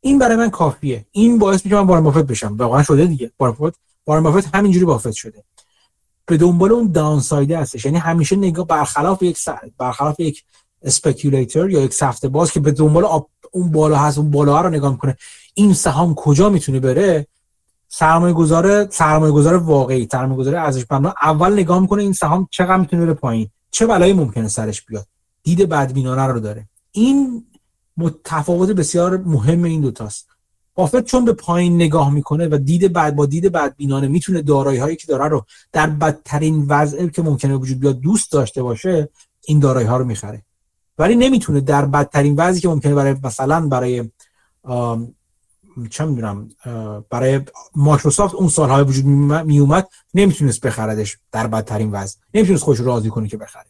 این برای من کافیه. این باعث میشه من وارن بافت بشم. واقعا شده دیگه. وارن بافت وارن بافت همینجوری بافت شده. به دنبال اون داون سایده هستش. یعنی همیشه نگاه برخلاف یک برخلاف یک اسپکیولیتور یا یک سفته باز که به دنبال اون بالا هست اون بالا رو نگاه می‌کنه. این سهام کجا می‌تونه بره؟ سرمایه گذار سرمایه گذار واقعی سرمایه گذار ارزشمند. اول نگاه می‌کنه این سهام چقدر می‌تونه بره پایین. چه بلایی ممکنه سرش بیاد. دید بدبینانه رو داره. این تفاوت بسیار مهم این دوتاست بافت چون به پایین نگاه می‌کنه و دید بعد با دید بدبینانه می‌تونه دارایی هایی که داره رو در بدترین وضع که ممکنه وجود بیاد دوست داشته باشه این دارایی ها رو می‌خره. ولی نمی‌تونه در بدترین وضعی که ممکنه برای مثلا برای چه می‌دونم برای مایکروسافت اون سالهای وجود می اومد نمی‌تونست بخردش در بدترین وضع. نمی‌تونست خودش راضی کنه که بخره.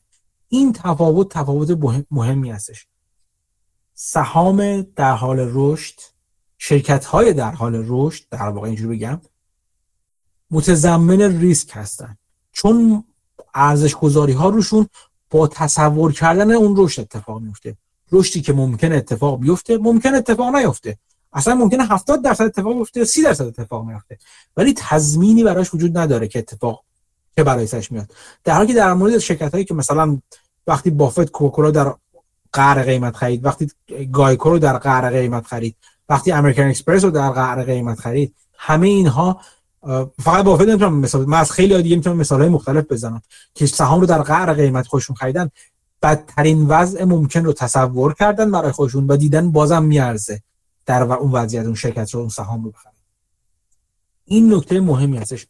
این تفاوت تفاوت مهمی هستش. سهام در حال رشد شرکت های در حال رشد در واقع اینجوری بگم متضمن ریسک هستن. چون ارزش گذاری ها روشون با تصور کردن اون رشد اتفاق میفته رشدی که ممکن اتفاق بیفته ممکن اتفاق نیفته. اصلا ممکنه 70 درصد اتفاق بیفته یا 30 درصد اتفاق میفته. ولی تضمینی براش وجود نداره که اتفاق که برای سرش میاد. در حالی که در مورد شرکت هایی که مثلا وقتی بافت کوکاکولا در قهر قیمت خرید وقتی گایکو رو در قهر قیمت خرید وقتی American Express رو در قعر قیمت خرید همه اینها فقط بافت نمی‌تونم مثال من از خیلی دیگه می‌تونم مثال های مختلف بزنم که سهام رو در قعر قیمت خودشون خریدن بدترین وضع ممکن رو تصور کردن برای خودشون و دیدن بازم میارزه. در اون وضعیت اون شرکت رو اون سهام رو بخرن این نکته مهمی هستش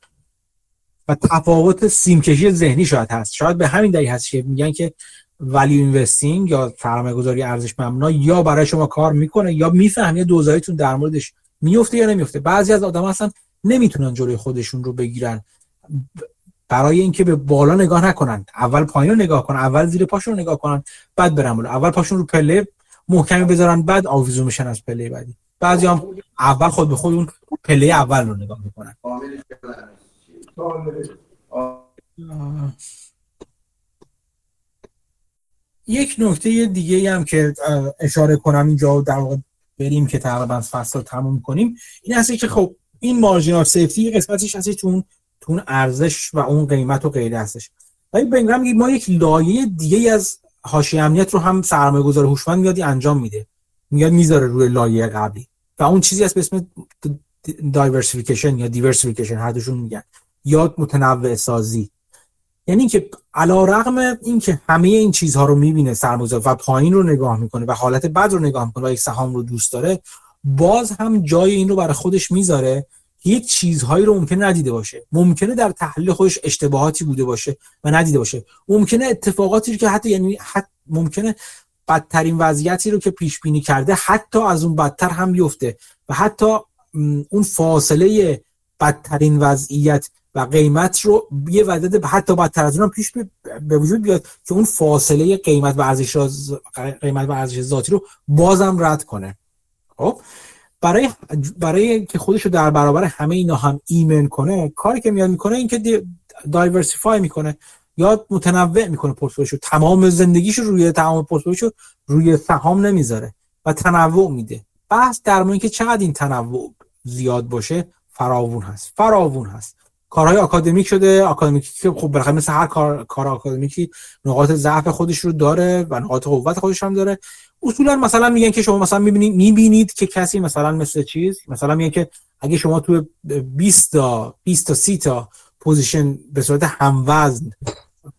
و تفاوت سیمکشی ذهنی شاید هست. شاید به همین دلیل هست که میگن که value investing یا سرمایه گذاری ارزش مبنا یا برای شما کار می‌کنه یا می‌فته دوزاریتون در موردش میفته یا نمیفته بعضی از آدم اصلا نمی‌تونن جلوی خودشون رو بگیرن. برای اینکه به بالا نگاه نکنن. اول پایین نگاه کنن. اول زیر پاشون نگاه کنن. بعد برن بالا. اول پاشون رو پله محکمی بذارن بعد آویزون میشن از پله بعدی. بعضی هم اول خود به خود اون پله اول رو نگاه می‌کنن. یک نکته دیگه هم که اشاره کنم اینجا در واقع بریم که تقریبا فصل تموم کنیم. این هستی که خب این margin of safety قسمتش هستی چون تون ارزش و اون قیمت و غیره هستش. ولی بن گراهام ما یک لایه دیگه از حاشیه امنیت رو هم سرمایه گذار هوشمند میاد انجام میده. میاد می‌ذاره روی لایه قبلی. و اون چیزی هست به اسم diversification یا diversification هر دوشون میگن. یا متنوع سازی. یعنی که علی رغم این که همه این چیزها رو می‌بینه سرمایه‌گذار و پایین رو نگاه می‌کنه و حالت بد رو نگاه می‌کنه و یک سهام رو دوست داره باز هم جای این رو برای خودش می‌ذاره یک چیزهایی رو ممکنه ندیده باشه. ممکنه در تحلیل خودش اشتباهاتی بوده باشه و ندیده باشه. ممکنه اتفاقاتی که حتی یعنی حتی ممکنه بدترین وضعیتی رو که پیش بینی کرده حتی از اون بدتر هم بیفته و حتی اون فاصله بدترین وضعیت و قیمت رو یه وعده حتی بدتر از اون پیش به وجود بیاد که اون فاصله قیمت و ارزش قیمت و ارزش ذاتی رو بازم رد کنه. خب؟ برای برای که خودش رو در برابر همه اینا هم ایمن کنه کاری که میاد می‌کنه این که دایورسیفای می‌کنه یا متنوع می‌کنه پورتفولیوشو. تمام زندگیشو روی تمام پورتفولیوشو روی سهام نمی‌ذاره و تنوع میده. بحث در مورد که چقدر این تنوع زیاد باشه فراوون هست. فراوون هست. کارهای آکادمیک شده. آکادمیک که خب بالاخره مثل هر کار کار آکادمیکی نقاط ضعف خودش رو داره و نقاط قوت خودش هم داره. اصولا مثلا میگن که شما مثلا می‌بینید می‌بینید که کسی مثلا مثل چیز مثلا میگن که اگه شما تو 20 تا 20 تا 30 تا position به صورت هموزن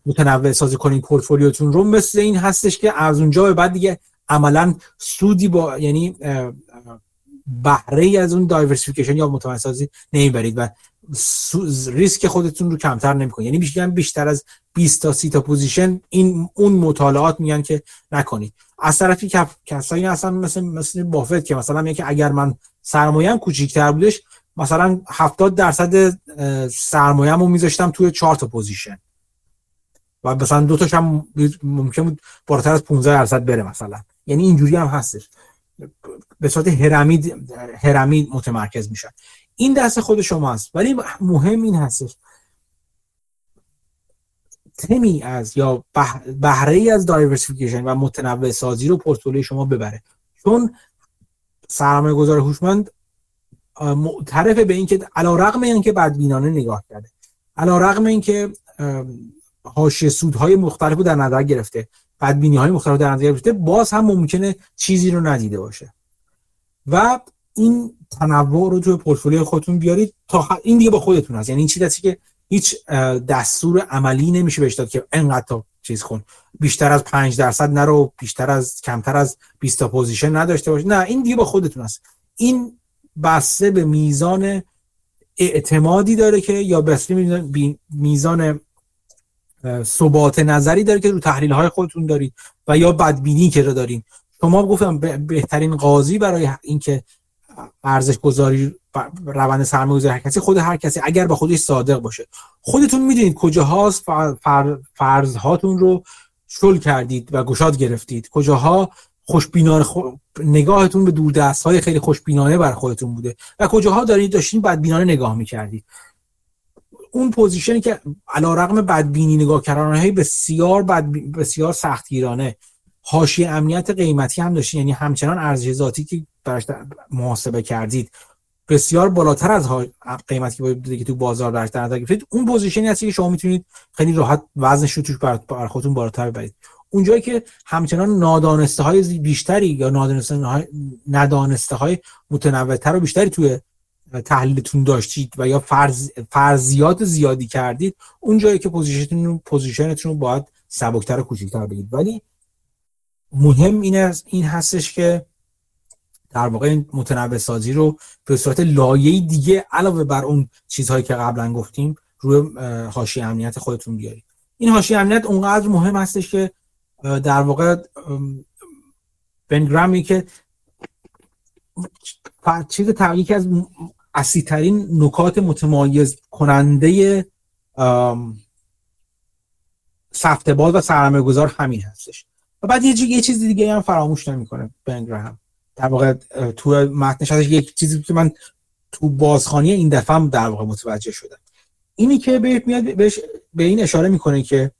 متنوع سازی کنین پورتفولیوتون رو مثل این هستش که از اونجا به بعد دیگه عملا سودی با یعنی بهره از اون diversification یا متنوع سازی نمی‌برید و ریسک خودتون رو کمتر نمی‌کنید. یعنی بیشتر از 20 تا 30 تا position این اون مطالعات میگن که نکنید. از طرفی کسایی اصلا مثل مثل بافت که مثلا که اگر من سرمایه‌ام کوچیک‌تر بودش مثلا 70 درصد سرمایه‌مو میذاشتم توی 4 تا position. و مثلا دو تاش هم ممکن بود بالاتر از 15 درصد بره مثلا. یعنی اینجوری هم هستش. به صورت هرمید هرمید متمرکز میشن. این دست خود شما است ولی مهم این هستش. تمی از یا بهره ای از دایورسیفیکیشن و متنوع سازی رو پورتفولیوی شما ببره. چون سرمایه گذار هوشمند معترف به اینکه علا رقم اینکه بدبینانه نگاه کرده. علا رقم اینکه حاشیه سودهای مختلف رو در نظر گرفته بدبینی های مختلف در نظر گرفته باز هم ممکنه چیزی رو ندیده باشه. و این تنوع رو توی پورتفولیو خودتون بیارید تا این دیگه با خودتون هست. یعنی این چیزی که هیچ دستور عملی نمیشه بهش داد که انقدر تا چیز کن بیشتر از 5 درصد نرو بیشتر از کمتر از 20 تا position نداشته باشه نه این دیگه با خودتون هست. این بسته به میزان اعتمادی داره که یا بسته میزان ثبات نظری داره که رو تحلیل های خودتون دارید و یا بدبینی که رو دارین. شما گفتم بهترین قاضی برای اینکه ارزش گذاری روند سرمایه گذاری هر کسی خود هر کسی اگر با خودش صادق باشه. خودتون می‌دونید کجاهاست فر، فرض هاتون رو شل کردید و گشاد گرفتید. کجاها خوشبینانه خو... نگاهتون به دوردست های خیلی خوشبینانه بر خودتون بوده و کجاها دارید داشتین بدبینانه نگاه می‌کردید. اون position ی که علا رقم بدبینی نگاه کردن های بسیار بد بسیار سختگیرانه حاشیه امنیت قیمتی هم داشتین یعنی همچنان ارزش ذاتی که براش محاسبه کردید. بسیار بالاتر از قیمتی که باید که تو بازار براش در نظر اون پوزیشنی هستی که شما می‌تونید خیلی راحت وزنش رو توش بر خودتون بالاتر ببرید. اونجایی که همچنان نادانسته های بیشتری یا نادانسته های ندانسته های متنوعتر و بیشتری توی تحلیلتون داشتید و یا فرض فرضیات زیادی کردید اونجایی که position تون position تون رو باید سبکتر و کوچیک‌تر بگید ولی مهم این از این هستش که در واقع این متنوع سازی رو به صورت لایه دیگه علاوه بر اون چیزهایی که قبلا گفتیم روی حاشیه امنیت خودتون بیارید. این حاشیه امنیت اونقدر مهم هستش که در واقع بنگرامی که چیز تقلیق از اصلی ترین نکات متمایز کننده سفت باز و سرمایه گذار همین هستش. و بعد یه, یه چیز دیگه هم فراموش نمی‌کنه بنگرام در واقع تو متنش هستش یک چیزی که من تو بازخانی این دفعه هم در واقع متوجه شدم. اینی که به میاد بهش به این اشاره می‌کنه که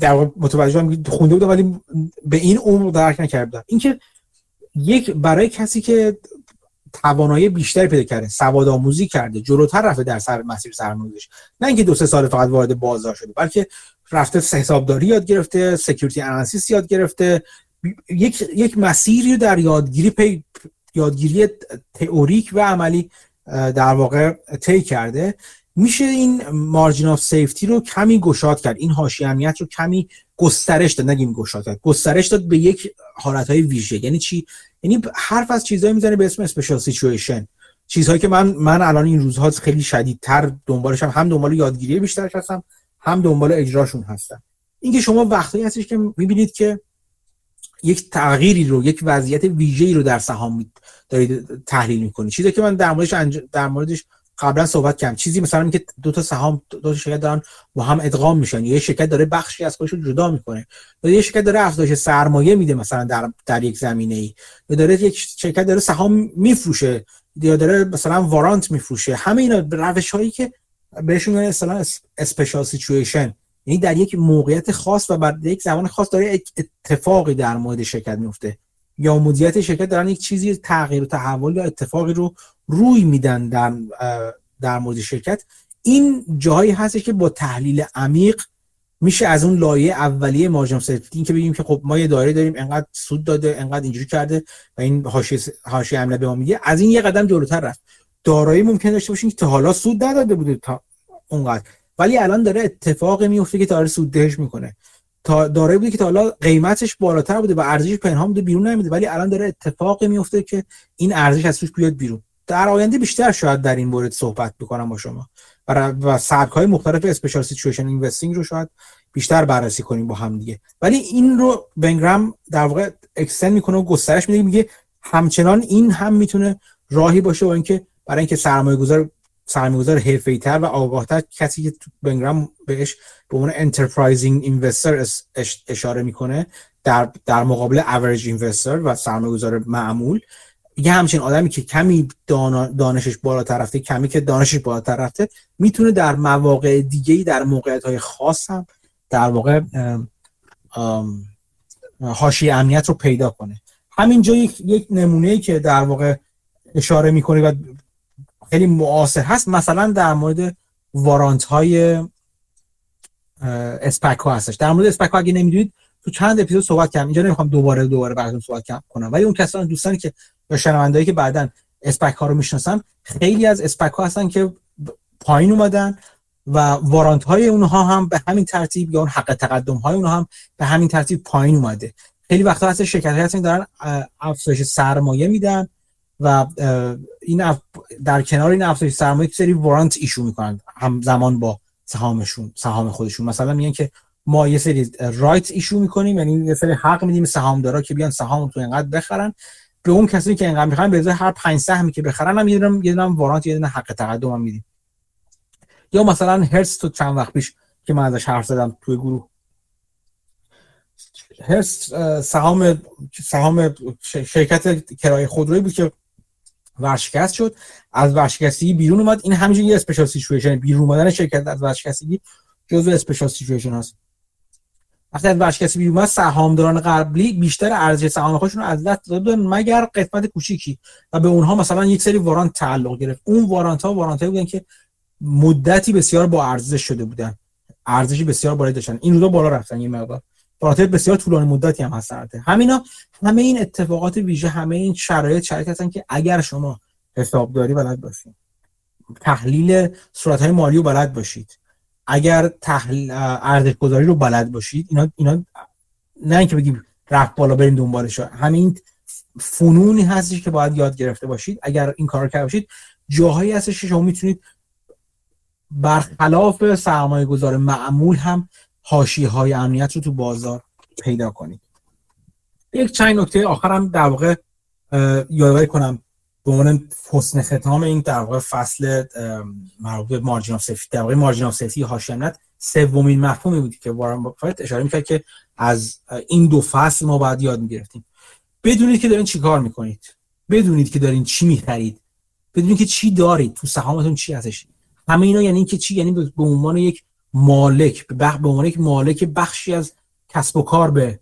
در واقع متوجه خونده بودم ولی به این عمر درک نکردم. اینکه یک برای کسی که توانایی بیشتری پیدا کرده سواد آموزی کرده جلوتر رفته در سر مسیر سرمایه‌گذاری نه اینکه دو سه سال فقط وارد بازار شده بلکه رفته حسابداری یاد گرفته security analysis یاد گرفته یک یک مسیری در یادگیری پی یادگیری تئوریک و عملی در واقع طی کرده. میشه این margin of safety رو کمی گشاد کرد. این حاشیه امنیت رو کمی گسترش داد. نگیم گشاد کرد. گسترش داد به یک حالت های ویژه. یعنی چی؟ یعنی حرف از چیزایی می‌زنه به اسم special situation چیزهایی که من من الان این روزها خیلی شدیدتر دنبالشم هم دنبال یادگیری بیشتر هستم هم دنبال اجراشون هستم. اینکه شما وقتی هستش که می‌بینید که یک تغییری رو یک وضعیت ویژه‌ای رو در سهام دارید تحلیل می‌کنید چیزی که من در موردش در موردش قبلا صحبت کردم. چیزی مثلا که دو تا سهام دو تا شرکت دارن با هم ادغام میشن. یه شرکت داره بخشی از خودش رو جدا می‌کنه. یا یه شرکت داره افزایش سرمایه میده مثلا در در یک زمینه ای یا داره یک شرکت داره سهام میفروشه. یا داره مثلا وارانت میفروشه. همه اینا روش هایی که بهشون میگن مثلا اسپیشال سیچویشن یعنی در یک موقعیت خاص و بعد یک زمان خاص داره اتفاقی در مورد شرکت میفته. یا مدیریت شرکت دارن یک چیزی تغییر و تحول یا اتفاقی رو روی میدن در در مورد شرکت. این جایی هستش که با تحلیل عمیق میشه از اون لایه اولیه مارجن سیفتی. که بگیم که خب ما یه دایره داریم انقدر سود داده انقدر اینجوری کرده و این حاشیه حاشیه به ما میگه. از این یه قدم جلوتر رفت. دارایی ممکن داشته باشین که تا حالا سود نداده بوده تا اونقدر. ولی الان داره اتفاقی میفته که داره سود دهش می‌کنه. تا دارایی بوده که تا حالا قیمتش بالاتر بوده و ارزشش پنهان بوده بیرون نمیده. ولی الان داره اتفاقی میفته که این ارزش از توش بیاد بیرون. در آینده بیشتر شاید در این مورد صحبت بکنم با شما. و, و سبک های مختلف special situation investing رو شاید بیشتر بررسی کنیم با هم دیگه. ولی این رو بن گراهام در واقع extend می‌کنه و گسترش میده. میگه همچنان این هم می‌تونه راهی باشه با اینکه برای اینکه سرمایه گذار سرمایه گذار حرفه‌ای‌تر و آگاهتر کسی که بن گراهام بهش به عنوان enterprising investor اشاره می‌کنه در در مقابل average investor و سرمایه گذار معمول یه همچین آدمی که کمی دانشش بالاتر رفته کمی که دانشش بالاتر رفته می‌تونه در مواقع دیگه در موقعیت های خاص هم در واقع حاشیه امنیت رو پیدا کنه. همینجا یک, یک نمونه که در واقع اشاره می‌کنه و خیلی معاصر هست. مثلا در مورد وارانت های اسپک ها هستش. در مورد اسپک ها اگه نمی‌دونید تو چند اپیزود صحبت کردم. اینجا نمی‌خوام دوباره دوباره براتون صحبت کنم. ولی اون کسان دوستانی که یا شنوندهایی که بعدا اسپک ها رو می‌شناسن خیلی از اسپک ها هستن که پایین اومدن و وارانت های اونها هم به همین ترتیب یا اون حق تقدم های اونها هم به همین ترتیب پایین اومده. خیلی وقتا هست شرکت هستن دارن افزایش سرمایه میدن. و این در کنار این افزایش سرمایه سری وارانت ایشو می‌کنن هم زمان با سهامشون سهام خودشون. مثلا میگن که ما یه سری رایت ایشو می‌کنیم یعنی یه سری حق میدیم سهامدارا که بیان سهام تو اینقدر بخرن. به اون کسی که اینقدر می‌خوان به ازای هر پنج سهمی که بخرن هم یه دونه یه دونه وارانت یه دونه حق تقدم هم میدیم. یا مثلا هرس تو چند وقت پیش که من ازش حرف زدم توی گروه. Hertz سهام سهام شرکت کرایه خودرویی بود که ورشکست شد. از ورشکستگی بیرون اومد. این همیشه یه special situation بیرون اومدن شرکت از ورشکستگی جزء special situation هست وقتی از ورشکست بیومد سهامداران قبلی بیشتر ارزش سهام خودشون از دست دادن مگر قسمت کوچیکی. و به اونها مثلا یک سری warrant تعلق گرفت. اون warrant ها warrant بودن که مدتی بسیار با ارزش شده بودن. ارزشی بسیار بالایی داشتن. این روزا بالا رفتن یه مقدار. وارانت بسیار طولانی مدتی هم هستن همینا همه این اتفاقات ویژه همه این شرایط شرایط هستن که اگر شما حسابداری بلد باشید تحلیل صورت های مالی رو بلد باشید اگر تحلیل ارزش گذاری رو بلد باشید اینا اینا نه اینکه بگیم رفت بالا بریم دنبالش. همین فنونی هستش که باید یاد گرفته باشید. اگر این کار کرده باشید جاهایی هستش که شما می‌تونید برخلاف سرمایه گذار معمول هم حاشیه های امنیت رو تو بازار پیدا کنید یک چند نکته آخرم در واقع یادآوری کنم به عنوان حسن ختام این در واقع فصل مربوط به margin of safety در واقع margin of safety حاشیه امنیت سومین مفهومی بود که وارن بافت اشاره می‌کرد که از این دو فصل ما باید یاد می‌گرفتیم. بدونید که دارین چیکار می‌کنید. بدونید که دارین چی می‌خرید. بدونید که چی دارید. تو سهامتون چی هستش. همه اینا یعنی که چی؟ یعنی به عنوان یک مالک به به عنوان یک مالک بخشی از کسب و کار به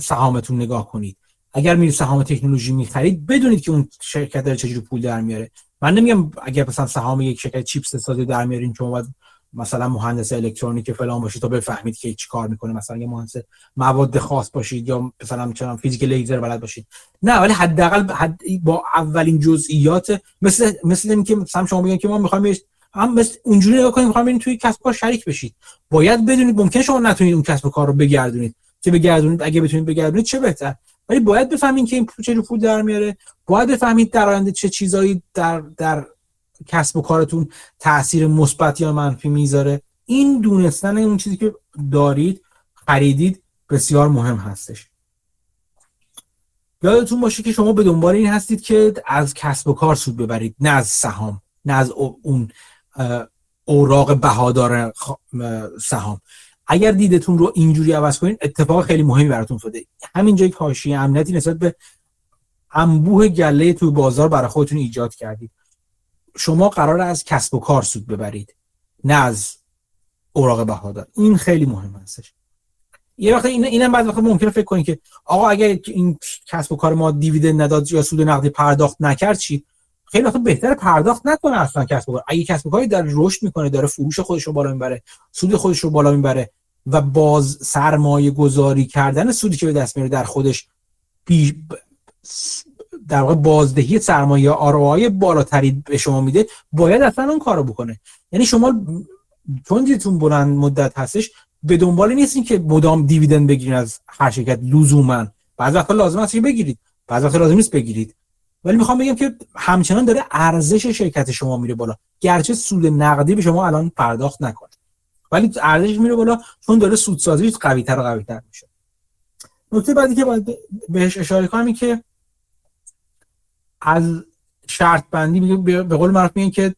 سهامتون نگاه کنید. اگر میرید سهام تکنولوژی می‌خرید بدونید که اون شرکت داره چجوری پول در میاره. من نمیگم اگر مثلا سهام یک شرکت چیپس سازی در میارین چون باید مثلا مهندس الکترونیک فلان باشید تا بفهمید که چی کار می‌کنه. مثلا یه مهندس مواد خاص باشید یا مثلا چون فیزیک لیزر بلد باشید. نه ولی حداقل حد با اولین جزئیات مثل مثل اینکه مثلا شما بگین که ما می‌خوایم هم مثل اونجوری نگاه کنیم می‌خوایم بریم توی کسب کار شریک بشید. باید بدونید ممکن شما نتونید اون کسب کار رو بگردونید. که بگردونید؟ اگه بتونید بگردونید چه بهتر؟ ولی باید بفهمین که این پول چه پول در میاره. باید بفهمید در آینده چه چیزایی در در کسب و کارتون تاثیر مثبت یا منفی می‌ذاره. این دونستن اون چیزی که دارید خریدید بسیار مهم هستش. یادتون باشه که شما به دنبال این هستید که از کسب و کار سود ببرید نه از سهام نه از اون اوراق بهادار سهام. اگر دیدتون رو اینجوری عوض کنید اتفاق خیلی مهمی براتون افتاده. همینجا یک حاشیه امنیتی نسبت به انبوه گله تو بازار برای خودتون ایجاد کردید. شما قرار از کسب و کار سود ببرید نه از اوراق بهادار. این خیلی مهم هستش. یه وقت این اینم بعد وقت ممکنه فکر کنید که آقا اگر این کسب و کار ما دیویدند نداد یا سود نقدی پرداخت نکرد چی؟ خیلی وقت بهتر پرداخت نکنه اصلا کسب کار. اگه کسب کاری در رشد می‌کنه داره فروش خودش رو بالا می‌بره سود خودش رو بالا می‌بره و باز سرمایه گذاری کردن سودی که به دست میاره در خودش بی در واقع بازدهی سرمایه آرای بالاتری به شما میده باید اصلا اون کارو بکنه. یعنی شما چون دیتون بلند مدت هستش به دنبال نیستین که مدام دیویدند بگیرین از هر شرکت لزوما. بعض وقتا لازم هست که بگیرید. بعض وقتا لازم نیست بگیرید. ولی می‌خوام بگم که همچنان داره ارزش شرکت شما میره بالا. گرچه سود نقدی به شما الان پرداخت نکنه. ولی ارزش میره بالا چون داره سودسازی قوی تر و قوی تر میشه. نکته بعدی که باید بهش اشاره کنم که از شرط بندی میگه به قول معروف میگن که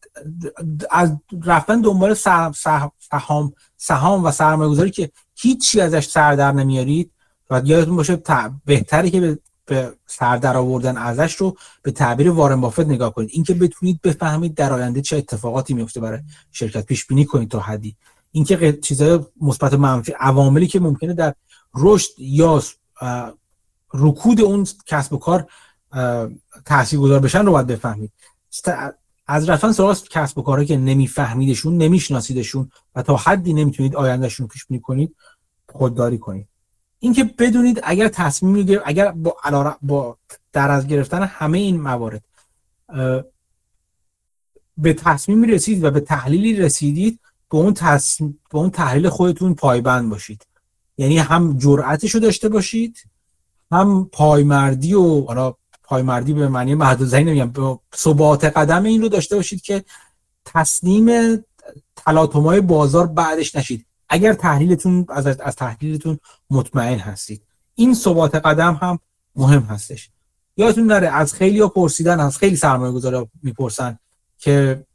از رفتن دنبال سهام سهام و سرمایه گذاری که هیچی ازش سر در نمیارید و یادتون باشه بهتره که به سر در آوردن ازش رو به تعبیر وارن بافت نگاه کنید. اینکه بتونید بفهمید در آینده چه اتفاقاتی میفته برای شرکت پیش بینی کنید تا حدی. اینکه چیزای مثبت منفی عواملی که ممکنه در رشد یا رکود اون کسب و کار تاثیرگذار بشن رو باید بفهمید. از رفتن سراغ کسب و کارهایی که نمیفهمیدشون نمیشناسیدشون و تا حدی نمی‌تونید آیندهشون پیش بینی کنید خودداری کنید. اینکه بدونید اگر تصمیم می‌گیرید اگر با با در از گرفتن همه این موارد به تصمیم رسید و به تحلیلی رسیدید به اون, به اون تحلیل خودتون پایبند باشید. یعنی هم جرأتش رو داشته باشید هم پایمردی و حالا پایمردی به معنی محدودی نمیگم ثبات قدم این رو داشته باشید که تسلیم تلاطم‌های بازار بعدش نشید. اگر تحلیلتون از از تحلیلتون مطمئن هستید. این ثبات قدم هم مهم هستش. یادتون نره از خیلی ها پرسیدن از خیلی سرمایه گذارا می‌پرسن که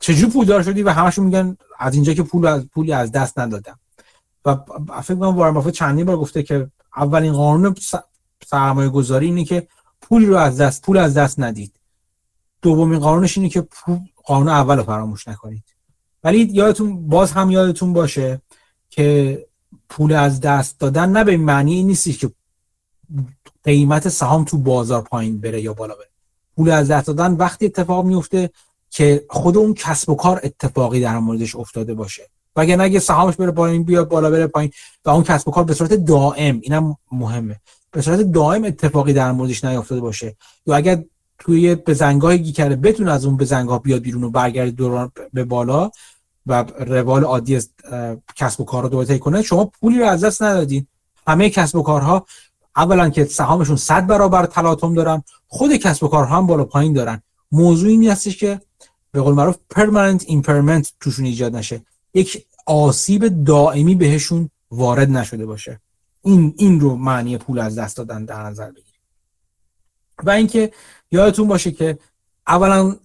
چجوری پولدار شدی و همشون میگن از اینجا که پول از پولی از دست ندادم. و فکر کنم وارن بافت چندین بار گفته که اولین قانون سرمایه گذاری اینه که پولی رو از دست پول از دست ندید. دومین قانونش اینه که قانون اول رو فراموش نکنید. ولی یادتون باز هم یادتون باشه که پول از دست دادن نه به معنی این نیستی که قیمت سهام تو بازار پایین بره یا بالا بره. پول از دست دادن وقتی اتفاق میفته که خود اون کسب و کار اتفاقی در موردش افتاده باشه. و اگر اگه سهامش بره پایین بیاد بالا بره پایین و اون کسب و کار به صورت دائم اینم مهمه به صورت دائم اتفاقی در موردش نیافتاده باشه. یا اگر توی بزنگاهی کرده بتونه از اون بزنگاه بیاد بیرون و برگرد دوران به بالا و روال عادی کسب و کار رو دوباره کنه شما پولی رو از دست ندادین. همه کسب و کارها اولا که سهامشون 100 برابر تلاطم دارن خود کسب و کارها هم بالا پایین دارن. موضوع این هستش که به قول معروف permanent impairment توشون ایجاد نشه. یک آسیب دائمی بهشون وارد نشده باشه. این این رو معنی پول از دست دادن در نظر بگیرید. و اینکه یادتون باشه که اولا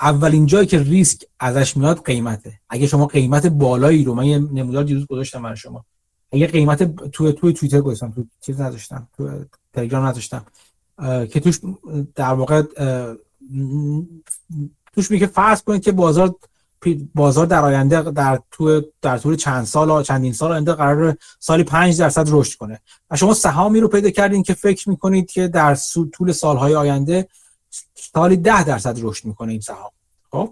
اولین جایی که ریسک ازش میاد قیمته. اگه شما قیمت بالایی رو من یه نمودار دیروز گذاشتم برای شما. اگه قیمت تو تو توییتر گذاشتم تو چیز نذاشتم تو تلگرام نذاشتم که توش در واقع توش میگه فرض کنید که بازار بازار در آینده در تو در طول چند سال چندین سال آینده قرار سالی 5 درصد رشد کنه. و شما سهامی رو پیدا کردین که فکر می‌کنید که در طول سالهای آینده سالی 10 درصد رشد می‌کنه این سهام. خب؟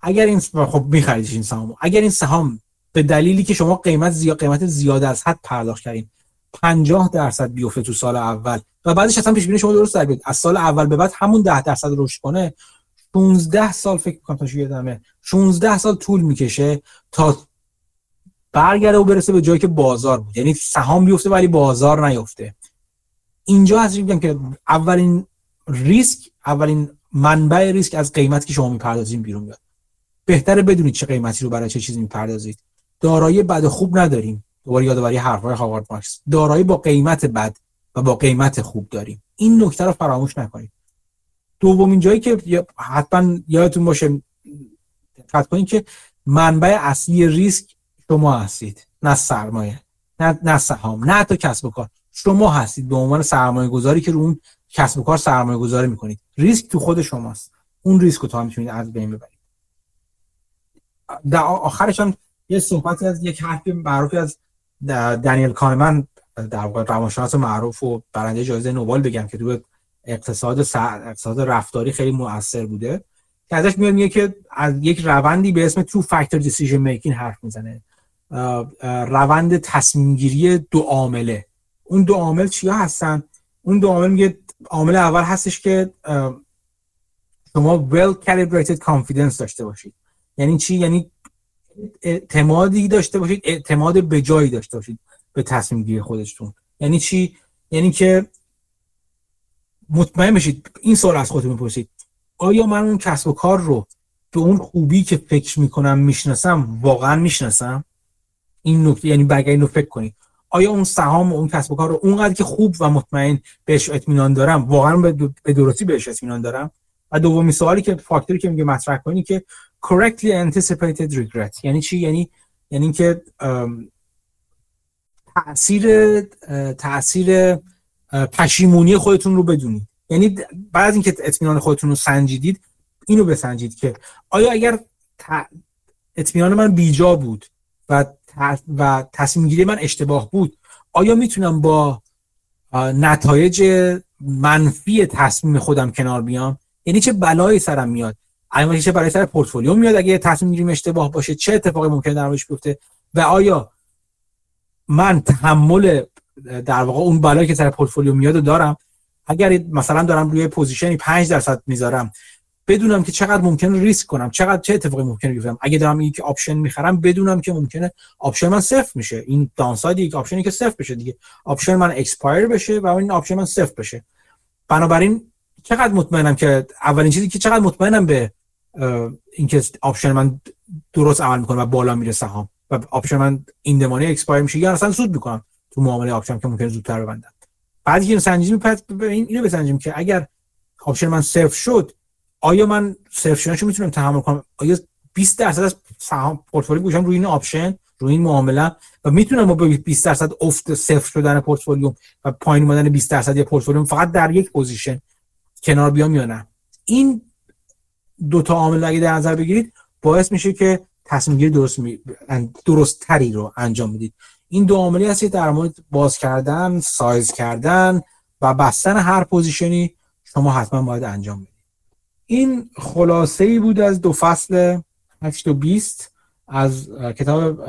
اگر این خب میخریدش این سهام اگر این سهام به دلیلی که شما قیمت زیاد قیمت زیاد از حد پرداخت کردین 50 درصد بیفته تو سال اول و بعدش اصلا پیش بینی شما درست در از سال اول به بعد همون 10 درصد رشد کنه 16 سال فکر می‌کنم تا یادمه 16 سال طول می‌کشه تا برگرده و برسه به جایی که بازار بود. یعنی سهام بیفته ولی بازار نیفته. اینجا هست میگم که اولین ریسک اولین منبع ریسک از قیمتی که شما می‌پردازین بیرون میاد. بهتره بدونید چه قیمتی رو برای چه چیزی می‌پردازید. دارایی بد خوب نداریم. دوباره یادآوری حرفهای هاوارد مارکس. دارایی با قیمت بد و با قیمت خوب داریم. این نکته رو فراموش نکنید. دومین جایی که حتما یادتون باشه دقت کنید که منبع اصلی ریسک شما هستید نه سرمایه نه نه سهام نه تا کسب و کار. شما هستید به عنوان سرمایه گذاری که رو اون کسب و کار سرمایه گذاری می‌کنید. ریسک تو خود شماست. اون ریسک رو تا می‌تونید از بین ببرید. در آخرش هم یه صحبتی از یک حرفی معروفی از دنیل کانمن در واقع روانشناس معروف و برنده جایزه نوبل بگم که تو اقتصاد اقتصاد رفتاری خیلی مؤثر بوده. که ازش میاد میگه که از یک روندی به اسم تو فاکتور دیسیژن میکینگ حرف می‌زنه. روند تصمیم گیری دو عامله. اون دو عامل چیا هستن؟ اون دو عامل میگه عامل اول هستش که شما well calibrated confidence داشته باشید. یعنی چی؟ یعنی اعتمادی داشته باشید اعتماد به جایی داشته باشید به تصمیم گیری خودتون. یعنی چی؟ یعنی که مطمئن بشید این سوال از خودتون بپرسید آیا من اون کسب و کار رو به اون خوبی که فکر می‌کنم می‌شناسم واقعا می‌شناسم؟ این نکته یعنی برگردید رو فکر کنید. آیا اون سهام و اون کسب و کار رو اونقدر که خوب و مطمئن بهش اطمینان دارم واقعا به درستی بهش اطمینان دارم؟ و دومی سوالی که فاکتوری که میگه مطرح کنی که correctly anticipated regret یعنی چی؟ یعنی یعنی که تاثیر تاثیر پشیمونی خودتون رو بدونید. یعنی بعد از اینکه اطمینان خودتون رو سنجیدید اینو بسنجید که آیا اگر اطمینان من بیجا بود و و تصمیم گیری من اشتباه بود آیا می‌تونم با نتایج منفی تصمیم خودم کنار بیام؟ یعنی چه بلایی سرم میاد؟ اگه چه برای سر پورتفولیو میاد اگه تصمیم گیریم اشتباه باشه؟ چه اتفاقی ممکنه در بیفته؟ و آیا من تحمل در واقع اون بلایی که سر پورتفولیو میاد دارم. اگر مثلا دارم روی position ی 5 درصد می‌ذارم بدونم که چقدر ممکنه ریسک کنم چقدر چه اتفاقی ممکنه بیفته اگه دارم یک option می‌خرم بدونم که ممکنه option من صفر میشه. این downside یک option ی که صفر بشه دیگه. option من expire بشه و این option من صفر بشه. بنابراین چقدر مطمئنم که اولین چیزی که چقدر مطمئنم به اینکه option من درست عمل می‌کنه و بالا میره سهام و option من in the money expire میشه یا اصلا سود می‌کنم. تو معامله option که ممکنه زودتر ببندم بعد که سنجیم پس اینو بسنجیم که اگر option من صفر شد آیا من صفر شدنشو می‌تونم تحمل کنم؟ آیا 20 درصد از سهام پورتفولیو گوشم روی این option روی این معامله؟ و می‌تونم با 20 درصد افت صفر شدن پورتفولیو و پایین اومدن 20 درصد یا پورتفولیو فقط در یک position کنار بیام یا نه؟ این دو تا عامل اگه در نظر بگیرید باعث میشه که تصمیم گیری درست می... درست تری رو انجام بدید. این دو عاملی هست در مورد باز کردن سایز کردن و بستن هر position ی شما حتما باید انجام بدید. این خلاصه ای بود از دو فصل 8 و 20 از کتاب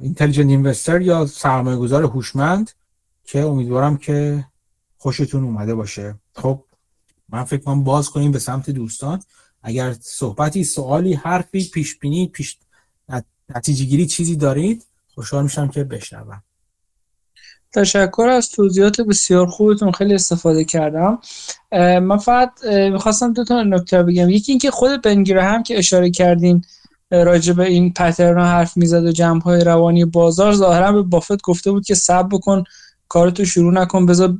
Intelligent Investor یا سرمایه گذار هوشمند که امیدوارم که خوشتون اومده باشه. خب من فکر کنم باز کنیم به سمت دوستان. اگر صحبتی سوالی حرفی پیش بینی پیش نتیجه گیری چیزی دارید؟ خوشحال میشم که بشنوم. تشکر از توضیحات بسیار خوبتون خیلی استفاده کردم. من فقط می‌خواستم دو تا نکته بگم. یکی اینکه خود بنگیره هم که اشاره کردین راجع به این پترن حرف می‌زد و جمع های روانی بازار ظاهرا به بافت گفته بود که سب بکن کارتو شروع نکن بذار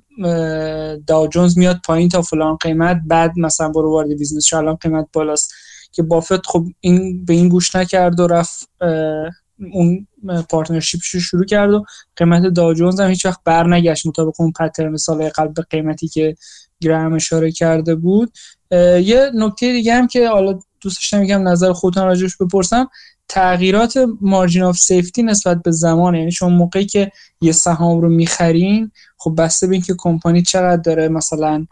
داو جونز میاد پایین تا فلان قیمت بعد مثلا برو وارد business الان قیمت بالاست. که بافت خب این به این گوش نکرد و رفت اون partnership ش رو شروع کرد و قیمت داو جونز هم هیچ وقت برنگشت مطابق اون pattern سال قبل به قیمتی که گرام اشاره کرده بود. یه نکته دیگه هم که حالا دوست داشتم میگم نظر خودتون راجعش بپرسم. تغییرات margin of safety نسبت به زمان یعنی شما موقعی که یه سهام رو می‌خرین خب بسته به اینکه کمپانی چقدر داره مثلا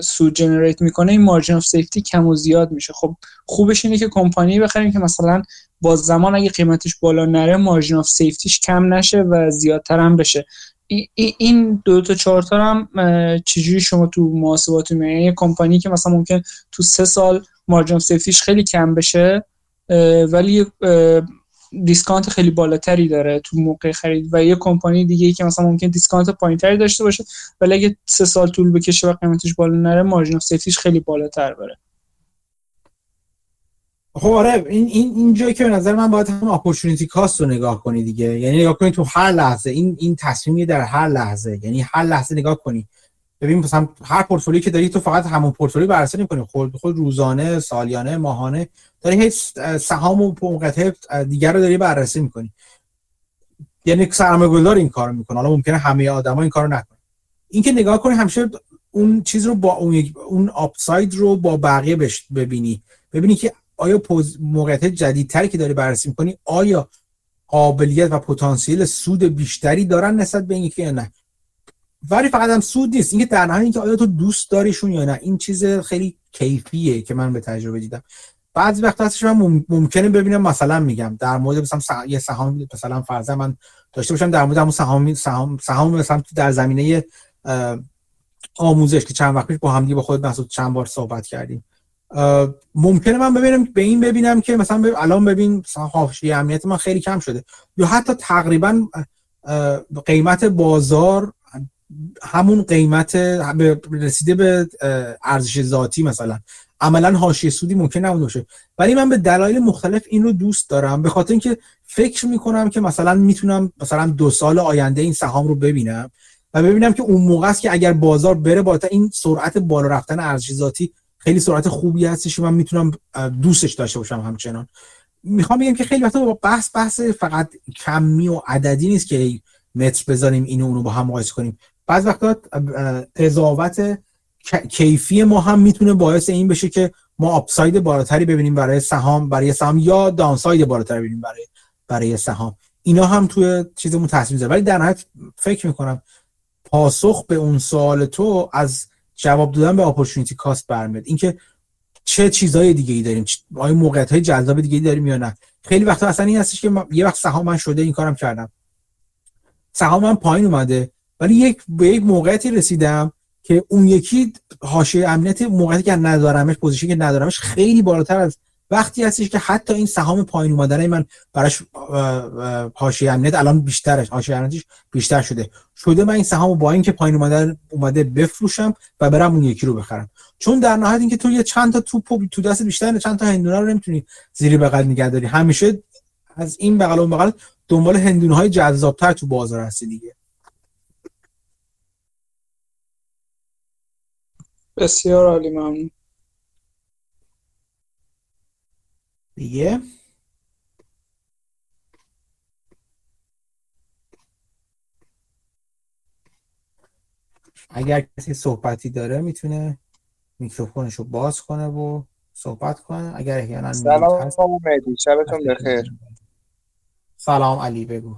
سود generate می‌کنه این margin of safety کم و زیاد میشه. خب خوبش اینه که کمپانی بخریم که مثلا با زمان اگه قیمتش بالا نره margin of safety ش کم نشه و زیادتر هم بشه. این دو تا چهار تا هم چجوری شما تو محاسباتتون یعنی کمپانی که مثلا ممکن تو سه سال margin safety ش خیلی کم بشه ولی discount خیلی بالاتری داره تو موقع خرید و یه کمپانی دیگه ای که مثلا ممکن discount پایینتری داشته باشه ولی اگه سه سال طول بکشه و قیمتش بالا نره margin safety ش خیلی بالاتر بره. خب آره این این اینجایی که به نظر من باید هم opportunity cost رو نگاه کنی دیگه. یعنی نگاه کنی تو هر لحظه این این تصمیمی در هر لحظه. یعنی هر لحظه نگاه کنی. ببین مثلا هر پورتفولیو که داری تو فقط همون پورتفولیو بررسی نمی‌کنی خود خود روزانه سالیانه ماهانه داری هیچ سهام و موقعیت دیگر رو داری بررسی می‌کنی. یعنی سرمایه‌گذار این کارو می‌کنه. حالا ممکنه همه آدما این کارو نکنن. اینکه نگاه کنی همیشه اون چیز رو با اون اون آپساید رو با بقیه ببینی. ببینی که آیا موقعیت جدیدتری که داری بررسی می‌کنی آیا قابلیت و پتانسیل سود بیشتری دارن نسبت به اینکه یا نه؟ ولی فقط هم سود نیست. اینکه در نهایت اینکه آیا تو دوست داریشون یا نه این چیز خیلی کیفیه که من به تجربه دیدم. بعضی وقت هستش من ممکنه ببینم مثلا میگم در مورد مثلا یه سهام مثلا فرضاً من داشته باشم در مورد همون سهام سهام سهام مثلا در زمینه آموزش که چند وقت پیش با هم با خود مسعود چند بار صحبت کردیم. ممکنه من ببینم به این ببینم که مثلا الان ببین حاشیه امنیت من خیلی کم شده. یا حتی تقریبا قیمت بازار همون قیمت رسیده به ارزش ذاتی مثلا. عملا حاشیه سودی ممکن نبوده باشه. ولی من به دلایل مختلف این رو دوست دارم. به خاطر اینکه فکر می‌کنم که مثلا می‌تونم مثلا دو سال آینده این سهام رو ببینم و ببینم که اون موقع است که اگر بازار بره بالاتر این سرعت بالا رفتن ارزش ذاتی خیلی سرعت خوبی هستش من می‌تونم دوستش داشته باشم همچنان. می‌خوام بگم که خیلی وقتا با بحث بحث فقط کمی و عددی نیست که متر بذاریم اینو اونو با هم مقایسه کنیم. بعض وقتا قضاوت کیفی ما هم می‌تونه باعث این بشه که ما آپساید بالاتری ببینیم برای سهام برای سهام یا دانساید بالاتری ببینیم برای برای سهام. اینا هم توی چیزمون تصمیم زده ولی در نهایت فکر می‌کنم پاسخ به اون سوال تو از جواب دادن به اپورتونتی کاست برمیاد. اینکه چه چیزهای دیگه ای داریم آیا موقعیت های جذاب دیگه ای داریم یا نه؟ خیلی وقتا اصلا این هستش که یه وقت سهام من شده این کارم کردم. سهام من پایین اومده. ولی یک به یک موقعیتی رسیدم که اون یکی حاشیه امنیت موقعیتی که ندارمش position ی که ندارمش خیلی بالاتر از وقتی هستش که حتی این سهام پایین اومدن من براش حاشیه امنیت الان بیشترش حاشیه امنیتش بیشتر شده. شده من این سهام با اینکه پایین اومدن اومده بفروشم و برم اون یکی رو بخرم. چون در نهایت اینکه تو یه چند تا توپ تو دست بیشتر چند تا هندونه رو نمی‌تونی زیر بغل نگه داری. همیشه از این بغل اون بغل دنبال هندونه های تو بازار هستی دیگه. بسیار عالی ممنون. دیگه؟ اگر کسی صحبتی داره می‌تونه میکروفونش رو باز کنه و صحبت کنه. اگر احیانا سلام مهدی شبتون بخیر. سلام علی بگو.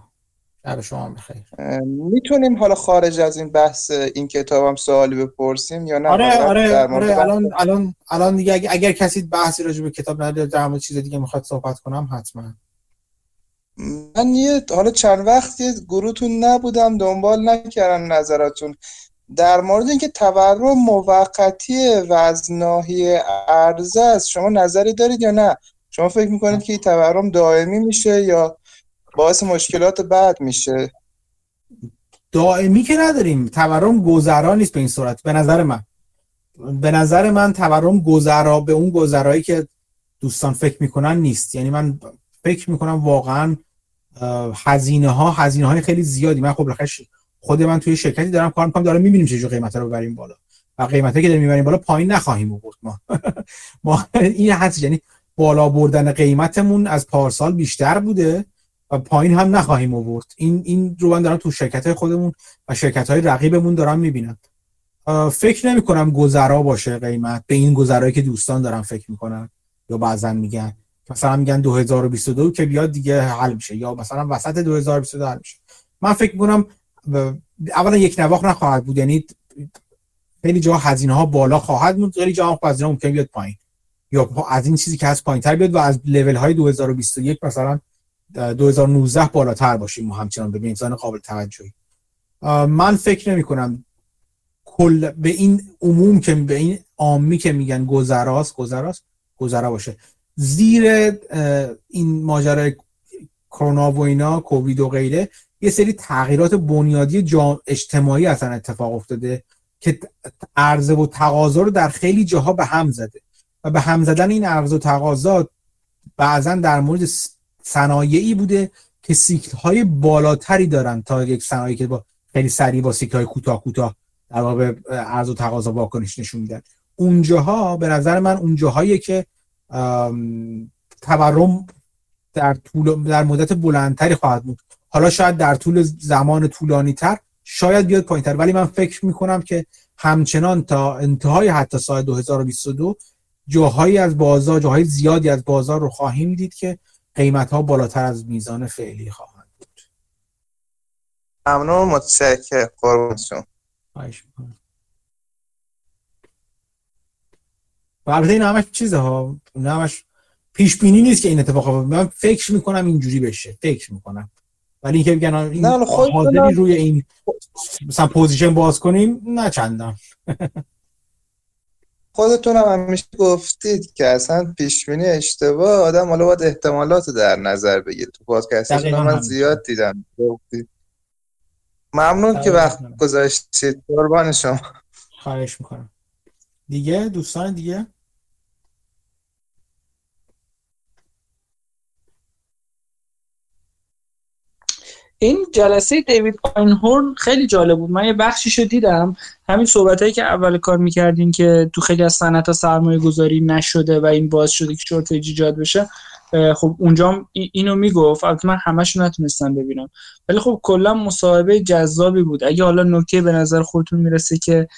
شب شما بخیر. می‌تونیم حالا خارج از این بحث این کتابم سوالی بپرسیم یا نه؟ آره آره آره الان الان الان دیگه اگر, اگر کسی بحثی راجع به کتاب نداره در مورد چیز دیگه می‌خواد صحبت کنم حتما. من یه حالا چند وقت گروهتون نبودم دنبال نکردم نظراتون. در مورد اینکه تورم موقتی و از ناحیه عرضه است شما نظری دارید یا نه؟ شما فکر می‌کنید که این تورم دائمی میشه یا باعث مشکلات بعد میشه. دائمی که نداریم. تورم گذرا نیست به این صورت به نظر من. به نظر من تورم گذرا به اون گذرایی که دوستان فکر می‌کنن نیست. یعنی من فکر می‌کنم واقعا هزینه ها هزینه های خیلی زیادی. من خب خود من توی شرکتی دارم کار می‌کنم دارم می‌بینیم چه قیمت رو ببریم بالا. و قیمتی که داریم می‌بریم بالا پایین نخواهیم آورد ما. ما این حد یعنی بالا بردن قیمتمون از پارسال بیشتر بوده. و پایین هم نخواهیم آورد. این این رو من دارم تو شرکت های خودمون و شرکت های رقیبمون دارم می‌بینم. فکر نمی کنم گذرا باشه قیمت. به این گذرایی که دوستان دارم فکر می‌کنن یا بعضا میگن. مثلا میگن 2022 که بیاد دیگه حل میشه یا مثلا وسط 2022 حل میشه. من فکر می‌کنم اولا یک نواخت نخواهد بود. یعنی خیلی جا هزینه ها بالا خواهد بود خیلی جا هزینه ممکن بیاد پایین. یا از این چیزی که از پایین تر بیاد و از لول های 2021 مثلا 2019 بالاتر باشیم و همچنان به میزان قابل توجهی. من فکر نمی کنم کل به این عموم که به این عامی که میگن گذراست گذراست گذرا باشه. زیر این ماجرای کرونا و اینا کووید و غیره یه سری تغییرات بنیادی اجتماعی اصلا اتفاق افتاده که عرضه و تقاضا رو در خیلی جاها به هم زده. و به هم زدن این عرضه و تقاضا بعضا در مورد صنایعی بوده که سیکل های بالاتری دارن تا یک صنایعی که با خیلی سریع با سیکل های کوتاه کوتاه در واقع عرض و تقاضا واکنش نشون میدن. اونجاها به نظر من اونجاهایی که تورم در طول در مدت بلندتری خواهد بود. حالا شاید در طول زمان طولانی تر شاید بیاد پایین تر ولی من فکر می‌کنم که همچنان تا انتهای حتی سال 2022 جاهایی از بازار جاهای زیادی از بازار رو خواهیم دید که قیمت ها بالاتر از میزان فعلی خواهند بود. ممنون متشکرم. قربان شما. و البته این همش چیزه ها؟ این همش پیش بینی نیست که این اتفاق من فکر می‌کنم اینجوری بشه. فکر می‌کنم. ولی اینکه بگن این حاضری روی این مثلا position باز کنیم نه چندم خودتون هم همیشه گفتید که اصلا پیش بینی اشتباه. آدم حالا باید احتمالات در نظر بگیر تو پادکستتون من زیاد دیدم. گفتید. ممنون که وقت گذاشتید. قربان شما. خواهش می‌کنم. دیگه؟ دوستان دیگه؟ این جلسه دیوید آینهورن خیلی جالب بود. من یه بخشیشو دیدم. همین صحبت هایی که اول کار می‌کردین که تو خیلی از صنعت ها سرمایه گذاری نشده و این باز شده که شورتیج ایجاد بشه خب اونجا اینو می‌گفت. البته من همشو نتونستم ببینم. ولی خب کلا مصاحبه جذابی بود. اگه حالا نکته به نظر خودتون می‌رسه که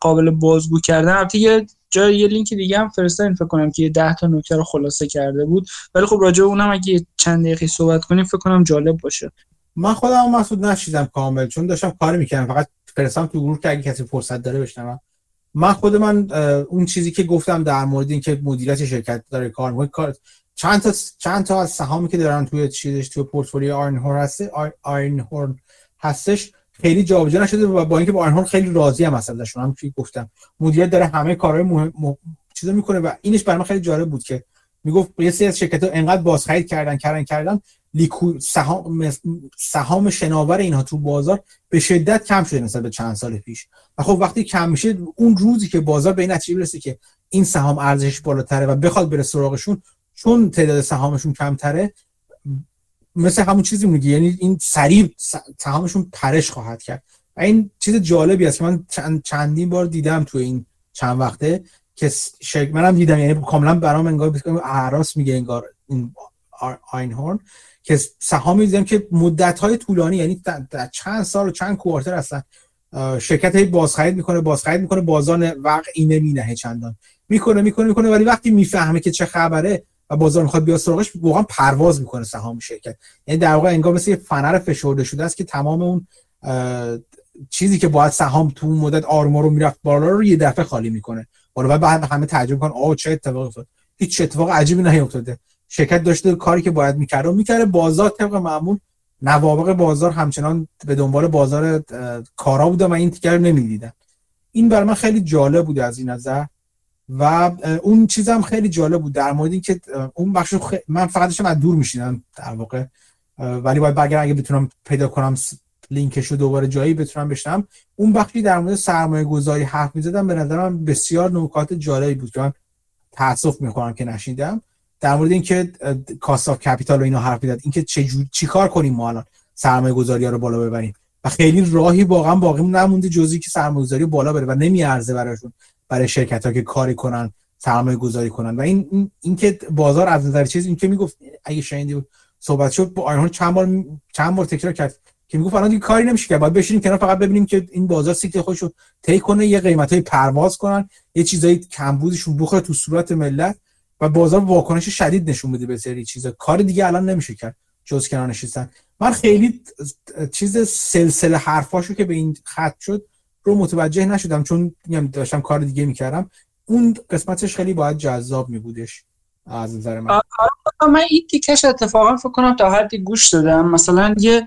قابل بازگو کردن البته یه جای یه لینک دیگه هم فرستادین فکر کنم که یه 10 تا نکته رو خلاصه کرده بود. ولی خب راجع اونم اگه چند دقیقه صحبت کنیم فکر کنم جالب باشه. من خودم مسعود نشیدم کامل چون داشتم کار می‌کردم فقط فرستم تو گروه که اگه کسی فرصت داره بشنوم. من خود من اون چیزی که گفتم در مورد اینکه مدیریت شرکت داره کار می‌کنه چند تا چند تا از سهامی که دارن توی چیزش توی پورتفولیو آرن هورن هست آرن هورن هستش خیلی جابجا نشده و با اینکه با آرن هورن خیلی راضی هم ازشون هم که گفتم. مدیریت داره همه کارهای مهم م... چیزا می‌کنه و اینش برای من خیلی جالب بود که می‌گفت یه سری از شرکت ها انقدر بازخرید کردن کردن کردن لیکو سهام سهام شناور اینها تو بازار به شدت کم شده نسبت به چند سال پیش. و خب وقتی کم میشه اون روزی که بازار به این نتیجه برسه که این سهام ارزشش بالاتره و بخواد بره سراغشون چون تعداد سهامشون کمتره مثل همون چیزی میگه یعنی این سریع سهامشون پرش خواهد کرد. و این چیز جالبی است که من چند چندین بار دیدم تو این چند وقته که شک منم دیدم یعنی کاملا برام انگار بسیار اعراس میگه انگار این آینهورن. که سهامی دیدم که مدت های طولانی یعنی در چند سال و چند کوارتر هستن شرکت هی بازخرید می‌کنه بازخرید می‌کنه بازار وقع اینه مینه چندان. می‌کنه می‌کنه می‌کنه ولی وقتی می‌فهمه که چه خبره و بازار می‌خواد بیاد سراغش واقعا پرواز می‌کنه سهام شرکت. یعنی در واقع انگار مثل یه فنر فشرده شده است که تمام اون چیزی که باید سهام تو مدت آرما رو می‌رفت بالا رو یه دفعه خالی می‌کنه. بالا بعد همه تعجب کنن آه چه اتفاقی افتاد. هیچ اتفاق عجیبی نیفتاده. شرکت داشته کاری که باید می‌کرد و می‌کرده بازار طبق معمول نوابق بازار همچنان به دنبال بازار کارا بوده و این تیکر نمی‌دیدن. این برای من خیلی جالب بود از این نظر و اون چیزم خیلی جالب بود در مورد اینکه اون بخش خ... من فقط داشتم از دور میشیدم در واقع ولی باید بگم اگه بتونم پیدا کنم لینکش رو دوباره جایی بتونم بشنم. اون بخشی در مورد سرمایه گذاری حرف می‌زدم به نظرم بسیار نکات جالبی بود که من تاسف می‌کنم که نشیدم. در مورد اینکه cost of capital و اینا حرف می‌زد اینکه چه چیکار کنیم ما الان سرمایه گذاری ها رو بالا ببریم. و خیلی راهی واقعا باقی نمونده جزی که سرمایه گذاری بالا بره و نمیارزه براشون برای شرکت ها که کاری کنن سرمایه گذاری کنن. و این اینکه بازار از نظر چیز این که می‌گفت اگه شنیدی صحبت شد با آینهورن چند بار چند بار تکرار کرد که می‌گفت الان دیگه کاری نمیشه که باید بشینیم کنار فقط ببینیم که این بازار سیکل خودش رو طی کنه یه قیمتای پرواز کنن یه چیزایی کمبودشون بخوره تو صورت ملت. و بازار واکنش شدید نشون بده به سری چیزا کار دیگه الان نمیشه کرد جز کنار نشستن. من خیلی چیز سلسله حرفاشو که به این خط شد رو متوجه نشدم چون داشتم کار دیگه می‌کردم. اون قسمتش خیلی باید جذاب میبودش از نظر من. من این تیکش اتفاقا فکر کنم تا حدی گوش دادم. مثلا یه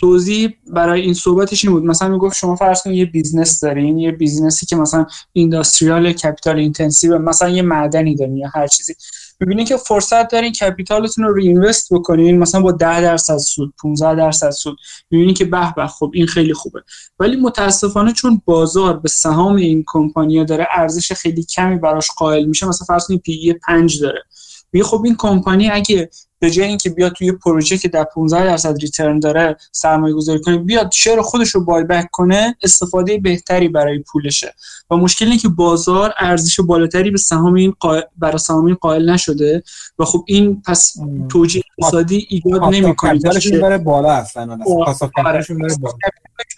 توضیح برای این صحبتش این بود. مثلا می‌گفت شما فرض کنید یه بیزنس دارین یه بیزنسی که مثلا industrial capital intensive مثلا یه معدنی دارین یا هر چیزی. می‌بینین که فرصت دارین capital تون رو reinvest بکنین مثلا با 10 درصد سود 15 درصد سود. می‌بینین که به به خب این خیلی خوبه. ولی متاسفانه چون بازار به سهام این کمپانیا داره ارزش خیلی کمی براش قائل میشه مثلا فرض کنید P 5 داره. میگه خب این کمپانی اگه به جای اینکه بیاد توی پروژه که در 15 درصد return داره سرمایه گذاری کنه بیاد share خودش رو buyback کنه استفاده بهتری برای پولشه. و مشکل اینه که بازار ارزش بالاتری به سهام این قائل برای سهام این قائل نشده. و خب این پس توجیه اقتصادی ایجاد نمی‌کنه بره بالا اصلا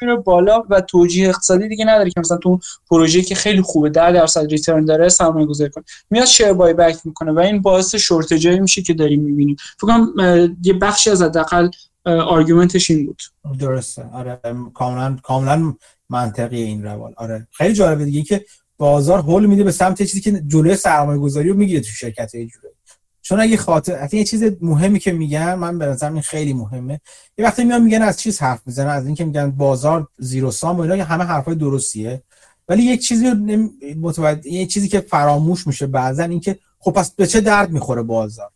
میره بالا. و توجیه اقتصادی دیگه نداره که مثلا تو پروژه که خیلی خوبه 10 درصد ریترن داره سرمایه گذاری کنه. میاد شیر بای بک می‌کنه و این باعث شورتجایی میشه که داریم می‌بینیم. فکر کنم یه بخشی از حداقل آرگومنتش این بود. درسته. آره کاملا کاملا منطقی این روال. آره. خیلی جالبه دیگه که بازار هول میده به سمت چیزی که جلوی سرمایه گذاری رو می‌گیره تو شرکت های چون اگه خاطر یه چیز مهمی که میگن من به نظرم این خیلی مهمه. یه وقتی میان میگن از چیز حرف می‌زنن از اینکه میگن بازار زیرو سام و اینا همه حرفای درستیه. ولی یک چیزی متوجه یه چیزی که فراموش میشه بعضا اینکه خب پس به چه درد می‌خوره بازار؟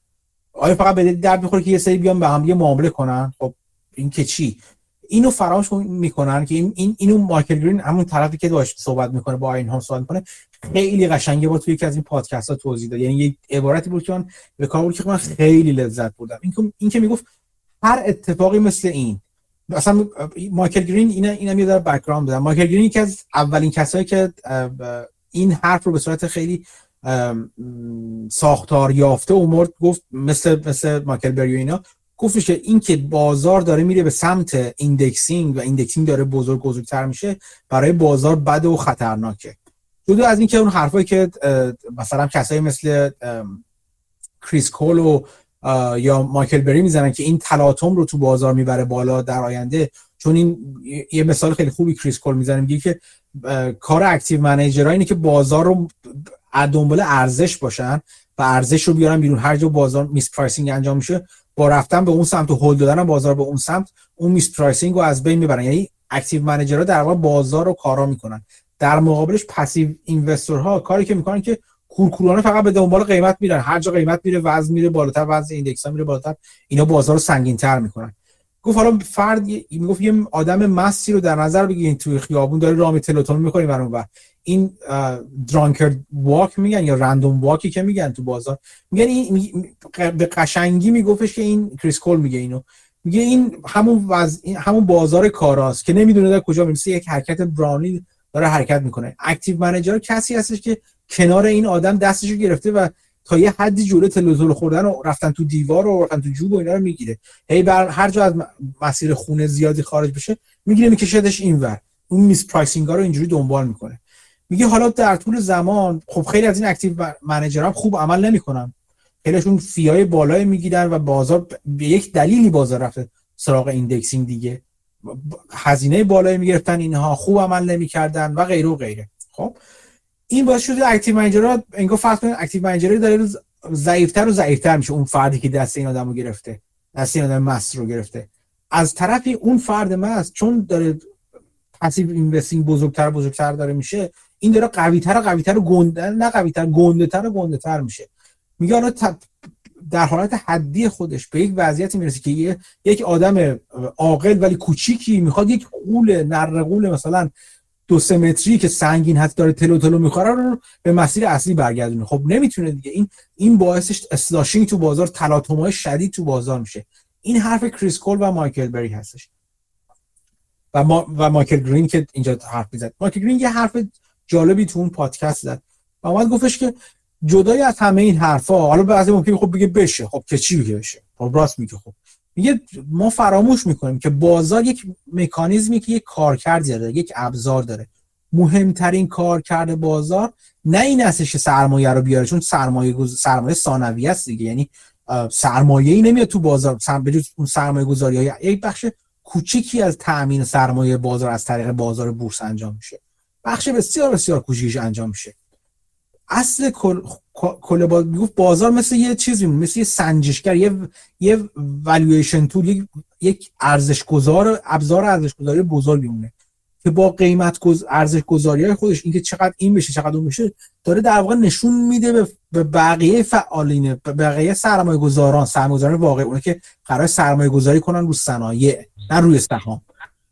آیا فقط به درد می‌خوره که یه سری بیان به هم یه معامله کنن؟ خب این که چی؟ اینو فراموش می‌کنن که این, این اینو مایکل گرین همون طرفی که داشت صحبت می‌کنه با این هم صحبت می‌کنه خیلی قشنگه با توی یکی از این پادکست ها توضیح داد. یعنی یه عبارتی بود که من به کار که من خیلی لذت بردم. این این که می‌گفت هر اتفاقی مثل این مثلا مایکل گرین اینا اینا یه در بک‌گراند بدم مایکل گرین یکی از اولین کسایی که این حرف رو به صورت خیلی ساختار یافته اومد گفت مثل مثل مایکل بری و اینا گفتش این که بازار داره میره به سمت indexing و indexing داره بزرگ بزرگتر میشه برای بازار بد و خطرناکه. جدا از اینکه اون حرفایی که مثلا کسایی مثل کریس کول و یا مایکل بری می‌زنن که این تلاطم رو تو بازار می‌بره بالا در آینده. چون این یه مثال خیلی خوبی کریس کول می‌زنه میگه که کار active manager ها اینه که بازار رو دنبال ارزش باشن و ارزش رو بیارن بیرون. هر جا بازار mispricing انجام میشه با رفتن به اون سمت و هول دادن بازار به اون سمت اون mispricing رو از بین می‌برن. یعنی active manager ها در واقع بازار رو کارا می‌کنن. در مقابلش passive investor ها کاری که می‌کنن که کورکورانه فقط به دنبال قیمت میرن. هر جا قیمت میره وزن میره بالاتر وزن index ها میره بالاتر. اینا بازار رو سنگین تر می‌کنن. گفت حالا فرد می‌گفت یه آدم مستی رو در نظر بگیرین توی خیابون داره راه تلوتلو می‌کنه برون و این drunkard walk میگن یا random walk ی که میگن تو بازار. میگن این به قشنگی میگفتش که این کریس کول میگه اینو. میگه این همون وز... همون بازار کاراست که نمی‌دونه در کجا می‌رسه. یک حرکت براونی داره حرکت می‌کنه. active manager کسی هستش که کنار این آدم دستشو گرفته و تا یه حدی جلو تلوتلو خوردن و رفتن تو دیوار و رفتن تو جوب و اینا رو می‌گیره. هی بر هر جا از مسیر خونه زیادی خارج بشه می‌گیره میکشدش اینور. اون mispricing ها رو اینجوری دنبال می‌کنه. میگه حالا در طول زمان خب خیلی از این active manager هم خوب عمل نمی‌کنن. خیلیشون fee های بالای می‌گیرن و بازار به یک دلیلی بازار رفته سراغ indexing دیگه. هزینه بالایی می‌گرفتن اینها خوب عمل نمی‌کردن و غیره و غیره. خب این باعث شده active manager ها انگار فرض کنید active manager داره ضعیفتر و ضعیفتر میشه. اون فردی که دست این آدمو گرفته دست این آدم مست رو گرفته. از طرفی اون فرد مست چون داره پسیو اینوستینگ بزرگتر بزرگتر داره میشه این داره قوی تر و قوی تر و گنده نه قوی تر گنده تر و گنده تر میشه. میگه حالا در حالت حدی خودش به یک وضعیتی می‌رسه که یک آدم عاقل ولی کوچیکی می‌خواد یک قول نر قول مثلا دو سه متری که سنگین هست داره تلو تلو می‌خوره رو به مسیر اصلی برگردونه. خب نمی‌تونه دیگه. این این باعثش اسلاشینگ تو بازار تلاطم‌های شدید تو بازار میشه. این حرف کریس کول و مایکل بری هستش. و, ما و مایکل گرین که اینجا حرف می‌زد. مایکل گرین یه حرف جالبی تو اون پادکست زد. و اومد گفتش که جدای از همه این حرفا حالا بعضی ممکنه خب بگه بشه. خب که چی بگه بشه؟ خب راست میگه خب. میگه ما فراموش می‌کنیم که بازار یک مکانیزمی که یک کارکردی داره یک ابزار داره. مهمترین کارکرد بازار نه این هستش که سرمایه رو بیاره چون سرمایه گز... سرمایه ثانویه است دیگه. یعنی سرمایه ای نمیاد تو بازار. سر... به اون سرمایه گذاری های یک بخش کوچیکی از تامین سرمایه بازار از طریق بازار بورس انجام میشه. بخش بسیار بسیار کوچیکش انجام میشه. اصل کل کل با... بازار مثل یه چیزی مثل یه سنجشگر یه یه والویشن تول یک ارزش گذار ابزار ارزش گذاری بزرگ میمونه که با قیمت. ارزش گذاری های خودش اینکه چقدر این بشه چقدر اون بشه داره در واقع نشون میده به بقیه فعالین به بقیه سرمایه گذاران سرمایه گذاران واقعی اونه که قرار سرمایه گذاری کنن رو صنایع نه روی سهام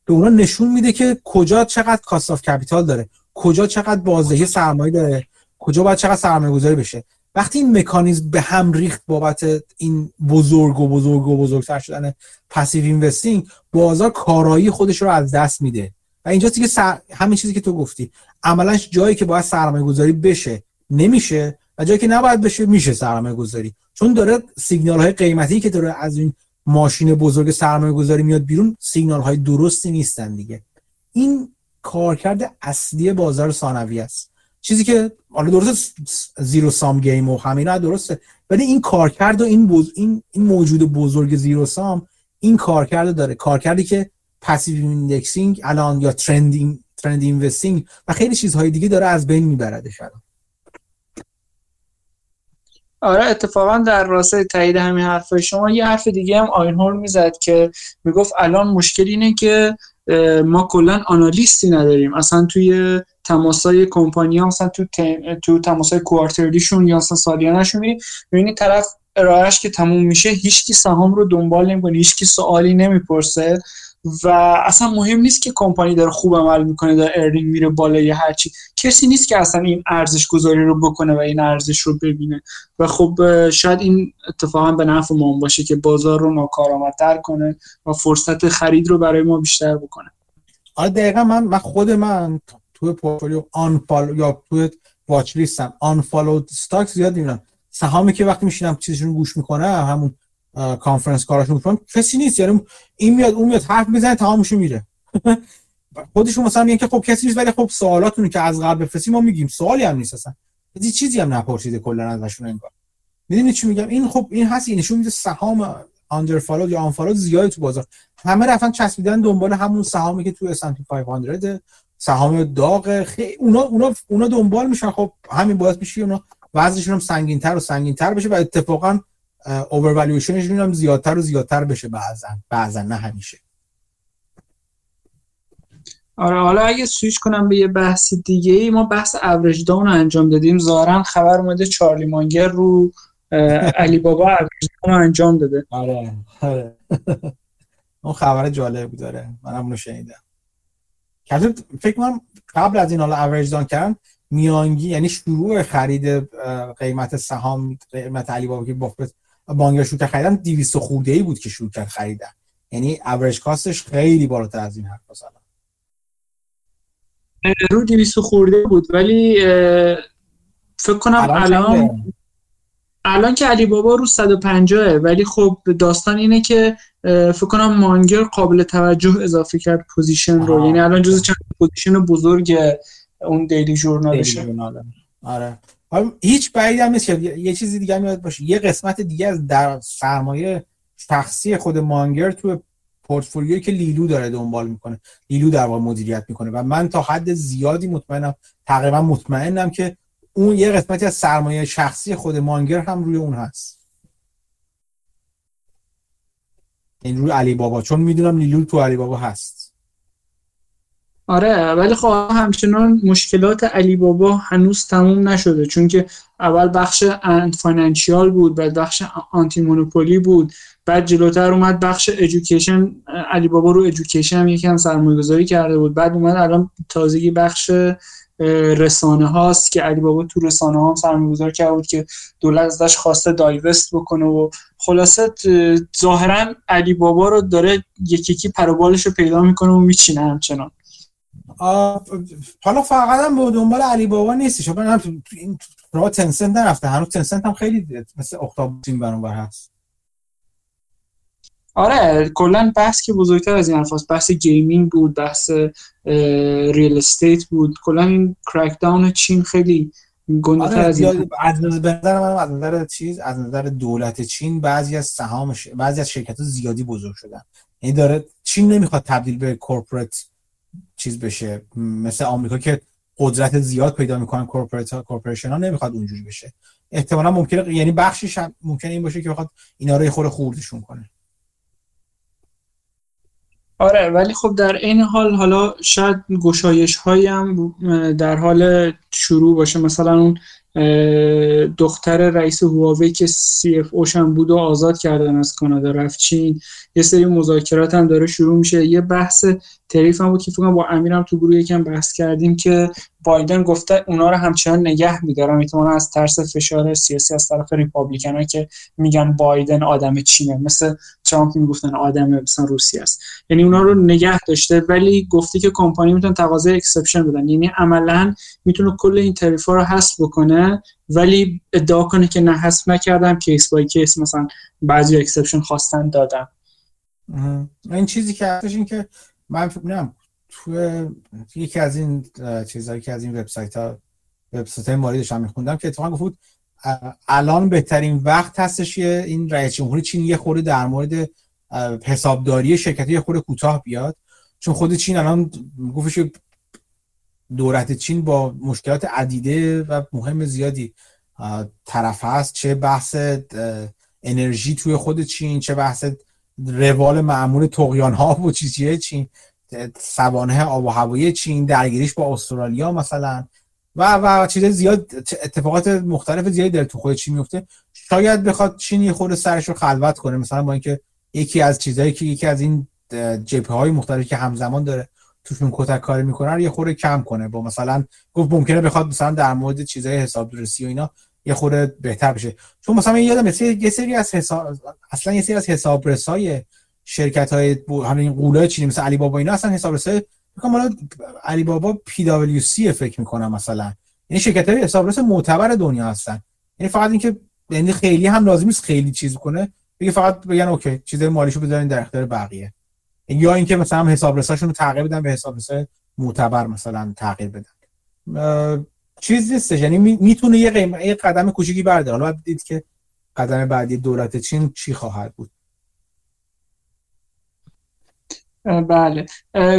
به اونا نشون میده که کجا چقدر کاست کپیتال داره کجا چقدر بازدهی سرمایه داره کجا باید چقدر سرمایه گذاری بشه. وقتی این مکانیزم به هم ریخت بابت این بزرگ و بزرگ و بزرگتر شدن passive investing بازار کارایی خودش رو از دست میده. و اینجا دیگه سر... همین چیزی که تو گفتی. عملا جایی که باید سرمایه گذاری بشه نمیشه و جایی که نباید بشه میشه سرمایه گذاری چون داره سیگنال های قیمتی که داره از این ماشین بزرگ سرمایه گذاری میاد بیرون سیگنال های درستی نیستن دیگه. این کارکرد اصلی بازار ثانویه است. چیزی که حالا درسته zero sum game و همینا درسته ولی این کارکرد و این بز... این این موجود بزرگ zero sum این کارکرد داره. کارکردی که passive indexing الان یا trending trend investing و خیلی چیزهای دیگه داره از بین میبرده الان. آره اتفاقا در راستای تایید همین حرف شما یه حرف دیگه هم آینهورن می‌زد که می‌گفت الان مشکل اینه که ما کلا analyst ی نداریم. اصلا توی تماسای کمپانی ها مثلا تو تو تماسای کوارترلیشون یا مثلا سالیانهشون می‌بینی می‌بینی طرف ارائهش که تموم میشه هیچکی سهام رو دنبال نمی‌کنه هیچکی سوالی نمی‌پرسه. و اصلا مهم نیست که کمپانی داره خوب عمل می‌کنه داره ارنینگ میره بالا یا هرچی کسی نیست که اصلا این ارزش گذاری رو بکنه و این ارزش رو ببینه. و خب شاید این اتفاقا به نفع ما باشه که بازار رو ناکارآمدتر کنه و فرصت خرید رو برای ما بیشتر بکنه. آره دقیقا من من خود من توی portfolio un follow یا توی watchlist م un follow stock زیاد می‌بینم سهامی که وقتی میشینم چیزشون گوش می‌کنه همون conference call هاشون می‌کنم کسی نیست. یعنی این میاد اون میاد حرف می‌زنه تمامش میره. خودشون مثلا میگن که خب کسی نیست ولی خب سوالاتونو که از قبل بفرستی ما میگیم. سوالی هم نیست اصلا. هیچ چیزی هم نپرسیده کلا ازشون انگار. می‌دونی چی میگم؟ این خب این هست نشون میده سهام under follow یا un follow زیاد تو بازار. همه رفتن چسبیدن دنبال همون سهامی که تو S&P 500 سهام داغ. خیلی اونا اونا اونا دنبال میشن. خب همین باعث میشه اونا وزنشون هم سنگین‌تر و سنگین‌تر بشه و اتفاقا اووروالویشنشون هم زیادتر و زیادتر بشه بعضا. بعضا نه همیشه. آره حالا اگه سویچ کنم به یه بحث دیگه ای ما بحث average down رو انجام دادیم. ظاهرا خبر اومده چارلی مانگر رو علی بابا average down انجام داده. آره آره. اون خبر جالب بود داره منم اونو شنیدم. فکر کنم قبل از این حالا average down کردن میانگین یعنی شروع خرید قیمت سهام قیمت علی بابا که بافت مانگر شروع خریدن 200 خورده ای بود که شروع کرد خریدن. یعنی average cost ش خیلی بالاتر از این حرف مثلا رو 200 خورده بود ولی فکر کنم الان الان, که علی بابا رو 150 ولی خب داستان اینه که فکر کنم مانگر قابل توجه اضافه کرد position رو. یعنی الان جز چند position بزرگ اون دیلی ژورنالشه آره. هیچ بعید هم نیست یه چیزی دیگه میاد باشه. یه قسمت دیگه از در سرمایه شخصی خود مانگر تو پورتفولیویی که لیلو داره دنبال می‌کنه. لیلو در واقع مدیریت می‌کنه و من تا حد زیادی مطمئنم تقریبا مطمئنم که اون یه قسمتی از سرمایه شخصی خود مانگر هم روی اون هست. این روی علی بابا چون می‌دونم لیلو تو علی بابا هست. آره ولی خب همچنان مشکلات علی بابا هنوز تموم نشده چون که اول بخش financial بود بعد بخش anti monopoly بود بعد جلوتر اومد بخش education علی بابا رو education هم یکم سرمایه گذاری کرده بود بعد اومد الان تازگی بخش رسانه هاست که علی بابا تو رسانه ها هم سرمایه گذار کرده بود که دولت ازش خواسته دایوست بکنه و خلاصه ظاهرا علی بابا رو داره یکی یکی پروبالش رو پیدا می‌کنه و میچینه همچنان. حالا فقط هم به دنبال علی بابا نیستش. هم تو این راه تنسنت نرفته. هنوز تنسنت هم خیلی مثل اختابوسین برانور هست. آره کلا بحث که بزرگتر از این حرف بحث گیمینگ بود بحث real estate بود. کلا این crackdown چین خیلی گنده آره از این از نظر من از نظر چیز از نظر دولت چین بعضی از سهام بعضی از شرکت ها زیادی بزرگ شدن. این داره چین نمی‌خواد تبدیل به corporate چیز بشه. مثل آمریکا که قدرت زیاد پیدا می‌کنن corporate corporation ها نمی‌خواد اونجوری بشه. احتمالا ممکنه یعنی بخشش هم ممکنه این باشه که بخواد اینا رو خور خوردشون کنه. آره ولی خب در این حال حالا شاید گشایش هایی هم در حال شروع باشه. مثلا اون دختر رئیس هواوی که CFO شون بود و آزاد کردن از کانادا رفت چین. یه سری مذاکرات هم داره شروع میشه. یه بحث tariff هم بود که فکر با امیرم تو گروه یکم بحث کردیم که بایدن گفته اونا رو همچنان نگه میدارم احتمالا از ترس فشار سیاسی از طرف Republican که میگن بایدن آدم چینه. مثل ترامپ می‌گفتن آدم مثلا روسی است. یعنی اونا رو نگه داشته ولی گفته که کمپانی می‌تونه تقاضای exception بدن. یعنی عملا می‌تونه کل این tariff رو حذف بکنه ولی ادعا کنه که نه حذف نکردم. case by case مثلا بعضی exception خواستن دادم. این چیزی که هستش این که من فکر تو یکی از این چیزهایی که از این وبسایت ها وبسایت های موردش هم میخوندم که اتفاقا گفت الان بهترین وقت هستش که این رئیس جمهوری چین یه خورده در مورد حسابداری شرکت یه خورده کوتاه بیاد. چون خود چین الان گفتش دولت چین با مشکلات عدیده و مهم زیادی طرف هست. چه بحث انرژی توی خود چین چه بحث روال معمول تقیان ها و چیزیه چین. سوانه آب و هوایی چین درگیریش با استرالیا مثلا. و و چیز زیاد اتفاقات مختلف زیادی در تو خود چین میفته. شاید بخواد چین یه خورده سرش رو خلوت کنه مثلا با اینکه یکی از چیزهایی که یکی از این جبهه های مختلفی که همزمان داره توشون کتک کاری می‌کنن یه خورده کم کنه. با مثلا گفت ممکنه بخواد مثلا در مورد چیزهای حسابرسی و اینا یه خورده بهتر بشه. چون مثلا یادم یه سری از حساب اصلا یه سری از حسابرسای شرکت های همین غولای چینی مثل علی بابا اینا اصلا حسابرسای میگم مالا علی بابا پی دبلیو سی فکر می‌کنم مثلا. یعنی شرکت های حسابرس معتبر دنیا هستن. یعنی فقط اینکه یعنی خیلی هم لازم نیست خیلی چیز کنه. بگه فقط بگن okay چیزای مالیشو بذارین در اختیار بقیه. یا اینکه مثلا حسابرساشون رو تغییر بدن به حسابرسای معتبر مثلا تغییر بدن. چیز نیستش. یعنی می‌تونه یه, قیم... یه قدم کوچیکی برداره. حالا دید که قدم بعدی دولت چین چی خواهد بود؟ بله.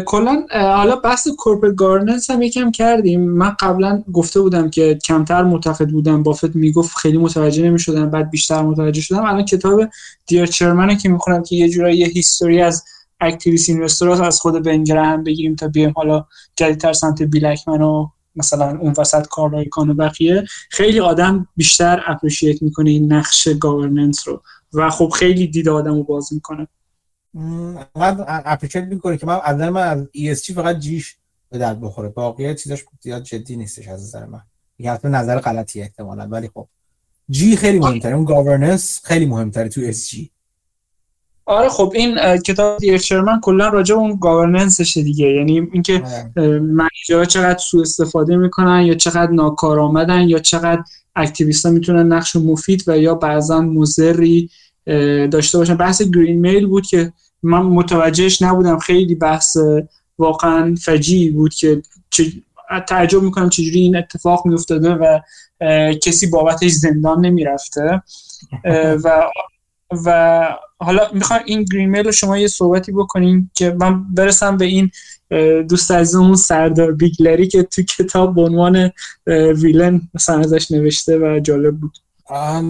کلا حالا بحث corporate governance هم یکم کردیم. من قبلا گفته بودم که کمتر معتقد بودم. بافت می‌گفت خیلی متوجه نمی‌شدم. بعد بیشتر متوجه شدم. الان کتاب Dear Chairman که می‌خونم که یه جورایی یه history از activist investor از خود بن گراهام بگیریم تا بیایم حالا جدیدتر سمت بیل اکمن و مثلا اون وسط کارهای آیکان و بقیه خیلی آدم بیشتر appreciate می‌کنه این نقش governance رو. و خب خیلی دید آدم رو باز می‌کنه. من appreciate می‌کنه که من از من از ESG فقط G ش به درد بخوره. باقیه چیزاش زیاد جدی نیستش از نظر من. یه حتما نظر غلطی احتمالا. ولی خب G خیلی مهمتره. اون governance خیلی مهمتره تو G آره خب این کتاب Dear Chairman کلا راجع اون governance شه دیگه. یعنی اینکه آره. منیجرها چقدر سوء استفاده می‌کنن یا چقدر ناکارآمدن یا چقدر اکتیویستا می‌تونن نقش مفید و یا بعضا مضری داشته باشن. بحث گرین میل بود که من متوجهش نبودم. خیلی بحث واقعا فجی بود که تعجب می‌کنم چجوری این اتفاق میافتاده و کسی بابتش زندان نمی‌رفته. و و حالا می‌خوام این گرین میل رو شما یه صحبتی بکنین که من برسم به این دوست عزیزمون سردار بیگلری که تو کتاب به عنوان villain مثلا ازش نوشته و جالب بود.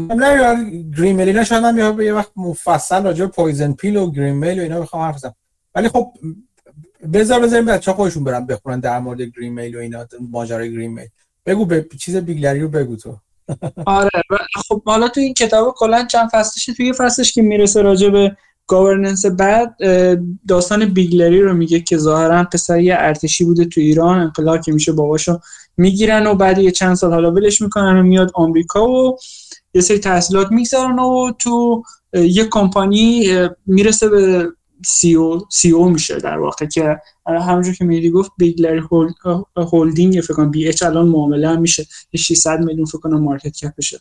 نه greenmail شاید من یه وقت مفصل راجع poison pill و greenmail و اینا بخوام حرف بزنم. ولی خب بذار بذاریم بچه خودشون برن بخونن در مورد greenmail و اینا ماجرای greenmail بگو به چیز بیگلری رو بگو تو. آره خب حالا تو این کتاب کلا چند فصلش توی فصلش که می‌رسه راجع به governance بعد داستان بیگلری رو میگه که ظاهرا پسر یه ارتشی بوده تو ایران انقلاب که میشه باباشو می‌گیرن و بعد یه چند سال حالا ولش می‌کنن و میاد آمریکا و یه سری تحصیلات می‌گذارن و تو یه کمپانی می‌رسه به CEO, CEO میشه در واقع که همونجور که میری گفت بیگلری هولدینگ فکر کنم BH الان معامله هم میشه 600 میلیون فکر کنم market cap شه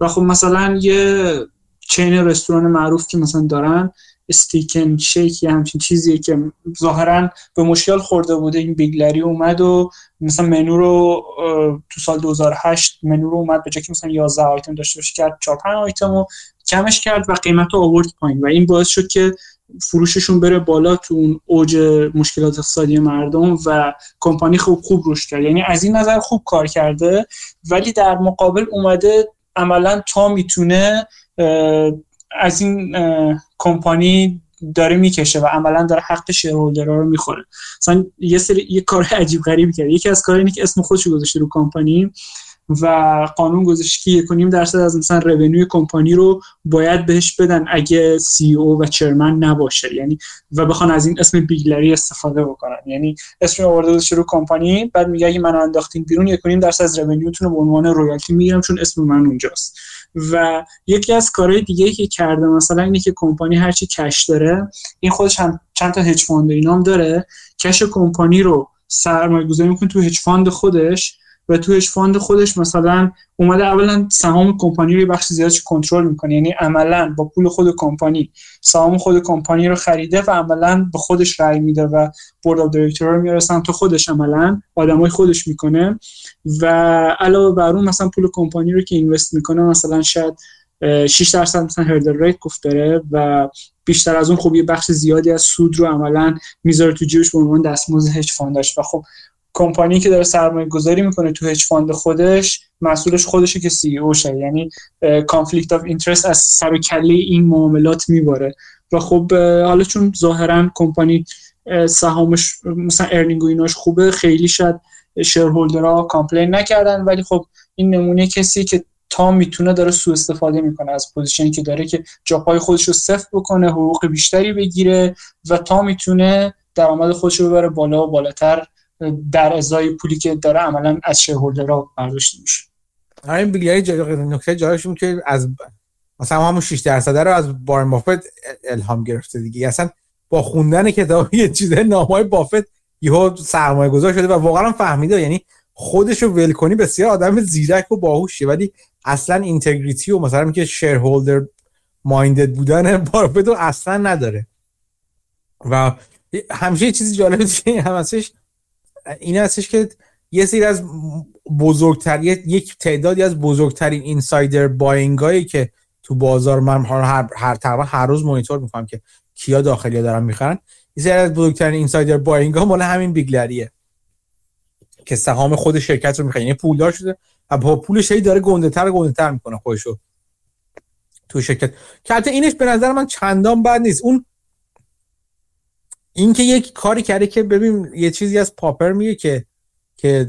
و خب مثلا یه چین رستوران معروف که مثلا دارن استیکن شیک یا همچین چیزیه که ظاهرا به مشکل خورده بوده. این بیگلری اومد و مثلا منو رو تو سال 2008 منو رو اومد به جای که مثلا 11 آیتم داشته باشه کرد 4 5 آیتم رو کمش کرد و قیمت رو آورد پایین. و این باعث شد که فروششون بره بالا تو اون اوج مشکلات اقتصادی مردم و کمپانی خوب خوب روش کرد. یعنی از این نظر خوب کار کرده ولی در مقابل اومده عملا تا می‌تونه از این کمپانی داره می‌کشه و عملا داره حق شیرهولدرها رو می‌خوره. مثلا یه سری یه کار عجیب غریبی کرد. یکی از کارهایی که اسم خودش گذاشته رو کمپانی. و قانون گذاشت که یک درصد از مثلا رونیو کمپانی رو باید بهش بدن اگه سی او و چرمن نباشه. یعنی و بخوان از این اسم بیگلری استفاده بکنن. یعنی اسم آورده رو کمپانی بعد میگه اگه من انداختین بیرون یک درصد از revenue تون رو به عنوان royalty می‌گیرم چون اسم من اونجاست. و یکی از کارهای دیگه که کرده مثلا اینه که کمپانی هرچی cash داره این خودش هم چند تا hedge fund اینام داره cash کمپانی رو سرمایه گذاری می‌کنه تو hedge fund خودش. و توش fund خودش مثلا اومده اولا سهام کمپانی رو بخش زیادش کنترل می‌کنه. یعنی عملا با پول خود کمپانی. سهام خود کمپانی رو خریده و عملا به خودش رأی میده و board of director رو میاره تو خودش عملا. آدمای خودش می‌کنه. و علاوه بر اون مثلا پول کمپانی رو که invest می‌کنه مثلا شاید 6 درصد مثلا hurdle rate گفت داره و بیشتر از اون خب یه بخش زیادی از سود رو عملا می‌ذاره تو جیبش به عنوان دستمزد hedge fund اش و خب کمپانی که داره سرمایه گذاری می‌کنه تو hedge fund خودش مسئولش خودشه که CEO شه. یعنی conflict of interest از سر و کله این معاملات میباره. و خب حالا چون ظاهرا کمپانی سهامش مثلا earning و ایناش خوبه خیلی شاید shareholder ها complain نکردن ولی خب این نمونه کسی که تا می‌تونه داره سوء استفاده می‌کنه از position ی که داره که جاپای خودش رو سفت بکنه حقوق بیشتری بگیره و تا می‌تونه درآمد خودش رو ببره بالا و بالاتر در ازای پولی که داره عملا از shareholder ها برداشته میشه. آره این بیلیاری نکته جالبش که از مثلا همون 6 درصد رو از بارن بافت الهام گرفته دیگه. اصلا با خوندن کتاب یه چیز نامای بافت یهو سرمایه گذار شده و واقعا فهمیده. یعنی خودش رو ول کنی بسیار آدم زیرک و باهوشه ولی اصلا اینتگریتی و مثلا که شیرهولدر مایندد بودن بافت رو اصلا نداره. و همیشه چیزی جالبه که همسش این هستش که یه سری از بزرگتر یک تعدادی از بزرگترین اینسایدر باینگایی که تو بازار من هر هر تقریبا هر روز مانیتور می‌کنم که کیا داخلی دارن می‌خرن یه سری از بزرگترین اینسایدر باینگ ها مال همین بیگلریه که سهام خود شرکت رو می‌خره یعنی پولدار شده و با پولش هی داره گنده تر گنده تر می‌کنه خودشو. تو شرکت. که اینش به نظر من چندان بد نیست. اون اینکه یک کاری کرده که ببین یه چیزی از پاپر میگه که که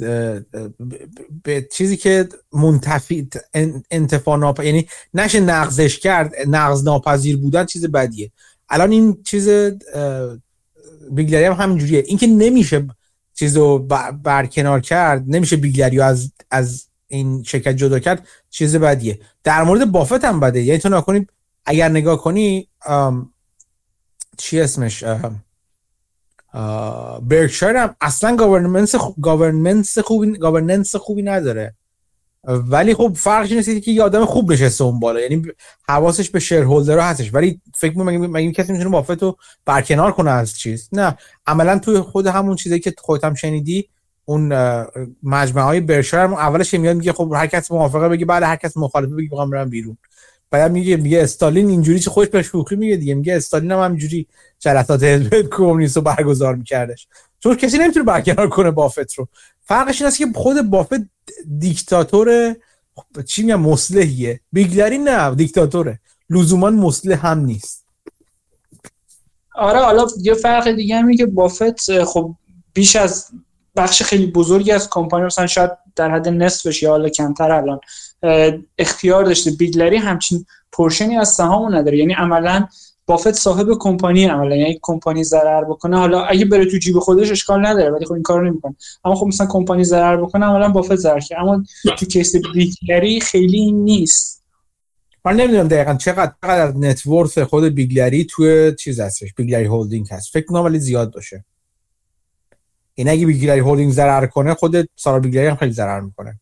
به چیزی که منتفی انتفاع ناپ... یعنی نشه نقضش کرد نقض ناپذیر بودن چیز بدیه. الان این چیز بیگلری هم همینجوریه. اینکه نمیشه چیز رو برکنار کرد نمیشه بیگلری از از این شرکت جدا کرد چیز بدیه. در مورد بافت هم بده. یعنی تو نکنی اگر نگاه کنی چی اسمش؟ برکشایر هم اصلا governance governance خوبی governance خوبی نداره. ولی خب فرقش اینه که یه آدم خوب نشسته اون بالا. یعنی حواسش به shareholder هستش. ولی فکر می‌کنم مگه کسی می‌تونه بافت رو برکنار کنه از چیز؟ نه. عملا توی خود همون چیزی که خودت هم شنیدی اون مجموعه های برکشایر اولش میاد میگه خب هر کس موافقه بگه بعد هر کس مخالفه بگه می‌خوام برم بیرون. بعد میگه میگه استالین اینجوری چه خوش به شوخی میگه دیگه. میگه استالین هم همینجوری جلسات حزب کمونیست رو برگزار میکردش. چون کسی نمی‌تونه برکنار کنه بافت رو. فرقش این است که خود بافت دیکتاتور چی میگم مصلحیه. بیگلری نه دیکتاتوره. لزوما مصلح هم نیست. آره حالا یه فرق دیگه هم که بافت خب بیش از بخش خیلی بزرگی از کمپانی مثلا شاید در حد نصفش یا حالا کمتر الان اختیار داشته. بیگلری همچین portion ی از سهامو نداره. یعنی عملا بافت صاحب کمپانی عملا. یعنی کمپانی ضرر بکنه. حالا اگه بره تو جیب خودش اشکال نداره ولی خب این کارو نمی‌کنه. اما خب مثلا کمپانی ضرر بکنه عملا بافت ضرر کرد اما تو case بیگلری خیلی نیست. من نمی‌دونم دقیقا چقدر چقدر net worth خود بیگلری توی چیز هستش بیگلری هولدینگ هست. فکر کنم ولی زیاد باشه. این اگه بیگلری هولدینگ ضرر کنه خود سردار بیگلری هم خیلی ضرر می‌کنه.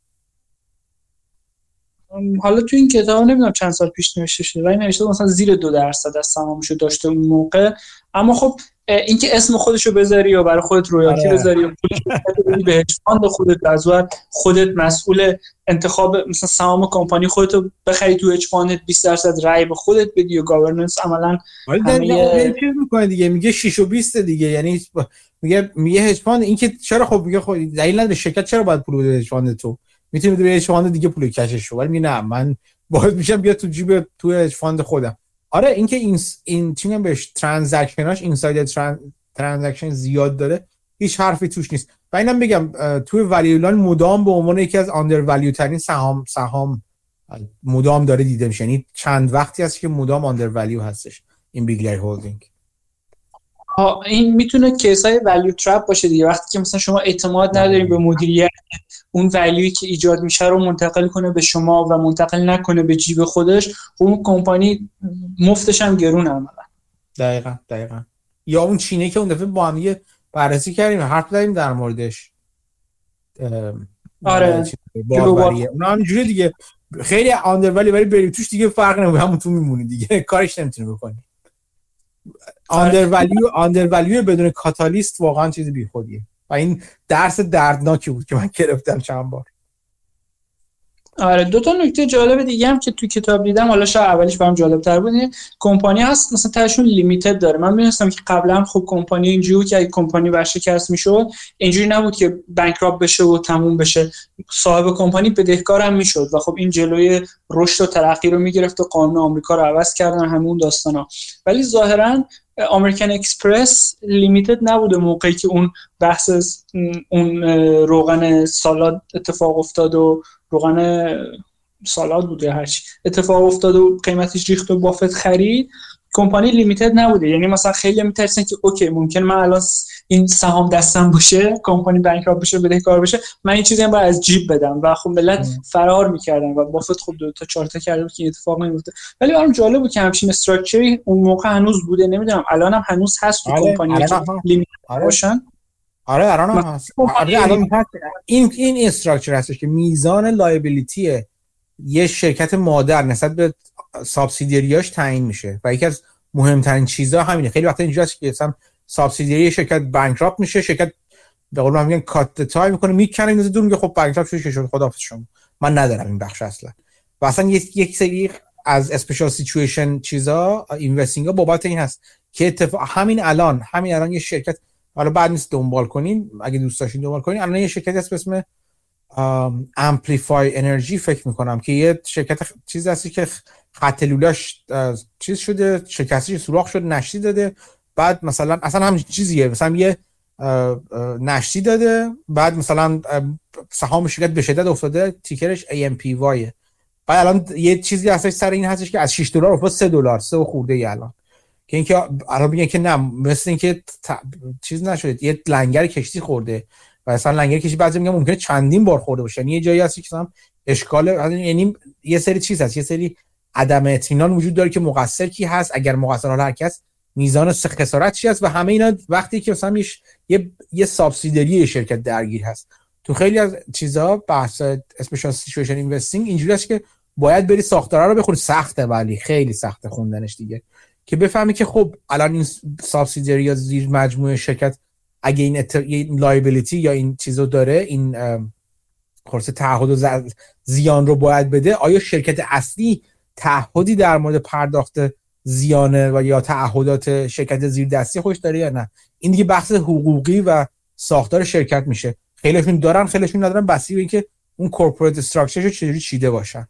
حالا تو این کتاب نمی‌دونم چند سال پیش نوشته شده ولی نوشته مثلا زیر دو درصد از سهامشو داشته اون موقع. اما خب اینکه اسم خودشو بذاری یا برای خودت royalty آره. بذاری یا به fund خودت از خودت مسئول انتخاب مثلا سهام کمپانی خودتو بخری تو hedge fund ت 20 درصد رای به خودت بدی و governance عملا همه می‌کنه دیگه میگه 6 و 20 دیگه یعنی میگه میگه hedge fund اینکه چرا خب میگه خب دلیل نداره شرکت چرا باید پول بده هج تو می‌تونی به هج دیگه پول کشش رو ولی نه من باید میشم بیا تو جیب تو هج فاند خودم آره اینکه این این چی بهش ترانزکشناش اینساید ترانزکشن زیاد داره هیچ حرفی توش نیست. و اینم بگم توی ولیولان مدام به عنوان یکی از آندر ولیو ترین سهام سهام مدام داره دیده میشه. یعنی چند وقتی هست که مدام آندر ولیو هستش. این بیگلر هولدینگ این می‌تونه کیس های ولیو ترپ باشه دیگه. وقتی که مثلا شما اعتماد نداریم به مدیریت اون ولیوی که ایجاد میشه رو منتقل کنه به شما و منتقل نکنه به جیب خودش خب اون کمپانی مفتش هم گرون عملا. دقیقا دقیقا. یا اون چینه که اون دفعه با هم یه بررسی کردیم حرف داریم در موردش. آره. اونا همینجوری دیگه خیلی آندر ولی ولی بریم توش دیگه فرق نمی‌کنه همون تو میمونی دیگه. کارش نمی‌تونی بکنی. آندر ولیو بدون کاتالیست واقعا چیز بیخودیه. و این درس دردناکی بود که من گرفتم چند بار. آره دو تا نکته جالب دیگه هم که تو کتاب دیدم حالا شاید اولیش برام جالب تر بود کمپانی هست مثلا تاشون لیمیتد داره. من می‌دونستم که قبلا خب کمپانی اینجوری که اگه کمپانی ورشکست می‌شد اینجوری نبود که بانکراپ بشه و تموم بشه. صاحب کمپانی بدهکار هم می‌شد و خب این جلوی رشد و ترقی رو می‌گرفت و قانون آمریکا رو عوض کردن همون داستانا. ولی ظاهرا امریکن اکسپرس limited نبوده موقعی که اون بحث اون روغن سالاد اتفاق افتاد و روغن سالاد بوده هرچی اتفاق افتاد و قیمتش ریخت و بافت خرید. کمپانی limited نبوده. یعنی مثلا خیلی میترسن که okay ممکن من الان این سهام دستم باشه کمپانی bankrupt بشه بدهکار بشه من این چیزی هم باید از جیب بدم. و خب ملت فرار می‌کردن و بافت خب دو تا چهار تا کرده بود که اتفاق نمیفته ولی برام جالب بود که همچین structure ی اون موقع هنوز بوده. نمی‌دونم الان هم هنوز هست تو آره، کمپانی limited آره. باشن. آره الان هم هست. آره الان این این structure هستش که میزان liability یه شرکت مادر نسبت به subsidiary اش تعیین میشه و یکی از مهمترین چیزها همینه. خیلی وقتا اینجوری که مثلا subsidiary شرکت bankrupt میشه شرکت به قول من میگن cut tie می‌کنه می‌کنه این دور میگه خب bankrupt شده شد خداحافظ شما. من ندارم این بخش اصلا. و اصلا یک یک سری از special situation چیزا investing ها بابت این هست که اتفاق همین الان همین الان یه شرکت حالا بعد نیست دنبال کنین اگه دوست داشتین دنبال کنین. الان یه شرکتی هست به اسم Amplify Energy فکر می‌کنم که یه شرکت چیز هستی که خط لولاش چیز شده شکستش سوراخ شده نشتی داده. بعد مثلا اصلا هم چیزیه. مثلا یه نشتی داده. بعد مثلا سهام شرکت به شدت افتاده. تیکرش AMPY بعد الان یه چیزی هستش سر این هستش که از 6 دلار افتاد 3 دلار 3 و خورده ای الان. که اینکه الان میگن که نه مثل اینکه چیز نشده یه لنگر کشتی خورده و اصلا لنگر کشتی بعضی میگن ممکنه چندین بار خورده باشه. یعنی یه جایی هست که اشکال یعنی یه سری چیز هست یه سری عدم اطمینان وجود داره که مقصر کی هست. اگر مقصر حالا هر کس میزان خسارت چی هست؟ و همه اینا وقتی که مثلا یه یه subsidiary شرکت درگیر هست. تو خیلی از چیزها بحث special situation investing اینجوری است که باید بری ساختارا رو بخونی. سخته ولی خیلی سخته خوندنش دیگه. که بفهمی که خب الان این subsidiary یا زیر مجموعه شرکت اگه این, ات... liability یا این چیزو داره این خلاص تعهد و زیان رو باید بده آیا شرکت اصلی تعهدی در مورد پرداخت زیانه و یا تعهدات شرکت زیر دستی خوش داره یا نه؟ این دیگه بحث حقوقی و ساختار شرکت میشه. خیلیشون دارن خیلیشون ندارن بستگی به اینکه اون corporate structure ش چجوری چیده باشن.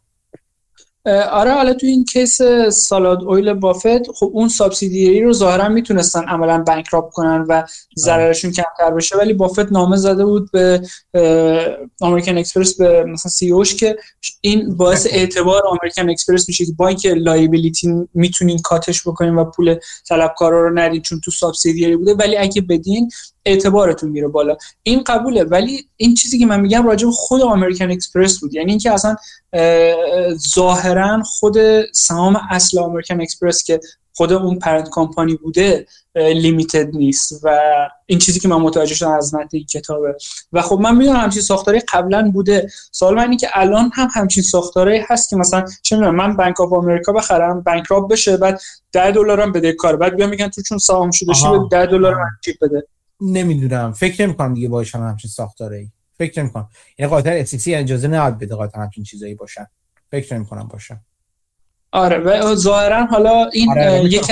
آره حالا تو این case salad oil بافت خب اون subsidiary رو ظاهرا می‌تونستن عملا bankrupt کنن و ضررشون کمتر بشه ولی بافت نامه زده بود به امریکن اکسپرس به مثلا CEO ش که این باعث اعتبار امریکن اکسپرس میشه که با اینکه liability می‌تونین cut ش بکنین و پول طلبکارا رو ندین چون تو subsidiary بوده ولی اگه بدین اعتبارتون میره بالا. این قبوله ولی این چیزی که من میگم راجع به خود امریکن اکسپرس بود. یعنی اینکه اصلا ظاهرا خود سهام اصل امریکن اکسپرس که خود اون parent company بوده limited نیست. و این چیزی که من متوجه شدم از متن کتابه. و خب من می‌دونم همچین ساختاری قبلا بوده. سوال من اینه که الان هم همچین ساختاری هست که مثلا چه می‌دونم من بانک آف امریکا بخرم بانکراپ بشه بعد 10 دلارم بده کار. بعد بیا میگن تو چون سهام شده شی 10 دلار من چیپ بده. نمی‌دونم. فکر نمی کنم دیگه باشن همچین ساختاره ای فکر نمی کنم یعنی قاطر اف اجازه نداد بده قاطر همچین چیزایی باشن. فکر نمی کنم باشن آره و ظاهرا حالا این آره یک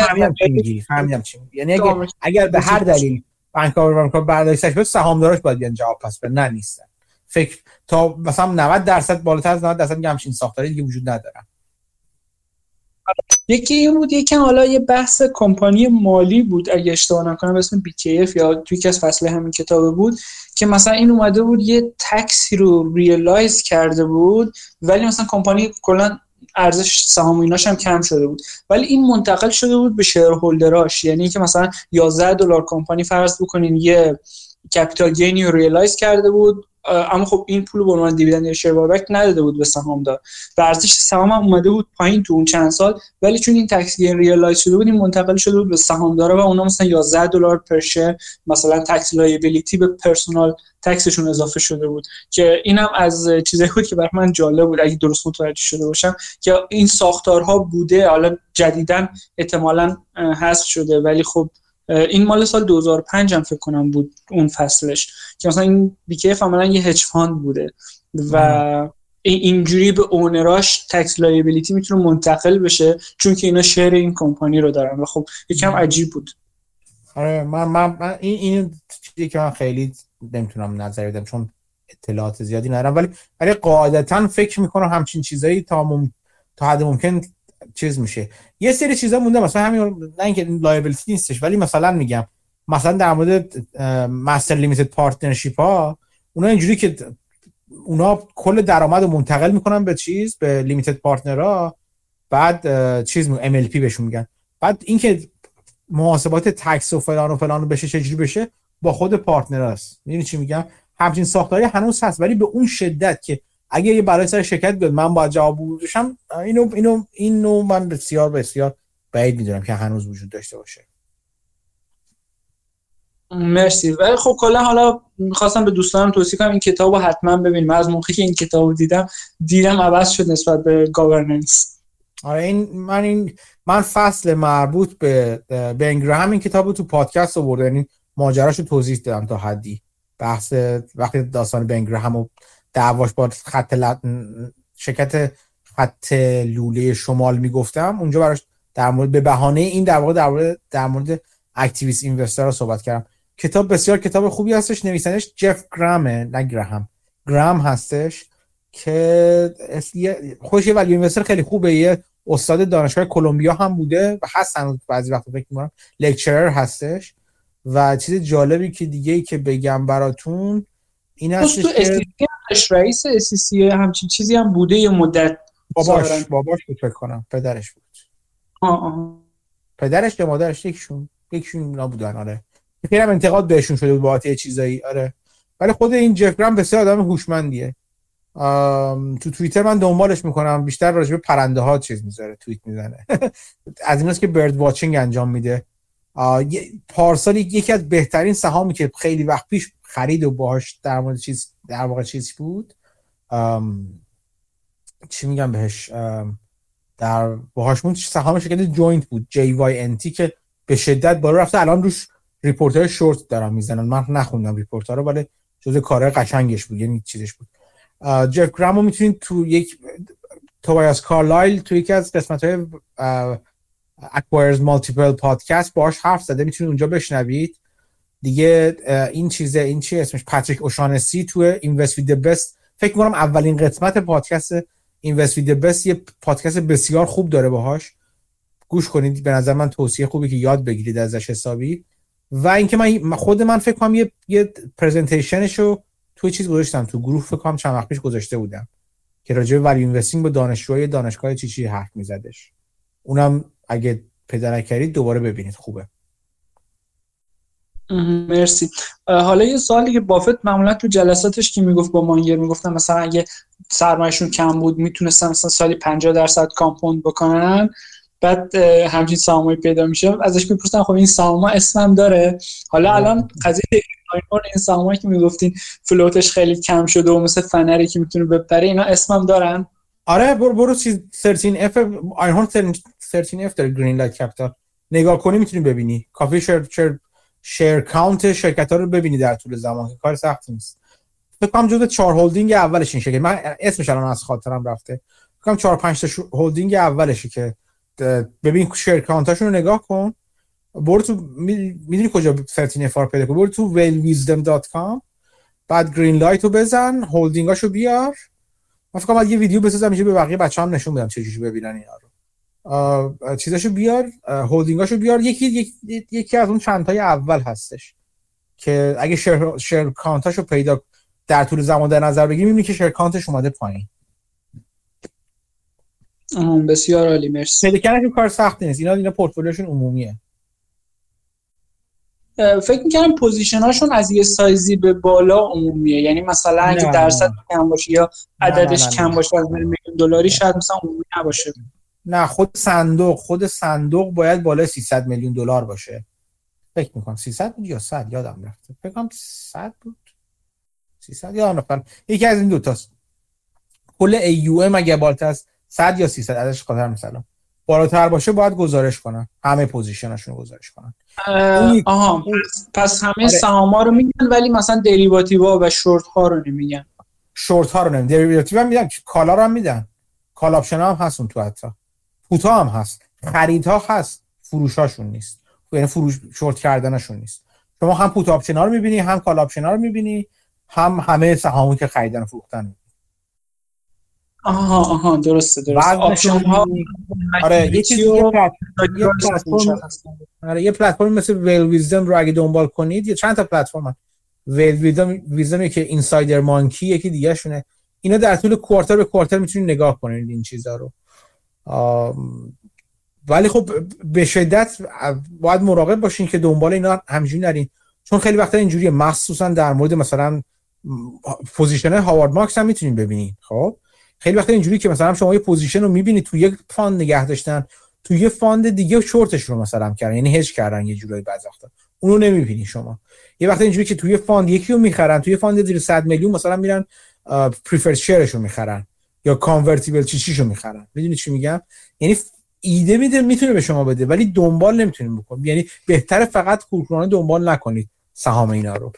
فهمیدم چی یعنی اگر, اگر به هر دلیل بانک آف برداشتش به سهامدارش باید بیان جواب پس به نه نیستن. فکر تا مثلا 90 درصد بالاتر از 90 درصد میگم همچین ساختاری دیگه وجود ندارن یکی این بود یکی حالا یه بحث کمپانی مالی بود اگه اشتباه نکنم اسم BKF یا توی که از فصل همین کتاب بود که مثلا این اومده بود یه تکسی رو ریلایز کرده بود ولی مثلا کمپانی کلا ارزش سهام ایناش هم کم شده بود. ولی این منتقل شده بود به holder اش یعنی که مثلا 11 دلار کمپانی فرض بکنین یه capital gain ی رو realize کرده بود. اما خب این پول به عنوان dividend یا share buyback نداده بود به سهامدار و ارزش سهام هم اومده بود پایین تو اون چند سال ولی چون این tax gain realize شده بود این منتقل شده بود به سهامدارا و اونا مثلا 11 دلار per share مثلا tax liability به personal tax شون اضافه شده بود. که اینم از چیزایی بود که برای من جالب بود اگه درست متوجه شده باشم که این ساختارها بوده حالا جدیدا احتمالا حذف شده ولی خب این مال سال 2005 هم فکر کنم بود اون فصلش که مثلا این BKF عملا یه hedge fund بوده و اینجوری به owner اش tax liability می‌تونه منتقل بشه چون که اینا share این کمپانی رو دارن و خب یکم عجیب بود. آره من, من, من این این چیزی که من خیلی نمی‌تونم نظر بدم چون اطلاعات زیادی ندارم ولی ولی قاعدتا فکر می‌کنم همچین چیزایی تا مم... تا حد ممکن چیز میشه. یه سری چیزا مونده مثلا همین نه اینکه liability نیستش ولی مثلا میگم مثلا در مورد master limited partnership ها اونا اینجوری که اونا کل درآمد رو منتقل می‌کنن به چیز به limited partner ها بعد چیز ام بهشون میگن. بعد اینکه محاسبات tax و فلان و فلان بشه چجوری بشه؟ با خود partner هاست می‌دونی چی میگم؟ همچین ساختاری هنوز هست ولی به اون شدت که اگه یه برای سر شرکت بیاد من باید جواب بودشم اینو اینو اینو من بسیار بسیار بعید می‌دونم که هنوز وجود داشته باشه. مرسی. ولی خب کلا حالا می‌خواستم به دوستانم توصیه کنم این کتاب رو حتما ببین من از موقعی که این کتاب دیدم دیدم عوض شد نسبت به گاورننس آره این من این من فصل مربوط به بنگرام این کتاب رو تو پادکست آورده یعنی ماجراش توضیح دادم تا حدی. بحث وقتی داستان بنگرام و دعواش با خط لط... شرکت خط لوله شمال می‌گفتم. اونجا براش در مورد به بهانه این در واقع در مورد در مورد اکتیویست اینوستر رو صحبت کردم. کتاب بسیار کتاب خوبی هستش نویسندش جف گرامه نه گراهم گرام هستش که خوش ولی اینوستر خیلی خوبه. یه استاد دانشگاه کلمبیا هم بوده و هستن بعضی وقت فکر می‌کنم. لکچرر هستش. و چیز جالبی که دیگه ای که بگم براتون این هستش که رئیس اسیسی همچین چیزی هم بوده یه مدت باباش باباش بود فکر کنم. پدرش بود. آه آه. پدرش یا مادرش یکشون یکشون اینا بودن آره. خیلی انتقاد بهشون شده بود با چیزایی آره. ولی خود این جف گرام بسیار آدم هوشمندیه. تو توییتر من دنبالش می‌کنم بیشتر راجع به پرنده ها چیز می‌ذاره توییت می‌زنه. از ایناست که برد واچینگ انجام میده. پارسال یکی از بهترین سهامی که خیلی وقت پیش خرید و باهاش در مورد چیز در واقع چیز بود. چی میگم بهش؟ در باهاش بود. سهام شرکت جوینت بود جی وای ان تی که به شدت بالا رفته. الان روش ریپورت های شورت دارن می‌زنن. من نخوندم ریپورت ها رو ولی جز کارهای قشنگش بود. یعنی چیزش بود. جف گرام رو می‌تونید تو یک توبایاس کارلایل تو یکی از قسمت های اکوایرز مالتیپل پادکست باش حرف زده. می‌تونید اونجا بشنوید. دیگه این چیزه این چی اسمش پاتریک اوشانسی تو اینوست وید بست. فکر کنم اولین قسمت پادکست اینوست وید بست یه پادکست بسیار خوب داره باهاش. گوش کنید به نظر من توصیه خوبی که یاد بگیرید ازش حسابی. و اینکه من خود من فکر کنم یه یه پرزنتیشنشو توی چیز گذاشتم تو گروه فکر کنم چند وقت پیش گذاشته بودم که راجع به ولی اینوستینگ با دانشجوهای دانشگاه چی چی حرف میزدش. اونم اگه پیدا نکردید دوباره ببینید خوبه. مرسی. حالا یه سوالی که بافت معمولا تو جلساتش که می‌گفت با مانگر؟ می‌گفتن مثلا اگه سرمایهشون کم بود می‌تونستن مثلا سالی 50 درصد کامپوند بکنن. بعد همچین سهامایی پیدا میشه. ازش می‌پرسن خب این سهام اسمم داره؟ حالا الان قضیه این سهامایی که می‌گفتین float ش خیلی کم شده و مثل فنری که می‌تونه بپره اینا اسمم دارن؟ آره برو برو چیز 13 F آینهورن 13 F داره Greenlight Capital نگاه کنی می‌تونی ببینی. کافیه share share count شرکت ها رو ببینی در طول زمان که کار سختی نیست. فکر کنم جزو چهار هولدینگ اولش این شرکت من اسمش الان از خاطرم رفته. فکر کنم 4 5 تا هولدینگ اولشه که ببین share count اشون رو نگاه کن. برو تو می‌دونی کجا 13 F پیدا کنی؟ برو تو whalewisdom.com بعد Greenlight رو بزن هولدینگاشو بیار. من فکر کنم یه ویدیو بسازم میشه به بقیه بچه‌ام نشون بدم چه جوری ببینن اینا رو. چیزاشو بیار هولدینگاشو بیار. یکی یکی, یکی از اون چند تای اول هستش که اگه share, share count اشو پیدا در طول زمان در نظر بگیریم می‌بینی که share count ش اومده پایین. بسیار عالی مرسی. پیدا کردن کار سختی نیست. اینا اینا پورتفولیوشون عمومیه. فکر می‌کنم position هاشون از یه سایزی به بالا عمومیه. یعنی مثلا اگه درصد کم باشه یا عددش کم باشه از میلیون دلاری شاید مثلا عمومی نباشه. نه خود صندوق خود صندوق باید بالای 300 میلیون دلار باشه. فکر می‌کنم 300 بود یا 100 یادم رفته. فکر کنم 100 بود. 300 یادم رفت یکی از این دو تاست. کل AUM اگه بالاتر از 100 یا 300 ازش خاطر مثلا بالاتر باشه باید گزارش کنن. همه position اشون گزارش کنن. آها پس همه آره. سهام رو میگن ولی مثلا derivative و شورت ها رو نمیگن. شورت ها رو نمیگن. derivative هم میدن call ها رو هم میدن. call option هم هست اون تو حتی. put ها هم هست. خریدها هست. فروشاشون نیست. یعنی فروش شورت کردنشون نیست. شما هم put option ها رو می‌بینی هم call option ها رو می‌بینی هم همه سهامی که خریدن و فروختن. آها آها درسته درسته. option ها آره یه چیزی پلتفرم آره یه پلتفرم مثل WhaleWisdom رو اگه دنبال کنید یه چند تا پلتفرم WhaleWisdom که Insider Monkey یکی دیگه شونه اینا در طول quarter به quarter می‌تونید نگاه کنید این چیزا رو. ولی خب به شدت باید مراقب باشین که دنبال اینا همینجوری نرین. چون خیلی وقتا اینجوریه مخصوصا در مورد مثلا position هاوارد مارکس هم می‌تونین ببینید خب؟ خیلی وقتا اینجوری که مثلا شما یه position رو می‌بینید تو یک fund نگه داشتن تو یه fund دیگه شورتش رو مثلا کردن یعنی هج کردن یه جورایی بعضی وقتا. اونو نمی‌بینی شما. یه وقت اینجوری که توی fund یکی رو می‌خرن توی fund زیر 100 میلیون مثلا میرن preferred share ش رو می‌خرن. یا convertible چی چیشو می‌خرن. می‌دونی چی میگم؟ یعنی ایده میده می‌تونه به شما بده ولی دنبال نمی‌تونیم بکنیم. یعنی بهتره فقط کورکورانه دنبال نکنید سهام اینا رو.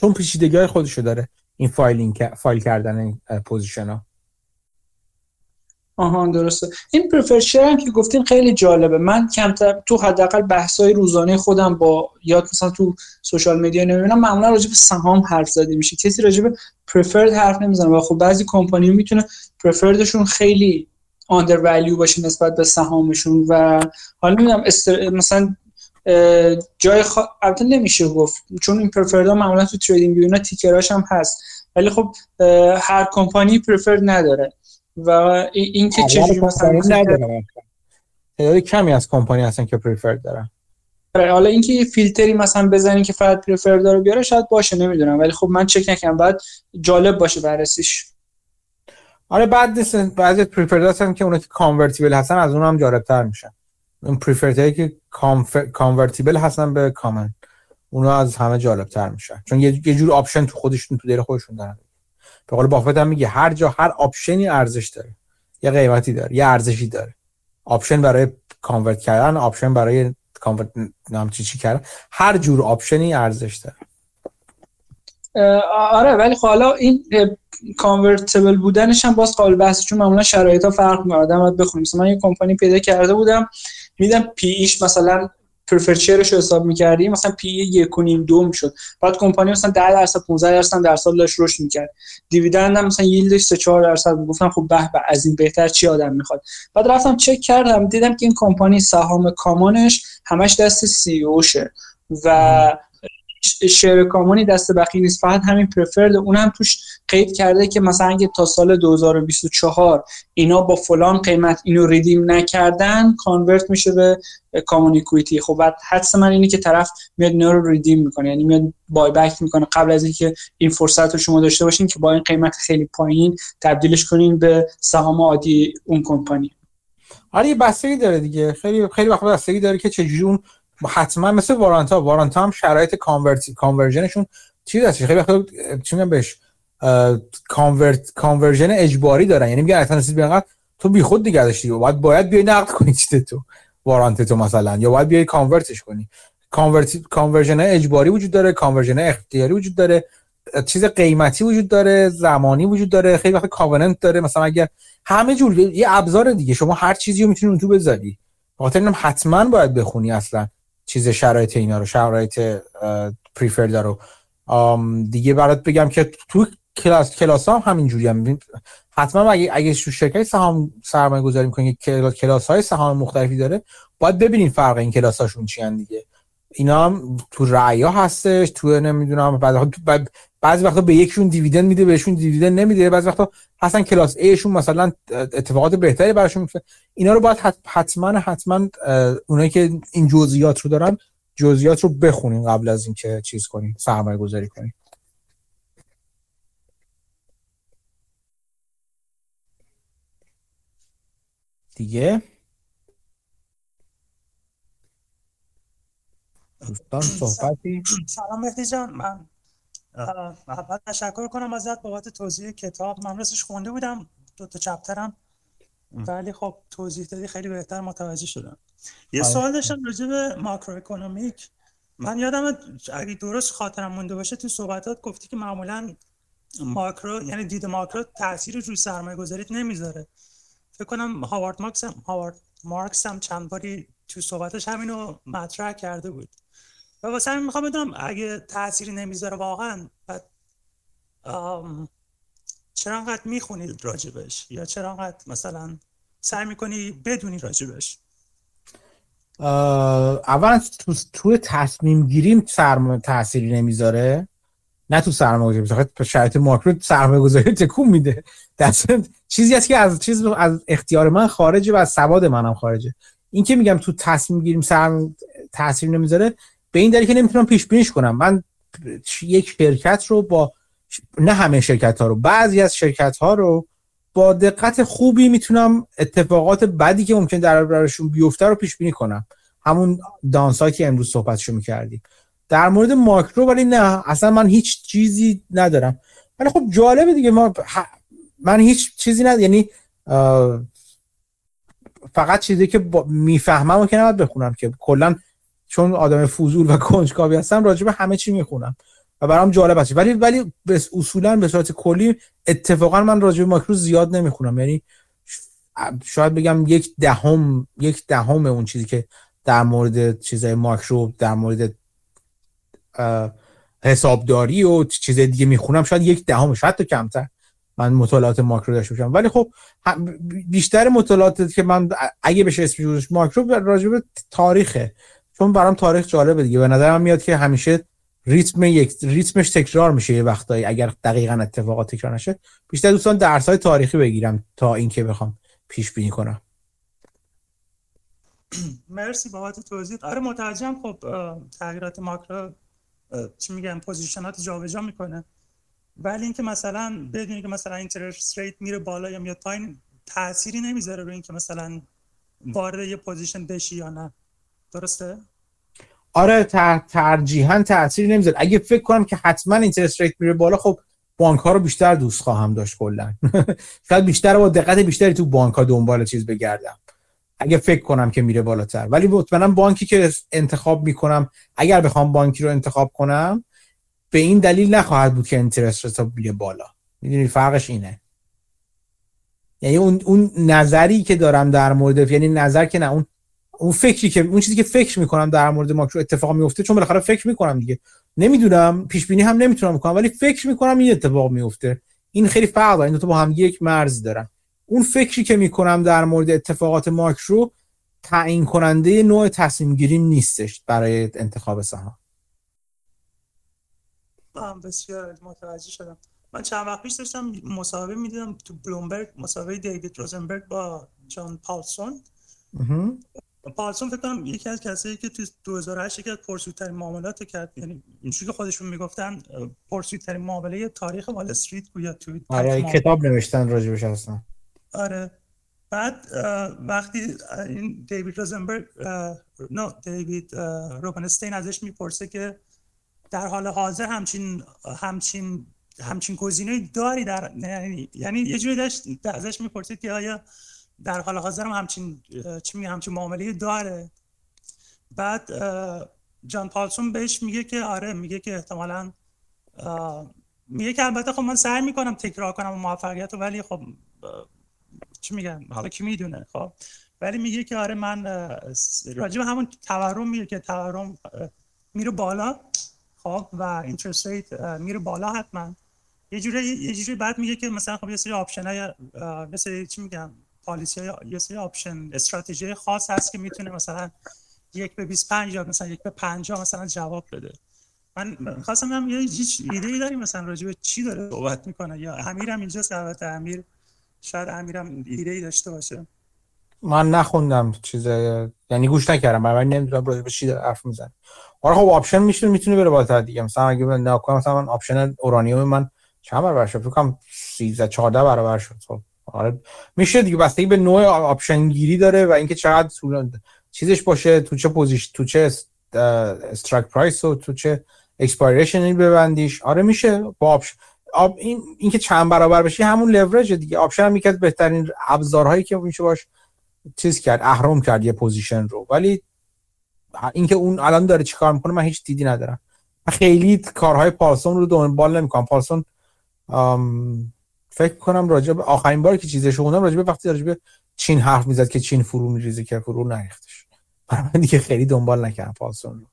چون پیچیدگی های خودشو داره این فایلینگ فایل کردن این position ها آها درسته. این preferred هم که گفتین خیلی جالبه. من کمتر تو حداقل بحث‌های روزانه خودم با یاد مثلا تو social media نمی‌بینم معمولا راجع به سهام حرف زده میشه. کسی راجع به preferred حرف نمی‌زنه. و خب بعضی کمپانی می‌تونه preferred شون خیلی undervalue باشه نسبت به سهامشون و حالا نمی‌دونم استر... مثلا جای خ... البته نمیشه گفت. چون این پرفردا معمولا تو تریدینگ اینا تیکراش هم هست. ولی خب هر کمپانی پرفر نداره. و این که چجوری مثلا نداره کمی از کمپانی هستن که پرفر دارن. آره، حالا اینکه یه فیلتری مثلا بزنین که فقط پرفر داره بیاره شاید باشه نمی‌دونم. ولی خب من چک نکنم بعد جالب باشه بررسیش. آره بعد بعضی پریفرد هستن که اونا که کانورتیبل هستن از اون هم جالبتر میشن اون preferred هایی که convertible هستن به common اونا از همه جالبتر میشن. چون یه جور option تو خودشون تو دل خودشون دارن. به قول بافت هم میگه هر جا هر option ی ارزش داره. یه قیمتی داره یه ارزشی داره. option برای convert کردن option برای convert نام چی چی کرد هر جور option ی ارزش داره. آره ولی خب حالا این convertible بودنش هم باز قابل بحث چون معمولا شرایط ها فرق می‌کنه. آدم باید بخونیم من یه کمپانی پیدا کرده بودم میدم پی ایش مثلا پرفر رو حساب می‌کردیم مثلا پی یک و نیم دوم شد. بعد کمپانی مثلا 10 درصد 15 درصد در سال داشت رشد می‌کرد. دیویدند هم مثلا ییلدش 3 4 درصد گفتم خب به به از این بهتر چی آدم می‌خواد؟ بعد رفتم چک کردم دیدم که این کمپانی سهام کامانش همش دست سی اوشه. و شیر کامونی دست بقیه نیست. فقط همین پرفرد اونم توش قید کرده که مثلا اگه تا سال 2024 اینا با فلان قیمت اینو ریدیم نکردن کانورت میشه به کامونیکویتی خب بعد حدس من اینه که طرف میاد رو ریدیم می‌کنه. یعنی میاد بای بک می‌کنه. قبل از اینکه این فرصت رو شما داشته باشین که با این قیمت خیلی پایین تبدیلش کنین به سهام عادی اون کمپانی. آره یه بستگی داره دیگه. خیلی خیلی وقت بستگی داره که چجوری اون حتما مثل وارانتا. وارانتا هم شرایط کانورت کانورژنشون چی هست خیلی وقتا چی میگم بهش؟ کانورت کانورژن اجباری دارن. یعنی میگن اصلا رسید تو بی خود دیگه داشتی و باید باید بیای نقد کنی چیز تو وارانت تو مثلا. یا باید بیای کانورتش کنی. کانورت کانورژن اجباری وجود داره کانورژن اختیاری وجود داره چیز قیمتی وجود داره زمانی وجود داره خیلی وقت کاوننت داره. مثلا اگر همه جور یه ابزار دیگه. شما هر چیزی رو می‌تونی اون تو بذاری. خاطر حتما باید بخونی اصلا. چیز شرایط اینا رو شرایط پریفرد رو دیگه برات بگم که تو کلاس کلاس هم همینجوری هم. حتما اگه اگه شرکت سهام سرمایه گذاری می‌کنید کلاس های سهام مختلفی داره باید ببینین فرق این کلاس هاشون چی دیگه. اینا هم تو رعیا هستش تو نمی‌دونم بعد بعضی وقتا به یکشون دیویدند میده بهشون دیویدند نمیده. بعضی وقتا اصلا کلاس ایشون مثلا اتفاقات بهتری براشون میفته. اینا رو باید حتما حتما اونایی که این جزئیات رو دارن جزئیات رو بخونین قبل از اینکه چیز کنین سرمایه گذاری کنین. دیگه؟ دوستان صحبتی؟ سلام مهدی جان من اول تشکر کنم ازت بابت توضیح کتاب. من راستش خونده بودم دو تا چپترم. ولی خب توضیح دادی خیلی بهتر متوجه شدم. یه آره. سوال داشتم راجع به ماکرو اکونومیک من یادم اگه درست خاطرم مونده باشه تو صحبتات گفتی که معمولا ماکرو یعنی دید ماکرو تاثیر روی سرمایه گذاریت نمی‌ذاره. فکر کنم هاوارد مارکس هم هاوارد مارکس هم چند باری تو صحبتش همینو مطرح کرده بود. و واسه همین می‌خوام بدونم اگه تأثیری نمی‌ذاره واقعا بعد چرا انقدر می‌خونید راجبش؟ یا چرا انقدر مثلا سعی می‌کنی بدونی راجبش؟ اولا تو, تو تصمیم گیریم سرمایه تأثیری نمی‌ذاره. نه تو سرمایه گذاری شرایط ماکرو سرمایه گذاری تکون میده. دست چیزی هست که از چیز از اختیار من خارجه و از سواد منم خارجه. این که میگم تو تصمیم گیریم سرم تاثیر نمی‌ذاره به این دلیل که نمی‌تونم پیش بینیش کنم. من یک شرکت رو با نه همه شرکت ها رو بعضی از شرکت ها رو با دقت خوبی می‌تونم اتفاقات بدی که ممکن در براشون بیفته رو پیش بینی کنم. همون دانسایی که امروز صحبتشو می‌کردیم. در مورد ماکرو ولی نه اصلا من هیچ چیزی ندارم. ولی خب جالبه دیگه ما من هیچ چیزی ندارم یعنی فقط چیزی که می‌فهمم و که نباید بخونم که کلا چون آدم فضول و کنجکاوی هستم راجع به همه چی می‌خونم و برام جالب است ولی ولی به اصولا به صورت کلی اتفاقا من راجع به ماکرو زیاد نمی‌خونم. یعنی شاید بگم یک دهم یک دهم اون چیزی که در مورد چیزای ماکرو در مورد حسابداری و چیز دیگه می‌خونم شاید یک دهم شاید تا کمتر. من مطالعات ماکرو داشته باشم. ولی خب بیشتر مطالعات که من اگه بشه اسمش ماکرو راجع به تاریخه. چون برام تاریخ جالبه دیگه. به نظرم میاد که همیشه ریتم یک ریتمش تکرار میشه یه وقتایی اگر دقیقا اتفاقات تکرار نشه. بیشتر دوست دارم درس های تاریخی بگیرم تا اینکه بخوام پیش بینی کنم. مرسی بابت توضیح. آره متوجهم خب تغییرات ماکرو چی میگن position ات جابجا می‌کنه. ولی اینکه مثلا بدونی که مثلا interest rate میره بالا یا میاد پایین تأثیری نمی‌ذاره روی اینکه مثلا وارد یه position بشی یا نه. درسته؟ آره ترجیحاً تاثیری نمی‌ذاره. اگه فکر کنم که حتما interest rate میره بالا خب بانک ها رو بیشتر دوست خواهم داشت کلا. شاید بیشتر با دقت بیشتری تو بانک ها دنبال چیز بگردم. اگه فکر کنم که میره بالاتر. ولی مطمئنا بانکی که انتخاب می‌کنم اگر بخوام بانکی رو انتخاب کنم به این دلیل نخواهد بود که interest حساب میره بالا. می‌دونی فرقش اینه. یعنی اون اون نظری که دارم در مورد یعنی نظر که نه اون اون فکری که اون چیزی که فکر می‌کنم در مورد ماکرو اتفاق میفته چون بالاخره فکر می‌کنم دیگه. نمی‌دونم پیش بینی هم نمی‌تونم بکنم ولی فکر می‌کنم این اتفاق میفته این خیلی فرق داره این دو تا با هم یک مرز دارن. اون فکری که می‌کنم در مورد اتفاقات ماکرو تعیین کننده نوع تصمیم گیری نیستش برای انتخاب سهام. بسیار متوجه شدم. من چند وقت پیش داشتم مصاحبه می‌دیدم تو بلومبرگ مصاحبه دیوید روزنبرگ با جان پالسون. پالسون فکر کنم یکی از کسایی که تو 2008 یکی از پرسودترین معاملات کرد یعنی اینجوری که خودشون می‌گفتن پرسودترین معامله تاریخ وال استریت گویا تو آره کتاب نوشتن راجبش هستن آره. بعد وقتی این دیوید روزنبرگ نه دیوید روبنستین ازش می‌پرسه که در حال حاضر همچین همچین همچین گزینه داری در یعنی یعنی یه جوری داشت ازش می‌پرسید که آیا در حال حاضر هم همچین چی میگه همچین معامله داره. بعد جان پالسون بهش میگه که آره میگه که احتمالا میگه که البته خب من سعی می‌کنم تکرار کنم موفقیت ولی خب چی میگن؟ حالا کی می‌دونه خب. ولی میگه که آره من راجع به همون تورم میگه که تورم میره بالا خب و interest rate میره بالا حتما. یه جوری یه جوری بعد میگه که مثلا خب یه سری option های مثل چی میگم policy های یه سری option استراتژی خاص هست که می‌تونه مثلا یک به 25 یا مثلا یک به 50 مثلا جواب بده. من خواستم هم یه ایده ای داری مثلا راجع به چی داره صحبت می‌کنه؟ یا امیرم اینجاست البته امیر شاید امیرم ایده ای داشته باشه. من نخوندم چیز یعنی گوش نکردم من نمی‌دونم راجع به چی حرف می‌زنه. آره خب option میشه می‌تونه بره بالاتر دیگه. مثلا اگه من مثلا من option اورانیوم من چند برابر شد؟ فکر کنم 13 14 برابر شد. خب. میشه دیگه بستگی به نوع option گیری داره و اینکه چقدر چیزش باشه تو چه position تو چه strike price و تو چه expiration ببندیش. آره میشه با option آب این اینکه چند برابر بشه همون لورج دیگه. option هم یکی بهترین ابزارهایی که میشه باش چیز کرد اهرم کرد یه position رو. ولی اینکه اون الان داره چیکار می‌کنه من هیچ دیدی ندارم. خیلی کارهای پالسون رو دنبال نمی‌کنم. پالسون فکر کنم راجع به آخرین باری که چیزش خوندم راجع به وقتی راجع به چین حرف می‌زد که چین فرو میریزه که فرو نریختش. من دیگه خیلی دنبال نکردم پالسون رو.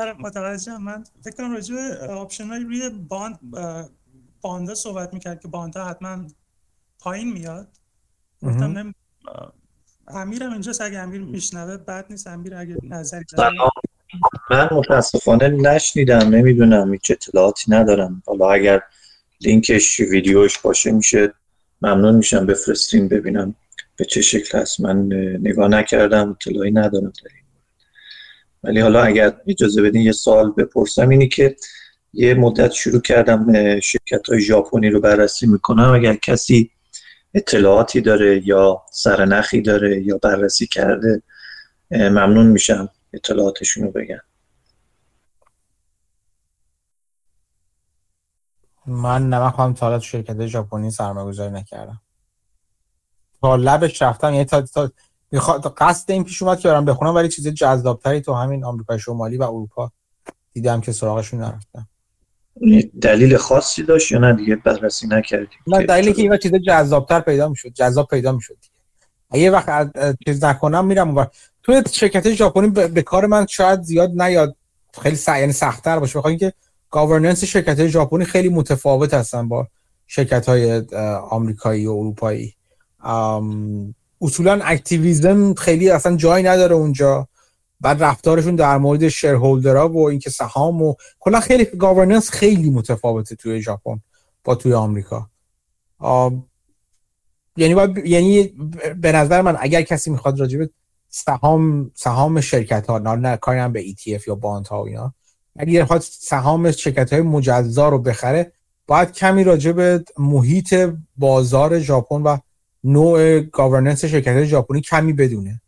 آره متوجهم من فکر کنم راجع به option های روی bond bond ا صحبت می‌کرد که bond ا حتما پایین میاد. گفتم نمی امیرم اینجا اگه امیر میشنوه بعد نیست. امیر اگه نظری من متاسفانه نشنیدم نمی‌دونم هیچ اطلاعاتی ندارم. حالا اگر لینکش ویدیوش باشه میشه. ممنون میشم بفرستیم ببینم به چه شکل هست. من نگاه نکردم اطلاعی ندارم در ولی حالا اگر اجازه بدین یه سوال بپرسم اینی که یه مدت شروع کردم شرکت های ژاپنی رو بررسی می‌کنم. اگر کسی اطلاعاتی داره یا سرنخی داره یا بررسی کرده ممنون میشم اطلاعاتشون رو بگن. من نمک هم تا تو شرکت ژاپنی سرمایه گذاری نکردم. تا لبش رفتم یعنی تا, تا قصد این پیش اومد که برم بخونم ولی چیز جذابتری تو همین آمریکا شمالی و اروپا دیدم که سراغشون نرفتم. دلیل خاصی داشت یا نه دیگه؟ بررسی نکردیم نه دلیلی که این چیز جذابتر پیدا می‌شد جذاب پیدا می‌شد یه وقت چیز نکنم میرم و تو شرکت ژاپنی به کار من شاید زیاد نیاد. خیلی. یعنی سختتر باشه. بخاطر اینکه گاورننس شرکت ژاپنی خیلی متفاوت هستن با شرکت های آمریکایی و اروپایی. اصولا activism خیلی اصلا جای نداره اونجا. بعد رفتارشون در مورد shareholder ها و اینکه سهام و کلا خیلی governance خیلی متفاوته توی ژاپن با توی آمریکا. یعنی یعنی به نظر من اگر کسی می‌خواد راجع به سهام سهام شرکت ها نه کاری هم به ETF یا bond ها و اینا اگر می‌خواد سهام شرکت های مجزا رو بخره باید کمی راجع به محیط بازار ژاپن و نوع گاورننس شرکت های ژاپنی کمی بدونه.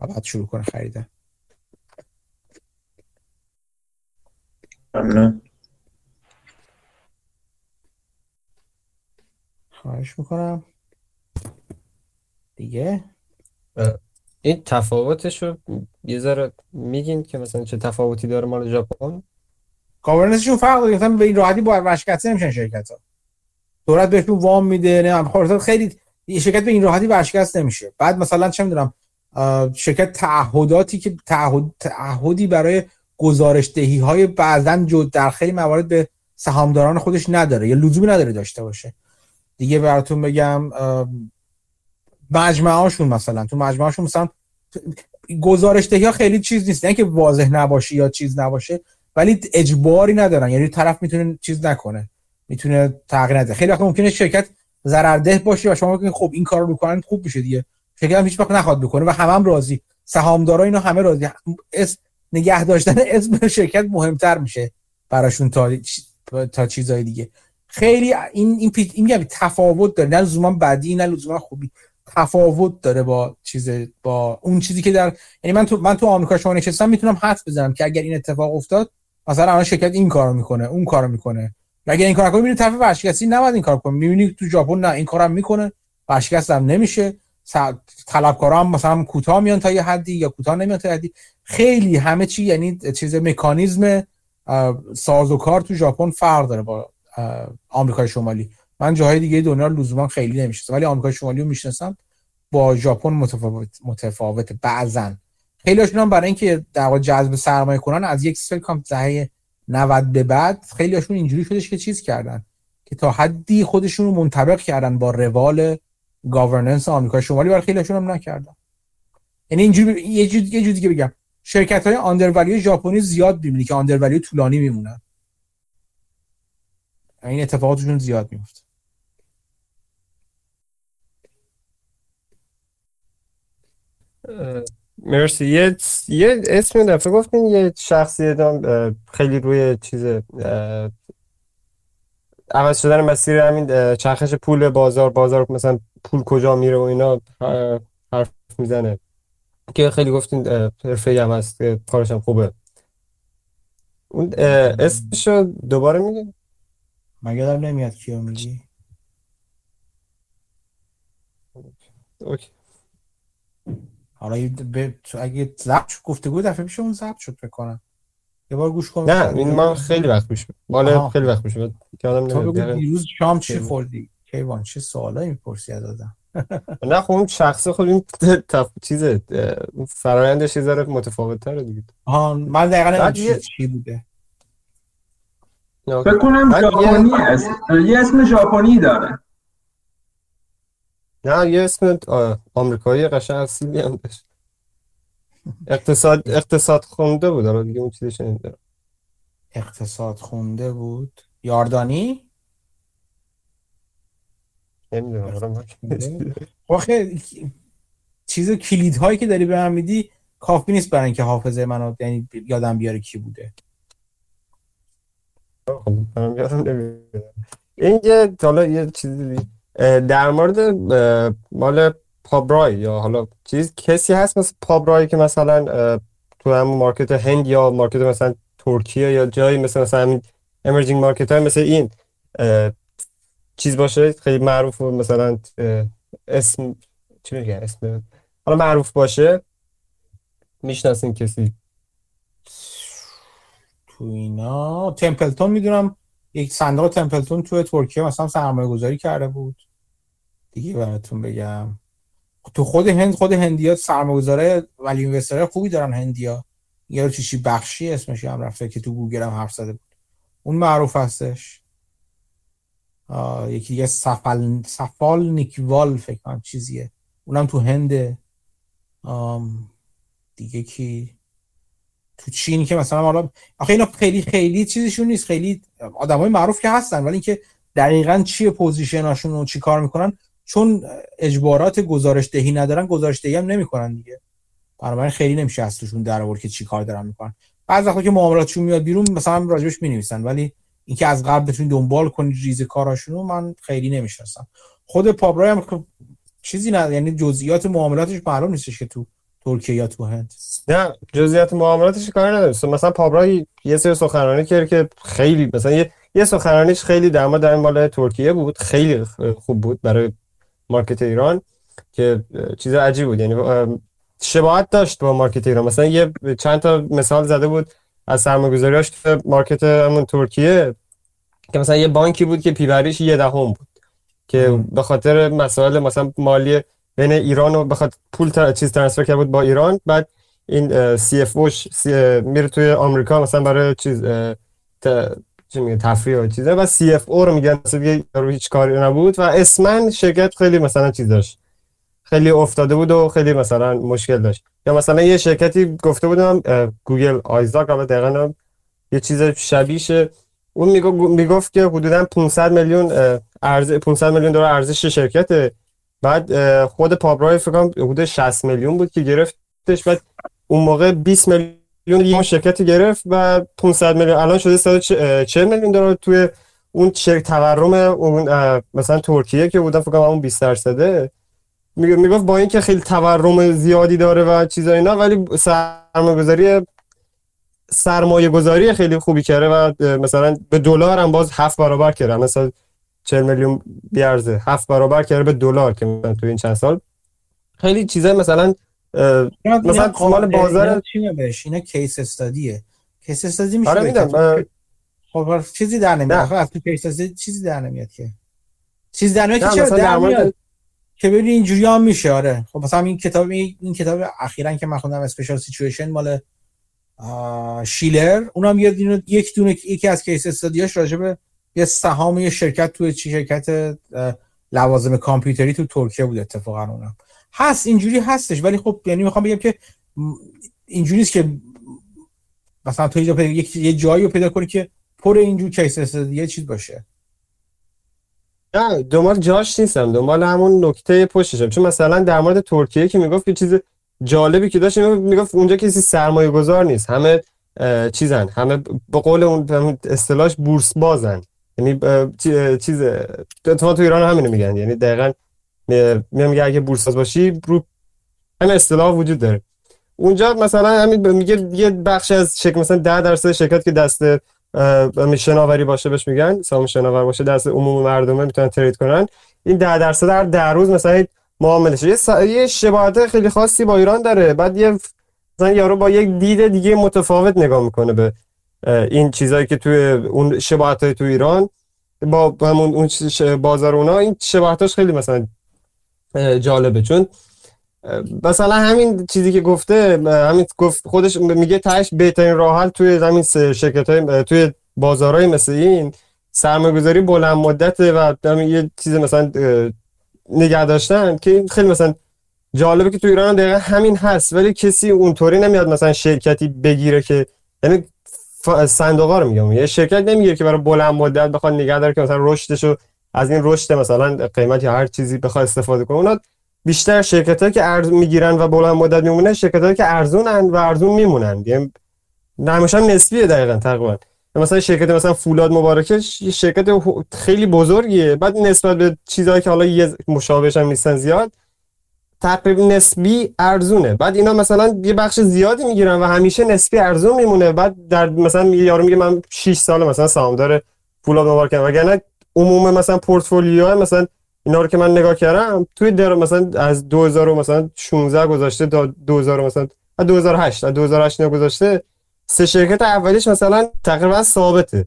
و بعد شروع کنه خریدن. ممنون. خواهش می‌کنم. دیگه؟ این تفاوتش رو یه ذره میگین که مثلا چه تفاوتی داره مال ژاپن؟ گاورننسشون فرق داره مثلا به این راحتی با ورشکسته نمیشن شرکت ها دولت بهشون وام میده نه خب خیلی شرکت به این راحتی ورشکست نمیشه. بعد مثلا چه می‌دونم شرکت تعهداتی که تعهد تعهدی برای گزارش دهی های بعضا در خیلی موارد به سهامداران خودش نداره یا لزومی نداره داشته باشه. دیگه براتون بگم مجمعهاشون مثلا تو مجمعهاشون مثلا گزارش دهی ها خیلی چیز نیست. نه که واضح نباشه یا چیز نباشه ولی اجباری ندارن. یعنی طرف می‌تونه چیز نکنه. می‌تونه تغییر نده. خیلی وقت ممکنه شرکت ضررده باشه و شما بگید خب این کارو می‌کنن خوب میشه دیگه. شرکت هم هیچ وقت نخواد بکنه و همه هم راضی. سهامدارا اینا همه راضی. اس نگه داشتن اسم شرکت مهمتر میشه براشون تا تا چیزای دیگه. خیلی این این پی... این تفاوت داره. نه لزوما بدی نه لزوما خوبی. تفاوت داره با چیز با اون چیزی که در یعنی من تو من تو آمریکا شما نشستم می‌تونم حدس بزنم که اگر این اتفاق افتاد مثلا الان شرکت این کارو می‌کنه اون کارو می‌کنه. اگر این کارو کنه می‌بینی طرف ورشکستی نباید این کار کنه. می‌بینی تو ژاپن نه این کارم می‌کنه ورشکست هم نمیشه. طلبکارا هم مثلا کوتاه میان تا یه حدی یا کوتاه نمیان تا یه حدی. خیلی همه چی یعنی چیز مکانیزم ساز و کار تو ژاپن فرق داره با آمریکای شمالی. من جاهای دیگه دنیا لزوما خیلی نمی‌شناسم. ولی آمریکای شمالی رو می‌شناسم با ژاپن متفاوت متفاوت بعضن خیلی هم برای اینکه در جذب سرمایه کنن از یک سال کام دهه 90 به بعد خیلی هاشون اینجوری شدش که چیز کردن؟ که تا حدی خودشون رو منطبق کردن با روال گاورننس آمریکا شمالی برای خیلی هم نکردن. یعنی اینجوری یه جور یه دیگه بگم. شرکت های آندرولیو ژاپنی زیاد می‌بینی که آندرولیو طولانی میمونن. این اتفاقاتشون زیاد میفته مرسی. یه, یه اسم دفعه گفتین یه شخصی خیلی روی چیز عوض شدن مسیر همین چرخش پول بازار بازار مثلا پول کجا میره و اینا حرف می‌زنه. که خیلی گفتین حرفه هم هست که کارش هم خوبه. اون اسمشو دوباره میگه؟ مگه دارم نمیاد کیو میگی. اوکی. حالا ب... اگه ضبط گفتگو دفعه پیش اون ضبط شد بکنم یه بار گوش کن. نه این ما خیلی وقت پیش مال خیلی وقت پیش یادم نمیاد. دیروز شام چی خوردی؟ کیوان چه سوالایی می‌پرسی از آدم؟ نه خب اون شخص خود این تف... چیز فرایندش یه متفاوت تره دیگه. آها من دقیقا چی, چی بوده. فکر کنم ژاپنی است یه اسم ژاپنی داره. نه یه اسم آمریکایی قشنگ اصیلی هم داشت. اقتصاد اقتصاد خونده بود. حالا دیگه اون چیزش نمی‌دونم اقتصاد خونده بود. یاردانی؟ نمی‌دونم آخه چیز کلید هایی که داری به من میدی کافی نیست برای اینکه حافظه منو یعنی یادم بیاره کی بوده. خب یادم این یه حالا یه چیزی در مورد مال پابرای یا حالا چیز کسی هست مثل پابرای که مثلا تو همون market هند یا market مثلا ترکیه یا جایی مثل مثلا emerging market های مثل این چیز باشه خیلی معروف و مثلا اسم چی میگه اسم حالا معروف باشه. می‌شناسین کسی؟ تو اینا تمپلتون می‌دونم. یک صندوق تمپلتون تو ترکیه مثلا سرمایه گذاری کرده بود. دیگه براتون بگم. تو خود هند خود هندیا سرمایه گذاره ولی اینوستر خوبی دارن هندیا. یه چیشی بخشی اسمش هم رفته که تو گوگل هم حرف زده بود. اون معروف هستش. یکی دیگه سفال سفال نیکوال فکر کنم چیزیه. اونم تو هنده دیگه کی؟ تو چین که مثلا حالا آخه اینا خیلی خیلی چیزشون نیست. خیلی آدمای معروف که هستن ولی اینکه دقیقا چیه پوزیشناشون و چی کار می‌کنن چون اجبارات گزارش دهی ندارن گزارش دهی هم نمی‌کنن دیگه. بنابراین خیلی نمیشه از توشون در آورد که چی کار دارن می‌کنن. بعضی وقتا که معاملاتشون میاد بیرون مثلا راجبش می‌نویسن ولی اینکه از قبل بتونید دنبال کنید ریز کاراشونو من خیلی نمی‌شناسم. خود پابرای هم خب چیزی نه یعنی جزئیات معاملاتش معلوم نیستش که تو ترکیه یا تو هند. نه جزئیات معاملاتش کار نداره. مثلا پابرای یه سری سخنرانی کرد که خیلی مثلا یه یه سخنرانیش خیلی در مورد مال ترکیه بود. خیلی خوب بود برای market ایران که چیز عجیب بود. یعنی شباهت داشت با market ایران. مثلا یه چند تا مثال زده بود از سرمایه‌گذاریاش تو market همون ترکیه که مثلا یه بانکی بود که P/B ش یه دهم بود. که به خاطر مسائل مثلا مالی بین ایران و بخاطر پول تر... چیز transfer کرده بود با ایران. بعد این CFO ش میره توی آمریکا مثلا برای چیز ت... چی میگه تفریح و چیزا. و CFO رو میگن مثلا رو هیچ کاری نبود و اسمن شرکت خیلی مثلا چیز داشت. خیلی افتاده بود و خیلی مثلا مشکل داشت. یا مثلا یه شرکتی گفته بودم گوگل آیزاک البته دقیقاً یه چیز شبیهشه. اون می‌گفت که حدودا 500 میلیون ارز 500 میلیون دلار ارزش شرکت بعد خود پابرای فکر کنم حدود 60 میلیون بود که گرفتش. بعد اون موقع 20 میلیون یه شرکت گرفت و 500 میلیون. الان شده 140 میلیون دلار توی اون شرکت تورم اون مثلا ترکیه که بودن فکر کنم اون 20 درصده. می‌گفت با اینکه خیلی تورم زیادی داره و چیزا اینا ولی سرمایه‌گذاری سرمایه گذاری خیلی خوبی کرده و مثلا به دلار هم باز هفت برابر کرده. مثلا 40 میلیون بیارزه. هفت برابر کرده به دلار که مثلا تو این چند سال. خیلی چیزا مثلا مثلا مال بازار چی بهش اینا case study ه case study میشه آره میدم خب چیزی در نمیاد. خب تو case study چیزی در نمیاد که. چیزی در نمیاد که چرا در میاد؟ که ببین اینجوری هم میشه آره. خب مثلا این کتاب این کتاب اخیرا که من خوندم special situation مال شیلر. اونم یه دونه یک دونه یکی از case study اش راجع به یه سهام یه شرکت توی چی؟ شرکت لوازم کامپیوتری تو ترکیه بود اتفاقا اونم. هست اینجوری هستش ولی خب یعنی می‌خوام بگم که اینجوریه که مثلا تو یه جایی رو پیدا کنی که پر اینجور کیس یه چیز باشه. نه دنبال جاش نیستم دنبال همون نکته پشتشم. چون مثلا در مورد ترکیه که می‌گفت یه چیز جالبی که داشت می‌گفت اونجا کسی سرمایه گذار نیست. همه چیزن. همه به قول اون اصطلاحش بورس بازن یعنی چیز تو ایران همینو میگن. یعنی دقیقا میگه اگه بورس باز باشی رو همین اصطلاح وجود داره. اونجا مثلا همین میگه یه بخش از شرکت مثلا 10 درصد شرکت که دست شناوری باشه بهش میگن سهام شناور باشه دست عموم مردمه می‌تونن ترید کنن. این 10 درصد در در روز مثلا معامله یه, س... یه شباهت خیلی خاصی با ایران داره. بعد یه مثلا یارو با یک دید دیگه متفاوت نگاه می‌کنه به این چیزایی که توی اون شباهت های تو ایران. با همون اون بازار اونا این شباهتاش خیلی مثلا جالبه. چون مثلا همین چیزی که گفته همین گفت خودش میگه تاش بهترین راه حل توی همین شرکت های توی بازارهای مثل این سرمایه‌گذاری بلند مدت و یه چیز مثلا نگه داشتن که خیلی مثلا جالبه که تو ایران دقیقا همین هست ولی کسی اونطوری نمیاد مثلا شرکتی بگیره که یعنی صندوقا رو میگم یه شرکت نمی‌گیره که برای بلند مدت بخواد نگه داره که مثلا رشدشو از این رشد مثلا قیمت یا هر چیزی بخواد استفاده کنه اونا بیشتر شرکت که ارز می‌گیرن و بلند مدت میمونه شرکت که ارزونن و ارزون میمونن. یعنی نمیشه نسبیه دقیقا تقریبا. مثلا شرکت مثلا فولاد مبارکه شرکت خیلی بزرگیه. بعد نسبت به چیزهایی که حالا یه مشابهش هم نیستن زیاد تقریبا نسبی ارزونه. بعد اینا مثلا یه بخش زیادی می‌گیرن و همیشه نسبی ارزون میمونه. بعد در مثلا یارو میگه من 6 سال مثلا سهامدار فولاد مبارکه وگرنه عموم مثلا پورتفولیو مثلا اینا رو که من نگاه کردم توی در مثلا از 2000 مثلا 16 گذاشته تا 2000 مثلا 2008 از 2008 گذاشته سه شرکت اولیش مثلا تقریبا ثابته.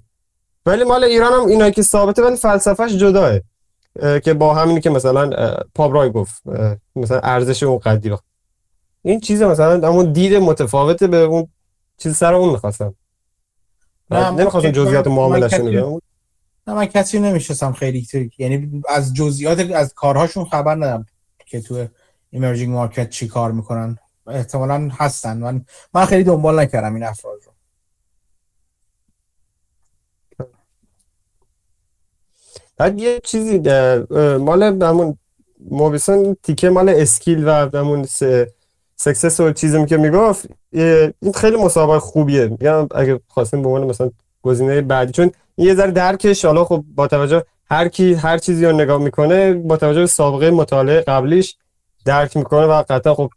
ولی مال ایران هم اینا که ثابته ولی فلسفهش جداه که با همینی که مثلا پابرای گفت مثلا ارزش اون قدی. این چیز مثلا اما دید متفاوته به اون چیز سر اون می‌خواستم. نمی‌خواستم جزئیات معاملش رو نه من کسی نمیشستم خیلی یعنی از جزئیات از کارهاشون خبر ندارم که تو ایمرجینگ مارکت چی کار می‌کنن. احتمالا هستن. من من خیلی دنبال نکردم این افراد رو. بعد یه چیزی مال همون Mauboussin تیکه مال skill و همون سکسس و چیزی که می‌گفت این خیلی مسابقه خوبیه. میگم اگه خواستیم به عنوان مثلا گزینه بعدی چون یه ذره درکش. حالا خب با توجه هر کی هر چیزی رو نگاه می‌کنه با توجه به سابقه مطالعه قبلیش درک می‌کنه و قطعا خب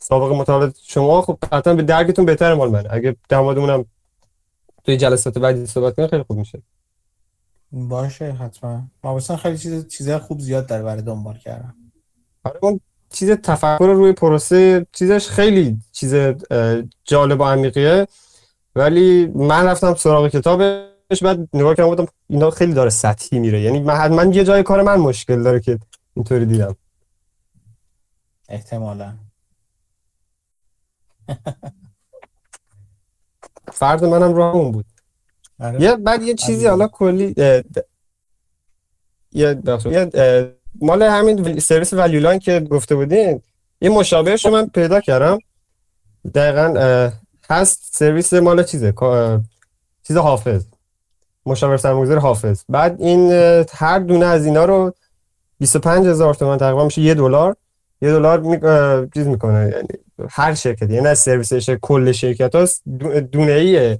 سابقه مطالعه شما خب قطعا به درکتون بهتر مال من. اگه در موردمونم توی جلسات بعدی صحبت کنیم خیلی خوب میشه. باشه حتما. ما خیلی چیز چیزای خوب زیاد در برای دنبال کردم. آره اون چیز تفکر روی پروسه چیزش خیلی چیز جالب و عمیقیه. ولی من رفتم سراغ کتابش بعد نگاه کردم گفتم اینا خیلی داره سطحی میره. یعنی من حتما یه جای کار من مشکل داره که اینطوری دیدم. احتمالا. فرد منم راه اون بود. آره. یه بعد یه چیزی. حالا کلی یه مال همین سرویس Value Line که گفته بودین یه مشابهش رو من پیدا کردم. دقیقا هست سرویس مال چیزه چیز حافظ. مشاور سرمایه‌گذار حافظ. بعد این هر دونه از اینا رو 25 هزار تومن تقریبا میشه یه دلار. یه دلار می... چیز می‌کنه یعنی هر شرکتی یعنی از سرویسش کل شرکت هاست دونه ایه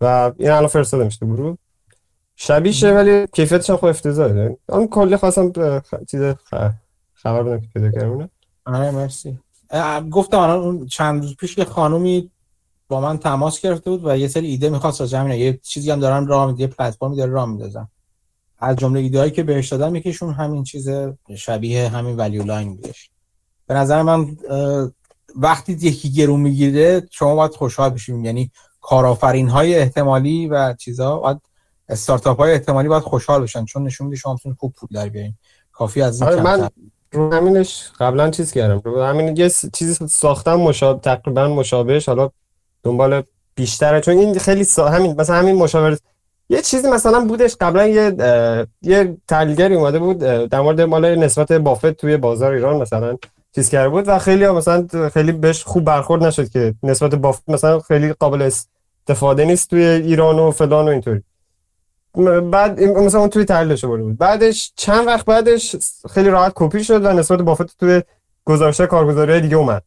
و این الان فرستاده میشه گروه. شبیشه ولی کیفیتش هم خب افتضاحه. اون کلی خواستم. چیز. خبر بدم که پیدا کردم آره مرسی. گفتم الان چند روز پیش یه خانومی با من تماس گرفته بود و یه سری ایده می‌خواست راجع همین یه چیزی هم دارن راه میده یه پلتفرمی داره راه میندازن از جمله ایده هایی که بهش دادم یکیشون همین چیز شبیه همین Value Line بودش. به نظر من وقتی یکی گرون می‌گیره شما باید خوشحال بشیم. یعنی کارآفرین های احتمالی و چیزا باید استارتاپ های احتمالی باید خوشحال بشن. چون نشون میده شما می‌تونید خوب پول در بیارین. کافی از این آره من رو همینش قبلا چیز کردم. رو همین یه چیزی ساختم مشابه تقریبا مشابهش. حالا دنبال بیشتره. چون این خیلی سا... همین مثلا همین مشاور یه چیزی مثلا بودش قبلا یه یه تحلیلگری اومده بود در مورد مال نسبت بافت توی بازار ایران مثلا چیز کرده بود و خیلی مثلا خیلی بهش خوب برخورد نشد که نسبت بافت مثلا خیلی قابل استفاده نیست توی ایران و فلان و اینطوری. بعد مثلا اون توی تحلیلش برده بود. بعدش چند وقت بعدش خیلی راحت کپی شد و نسبت بافت توی گزارش کارگزاری دیگه اومد.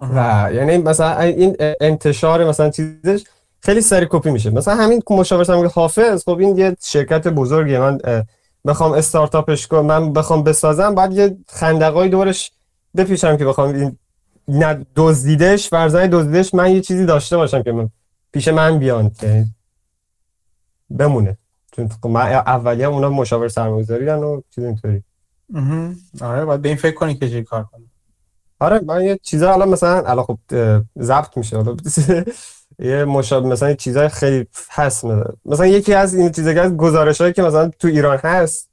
و یعنی مثلا این انتشار مثلا چیزش خیلی سریع کپی میشه. مثلا همین مشاور سرمایه حافظ خب این یه شرکت بزرگیه. من بخوام استارتاپش کنم من بخوام بسازم بعد یه خندقای دورش بپیچم که بخوام این نه دزدیدش فرزند دزدیدش من یه چیزی داشته باشم که من پیش من بیان که بمونه. چون خب من اولیه اونا مشاور سرمایه‌گذاری و چیز اینطوری. آره باید به این فکر کنی که چه کار کنی. آره من یه چیزا الان مثلا الان خب ضبط میشه حالا یه مشابه مثلا چیزای خیلی هست مثلا, مثلا یکی از این چیزا که گزارش هایی که مثلا تو ایران هست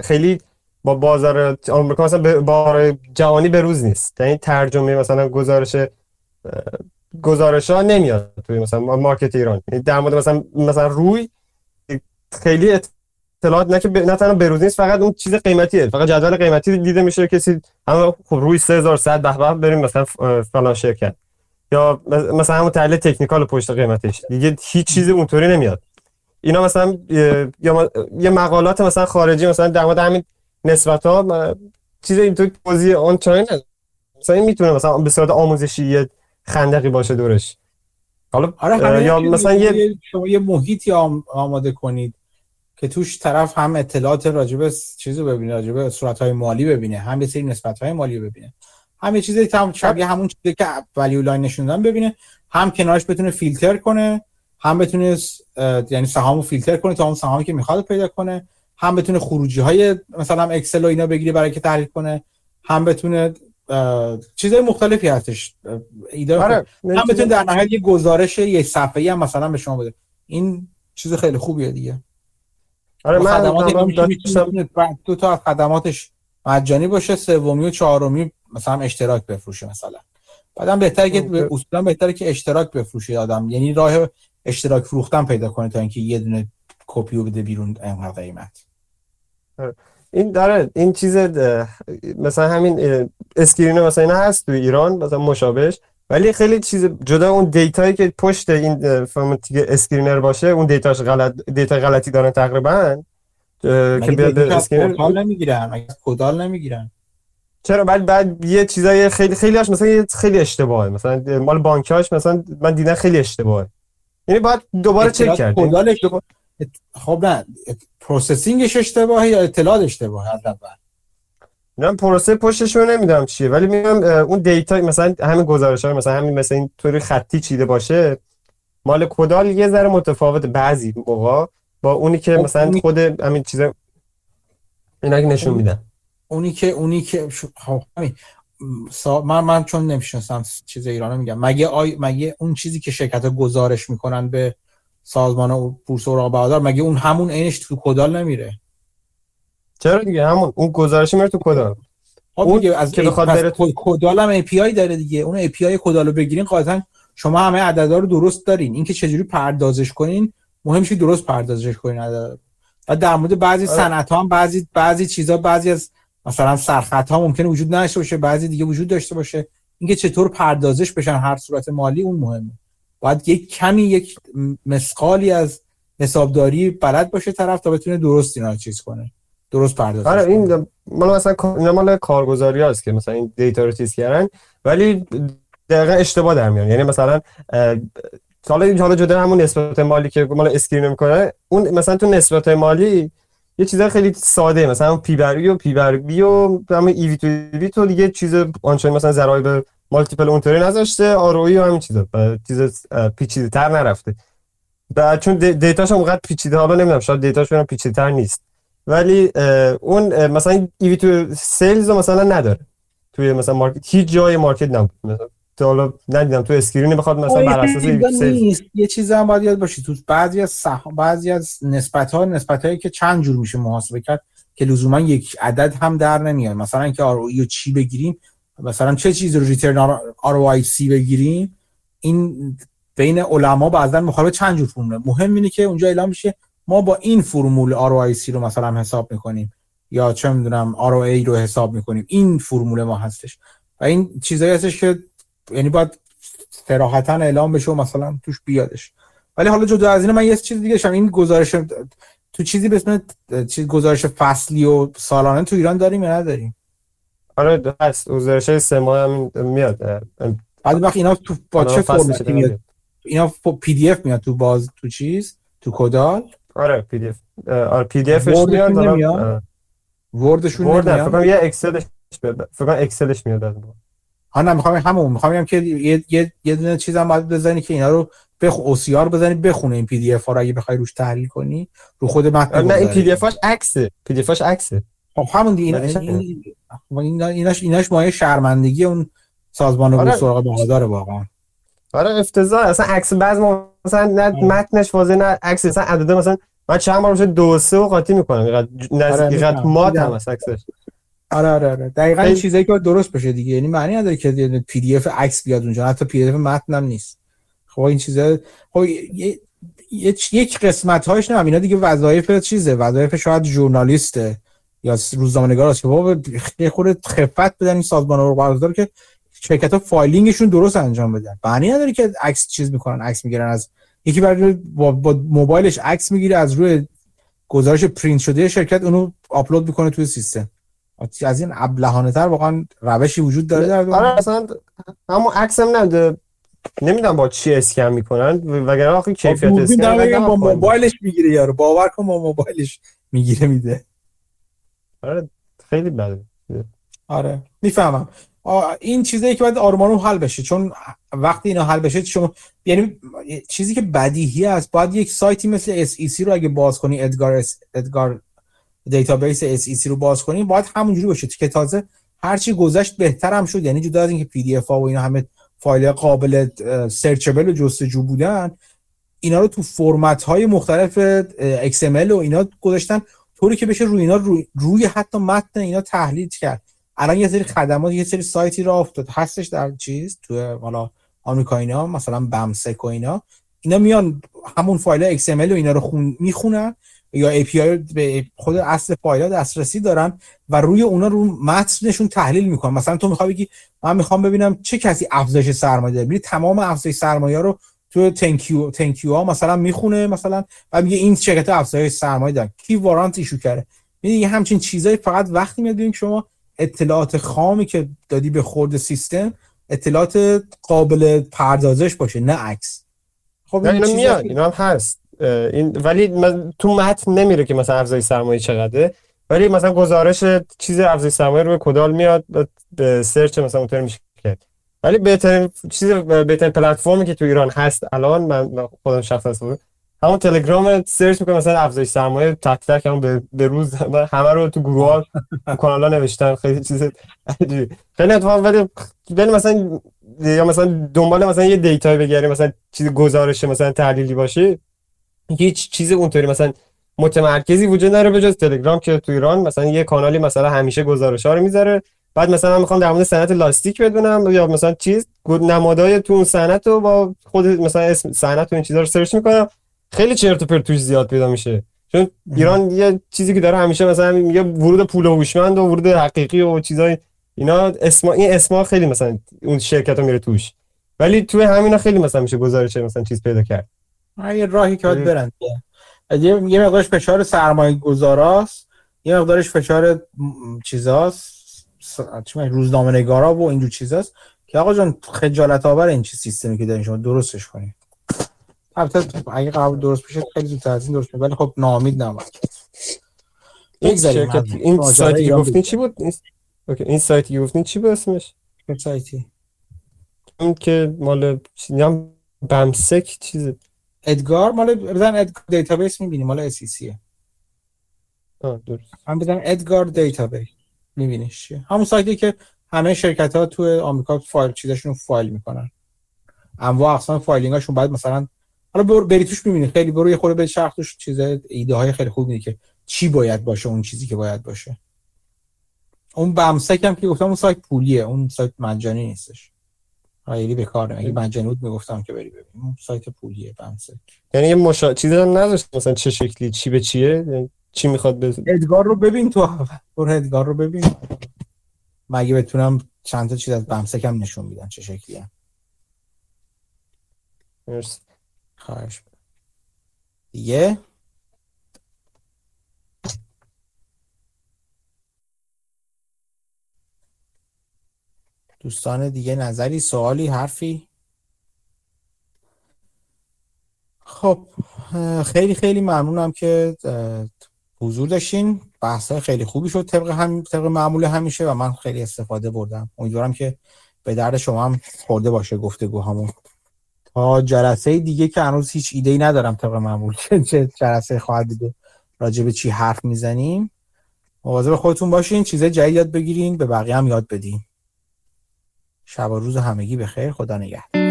خیلی با بازار آمریکا مثلا بازار جهانی به روز نیست. یعنی ترجمه مثلا گزارش گزارش نمیاد توی مثلا مارکت ایران. یعنی در مورد مثلا مثلا روی خیلی اطلاعات نه که ب... نه تنها بروز نیست فقط اون چیز قیمتیه. فقط جدول قیمتی دیده میشه کسی همه خب روی 3100 به به بریم مثلا فلان شرکت. یا مثلا همون تحلیل تکنیکال پشت قیمتش. دیگه هیچ چیزی اونطوری نمیاد. اینا مثلا یا یه مقالات مثلا خارجی مثلا در مورد همین نسبت ها چیز اینطوری توضیح آن چاین مثلا این می‌تونه مثلا به صورت آموزشی یه خندقی باشه دورش. حالا آره یا چیز مثلا یه شما یه محیطی آم- آماده کنید. که توش طرف هم اطلاعات راجبه چیزو ببینه راجبه صورتهای مالی ببینه هم یه سری نسبتهای مالی ببینه. هم یه چیزی تام شبیه همون چیزی که ولیو لاین نشوندن ببینه هم کنارش بتونه فیلتر کنه هم بتونه یعنی سهامو فیلتر کنه تا اون سهامی که می‌خواد پیدا کنه هم بتونه خروجی های مثلا Excel و اینا بگیره برای که تحلیل کنه هم بتونه چیزهای مختلفی هستش. ایده آره هم بتونه در نهایت یه گزارش یه صفحه‌ای هم مثلا به شما بده. این چیز خیلی خوبیه دیگه. آره من خدمات می‌تونه دو تا از خدماتش مجانی باشه سومی و چهارمی مثلا اشتراک بفروشه مثلا. بعدم بهتره که به- اصولا بهتره که اشتراک بفروشه آدم. یعنی راه اشتراک فروختن پیدا کنه تا اینکه یه دونه کپی رو بده بیرون اینقدر قیمت. این داره این چیز مثلا همین screen مثلا اینا هست تو ایران مثلا مشابهش. ولی خیلی چیز جدا اون دیتایی که پشت این اه، فرمت که screener باشه اون دیتاش غلط دیتا غلطی دارن تقریبا که بیاد screener portal نمی‌گیرن؟ مگه کدال نمی‌گیرن؟ چرا؟ بعد بعد یه چیزای خیلی خیلی هاش مثلا خیلی اشتباهه. مثلا مال بانکاش مثلا من دیدم خیلی اشتباهه. یعنی باید دوباره چک کرد کدالش دوباره- خب نه processing ش اشتباهه یا اطلاعات اشتباهه از اول؟ من پروسه پشتش رو نمی‌دونم چیه ولی میگم اون دیتا مثلا همین گزارش ها مثلا همین مثلا این طوری خطی چیده باشه مال کدال یه ذره متفاوت. بعضی موقع با اونی که خب، مثلا خود همین چیزا اینا که نشون میدن. اونی که اونی که خب سا... من من چون نمی‌شناسم چیز ایرانو میگم. مگه آی... مگه اون چیزی که شرکت ها گزارش می‌کنن به سازمان بورس اوراق بهادار مگه اون همون عینش تو کدال نمیره؟ چرا دیگه؟ همون اون گزارش میره تو کدال. خب اون دیگه از که بخواد بره تو- کدال هم API داره دیگه. اون API کدال رو بگیرین قاعدتا شما همه عددا رو درست دارین. اینکه چجوری پردازش کنین مهم که درست پردازش کنین عددا رو. و در مورد بعضی آره. صنعت ها هم بعضی بعضی چیزا بعضی از مثلا سرخط ها ممکنه وجود نداشته باشه. بعضی دیگه وجود داشته باشه. اینکه چطور پردازش بشن هر صورت مالی اون مهمه. باید یک کمی یک مسقالی از حسابداری بلد باشه طرف تا بتونه درست اینا چیز کنه. درست پردازش آره. این مال مثلا اینا مال کارگزاری هست که مثلا این دیتا رو چیز کردن ولی دقیقا اشتباه در میان یعنی مثلا حالا حالا جدا همون نسبت مالی که مال اسکرین می‌کنه اون مثلا تو نسبت مالی یه چیزای خیلی ساده مثلا پی بر و پی بر بی و همون ای وی تو وی تو دیگه چیز آنچنان مثلا ضرایب مالتیپل اونطوری نذاشته آر او و همین چیزا. چیز پیچیده تر نرفته. و چون دی- دیتاش هم اونقدر پیچیده حالا نمی‌دونم شاید دیتاش هم پیچیده تر نیست. ولی اون مثلا EV to sales رو مثلا نداره. توی مثلا market هیچ جای market نبود. تا حالا ندیدم تو screen بخواد مثلا بر اساس نیست. یه چیز هم باید یاد باشی. تو بعضی از سهم بعضی از نسبت ها نسبت هایی که چند جور میشه محاسبه کرد که لزوما یک عدد هم در نمیاد. مثلا اینکه R رو چی بگیریم مثلا چه چیزی رو ریترن آر سی بگیریم این بین علما بعضا مخالف چند جور فرمول مهم اینه که اونجا اعلام میشه ما با این فرمول سی رو مثلا حساب می‌کنیم یا چه می‌دونم آر رو حساب می‌کنیم این فرمول ما هستش. و این چیزایی هستش که یعنی باید صراحتا اعلام بشه و مثلا توش بیادش. ولی حالا جدا از این من یه چیز دیگه شم این گزارش تو چیزی به اسم چیز گزارش فصلی و سالانه تو ایران داریم یا نداریم؟ آره هست. گزارش سه ماه هم میاد. بعد وقت اینا تو با الان چه فرمتی میاد. اینا PDF میاد تو باز تو چیز؟ تو کدال؟ آره PDF آره PDF ش Word شون میاد نمیاد؟ Word شون فکر نمیاد کنم یه Excel ش میاد فکر کنم Excel ش میاد از. ها نه می‌خوام همون می‌خوام بگم که یه یه یه دونه چیزم باید بزنی که اینا رو بخ OCR بزنی بخونه این PDF ها رو اگه بخوای روش تحلیل کنی رو خود متن آره، نه این. PDF ش عکسه PDF ش عکسه خب همون دیگه چه- این- اینا ایناش ایناش مایه شرمندگی اون سازمان آره. بورس اوراق بهادار واقعا آره افتضاح. اصلا عکس بعض مثلا نه. متنش واضح نه عکس مثلا عدده مثلا من چند بار میشه دو سه و قاطی می‌کنم. اینقدر آره،. مات. هم هست عکسش. آره آره آره. دقیقاً این چیزایی که درست بشه دیگه. یعنی معنی نداره که PDF عکس بیاد اونجا. حتی PDF متن هم نیست. خب این چیزا خب یه- یک قسمت هاش نه اینا دیگه وظایف چیزه. وظایف شاید ژورنالیسته یا روزنامه‌نگار است که بابا خورده خفت بدن این سازمان رو بردار که شرکت ها filing شون درست انجام بدن. معنی نداره که عکس چیز می‌کنن عکس می‌گیرن. از یکی برای با, با موبایلش عکس می‌گیره از روی گزارش پرینت شده شرکت اونو آپلود می‌کنه توی سیستم. از این ابلهانه تر واقعا روشی وجود داره در؟ آره اصلا همون عکس هم نده نمی‌دونم با چی اسکن می‌کنن. وگرنه آخه با کیفیت اسکن با. موبایلش می‌گیره یارو. باور کن با موبایلش می‌گیره میده. آره خیلی بده. آره می‌فهمم. این چیزایی که باید آروم حل بشه. چون وقتی اینا حل بشه شما یعنی چیزی که بدیهی است باید یک سایتی مثل SEC رو اگه باز کنی EDGAR، EDGAR database SEC رو باز کنی باید همونجوری باشه که تازه هرچی گذشت بهتر هم شد. یعنی جدا از اینکه PDF ها و اینا همه فایل قابل searchable و جستجو بودن اینا رو تو فرمت های مختلف XML و اینا گذاشتن طوری که بشه روی اینا روی, روی حتی متن اینا تحلیل کرد. الان یه سری خدمات یه سری سایتی راه افتاده هستش در چیز؟ تو حالا آمریکا اینا مثلا BamSEC و اینا. اینا میان همون فایل XML و اینا رو خون می‌خونن یا API به خود اصل فایل دسترسی دارن و روی اونا رو متنشون تحلیل می‌کنن. مثلا تو می‌خوای بگی من می‌خوام ببینم چه کسی افزایش سرمایه داره. میری تمام افزایش سرمایه رو تو تنکیو تنکیو ها مثلا می‌خونه مثلا و میگه این شرکت افزایش سرمایه داره. کی وارانت ایشو کرده؟ میگه همچین چیزایی فقط وقتی میاد شما اطلاعات خامی که دادی به خورد سیستم اطلاعات قابل پردازش باشه نه عکس. خب اینا میاد اینا هم هست. این ولی تو متن نمیره که مثلا افزایش سرمایه چقدره. ولی مثلا گزارش چیز افزایش سرمایه رو به کدال میاد به search مثلا اونطوری میشه کرد ولی بهترین چیز بهترین پلتفرمی که تو ایران هست الان من خودم شخصا همون تلگرام search می‌کنم مثلا افزایش سرمایه تک تک هم به, به روز همه رو تو گروه ها تو کانال ها نوشتن خیلی چیز عجیبی خیلی اتفاق ولی ولی مثلا یا مثلا دنبال مثلا یه data ی بگیری مثلا چیز گزارش مثلا تحلیلی باشه هیچ چیز اونطوری مثلا متمرکزی وجود نداره به جز تلگرام که تو ایران مثلا یه کانالی مثلا همیشه گزارش ها رو می‌ذاره. بعد مثلا من می‌خوام در مورد صنعت لاستیک بدونم یا مثلا چیز نمادهای تو اون صنعت رو با خود مثلا اسم صنعت و این چیزا رو سرچ می‌کنم. خیلی چرت و پرت توش زیاد پیدا میشه. چون ایران یه چیزی که داره همیشه مثلا میگه ورود پول هوشمند و ورود حقیقی و چیزای اینا اسم این اسما خیلی مثلا اون شرکت ها میره توش. ولی توی همینا خیلی مثلا میشه گزارش مثلا چیز پیدا کرد. یه راهی که باید برن یه یه مقدارش فشار سرمایه گذاراست یه مقدارش فشار چیزاست. چی روزنامه نگارا و اینجور چیزاست. که آقا جان خجالت آور این چی سیستمی که دارین شما. درستش کنید البته اگه قبول درست بشه خیلی زودتر از این درست میشه ولی خب ناامید نباید. این شرکت این سایتی که گفتین چی بود؟ okay این سایتی که گفتین چی بود اسمش؟ سایتی اون که مال چیزام BamSEC چیز EDGAR مال بزن EDGAR database می‌بینی مال SEC آه درست. من بزن EDGAR database میبینیش چیه؟ همون سایتی که همه شرکت ها تو آمریکا فایل چیزاشون فایل می‌کنن. انواع اقسام filing هاشون بعد مثلا حالا برو بری توش می‌بینی. خیلی برو یه خورده به شرح توش چیز ایده های خیلی خوب میده که چی باید باشه اون چیزی که باید باشه. اون بمسک هم که گفتم اون سایت پولیه. اون سایت مجانی نیستش. خیلی بکار اگه مجانی بود می‌گفتم که بری ببین اون سایت پولیه بمسک یعنی یه مشا... چیزی هم نداشت مثلا چه شکلی؟ چی به چیه؟ یعنی چی می‌خواد به ادگار رو ببین تو. برو ادگار رو ببین. مگه بتونم چند تا چیز از بمسک هم نشون میدن چه شکلی هم مرسی. خواهش دیگه؟ دوستان دیگه نظری سوالی حرفی؟ خب خیلی خیلی ممنونم که حضور داشتین. بحث خیلی خوبی شد طبق هم طبق معمول همیشه و من خیلی استفاده بردم. امیدوارم که به درد شما هم خورده باشه گفتگو جلسه دیگه که هنوز هیچ ایده ای ندارم طبق معمول. چه جلسه خواهد بود راجع به چی حرف می‌زنیم. مواظب خودتون باشین چیزای جدید یاد بگیرین به بقیه هم یاد بدین. شب و روز همگی بخیر خدا نگهدار.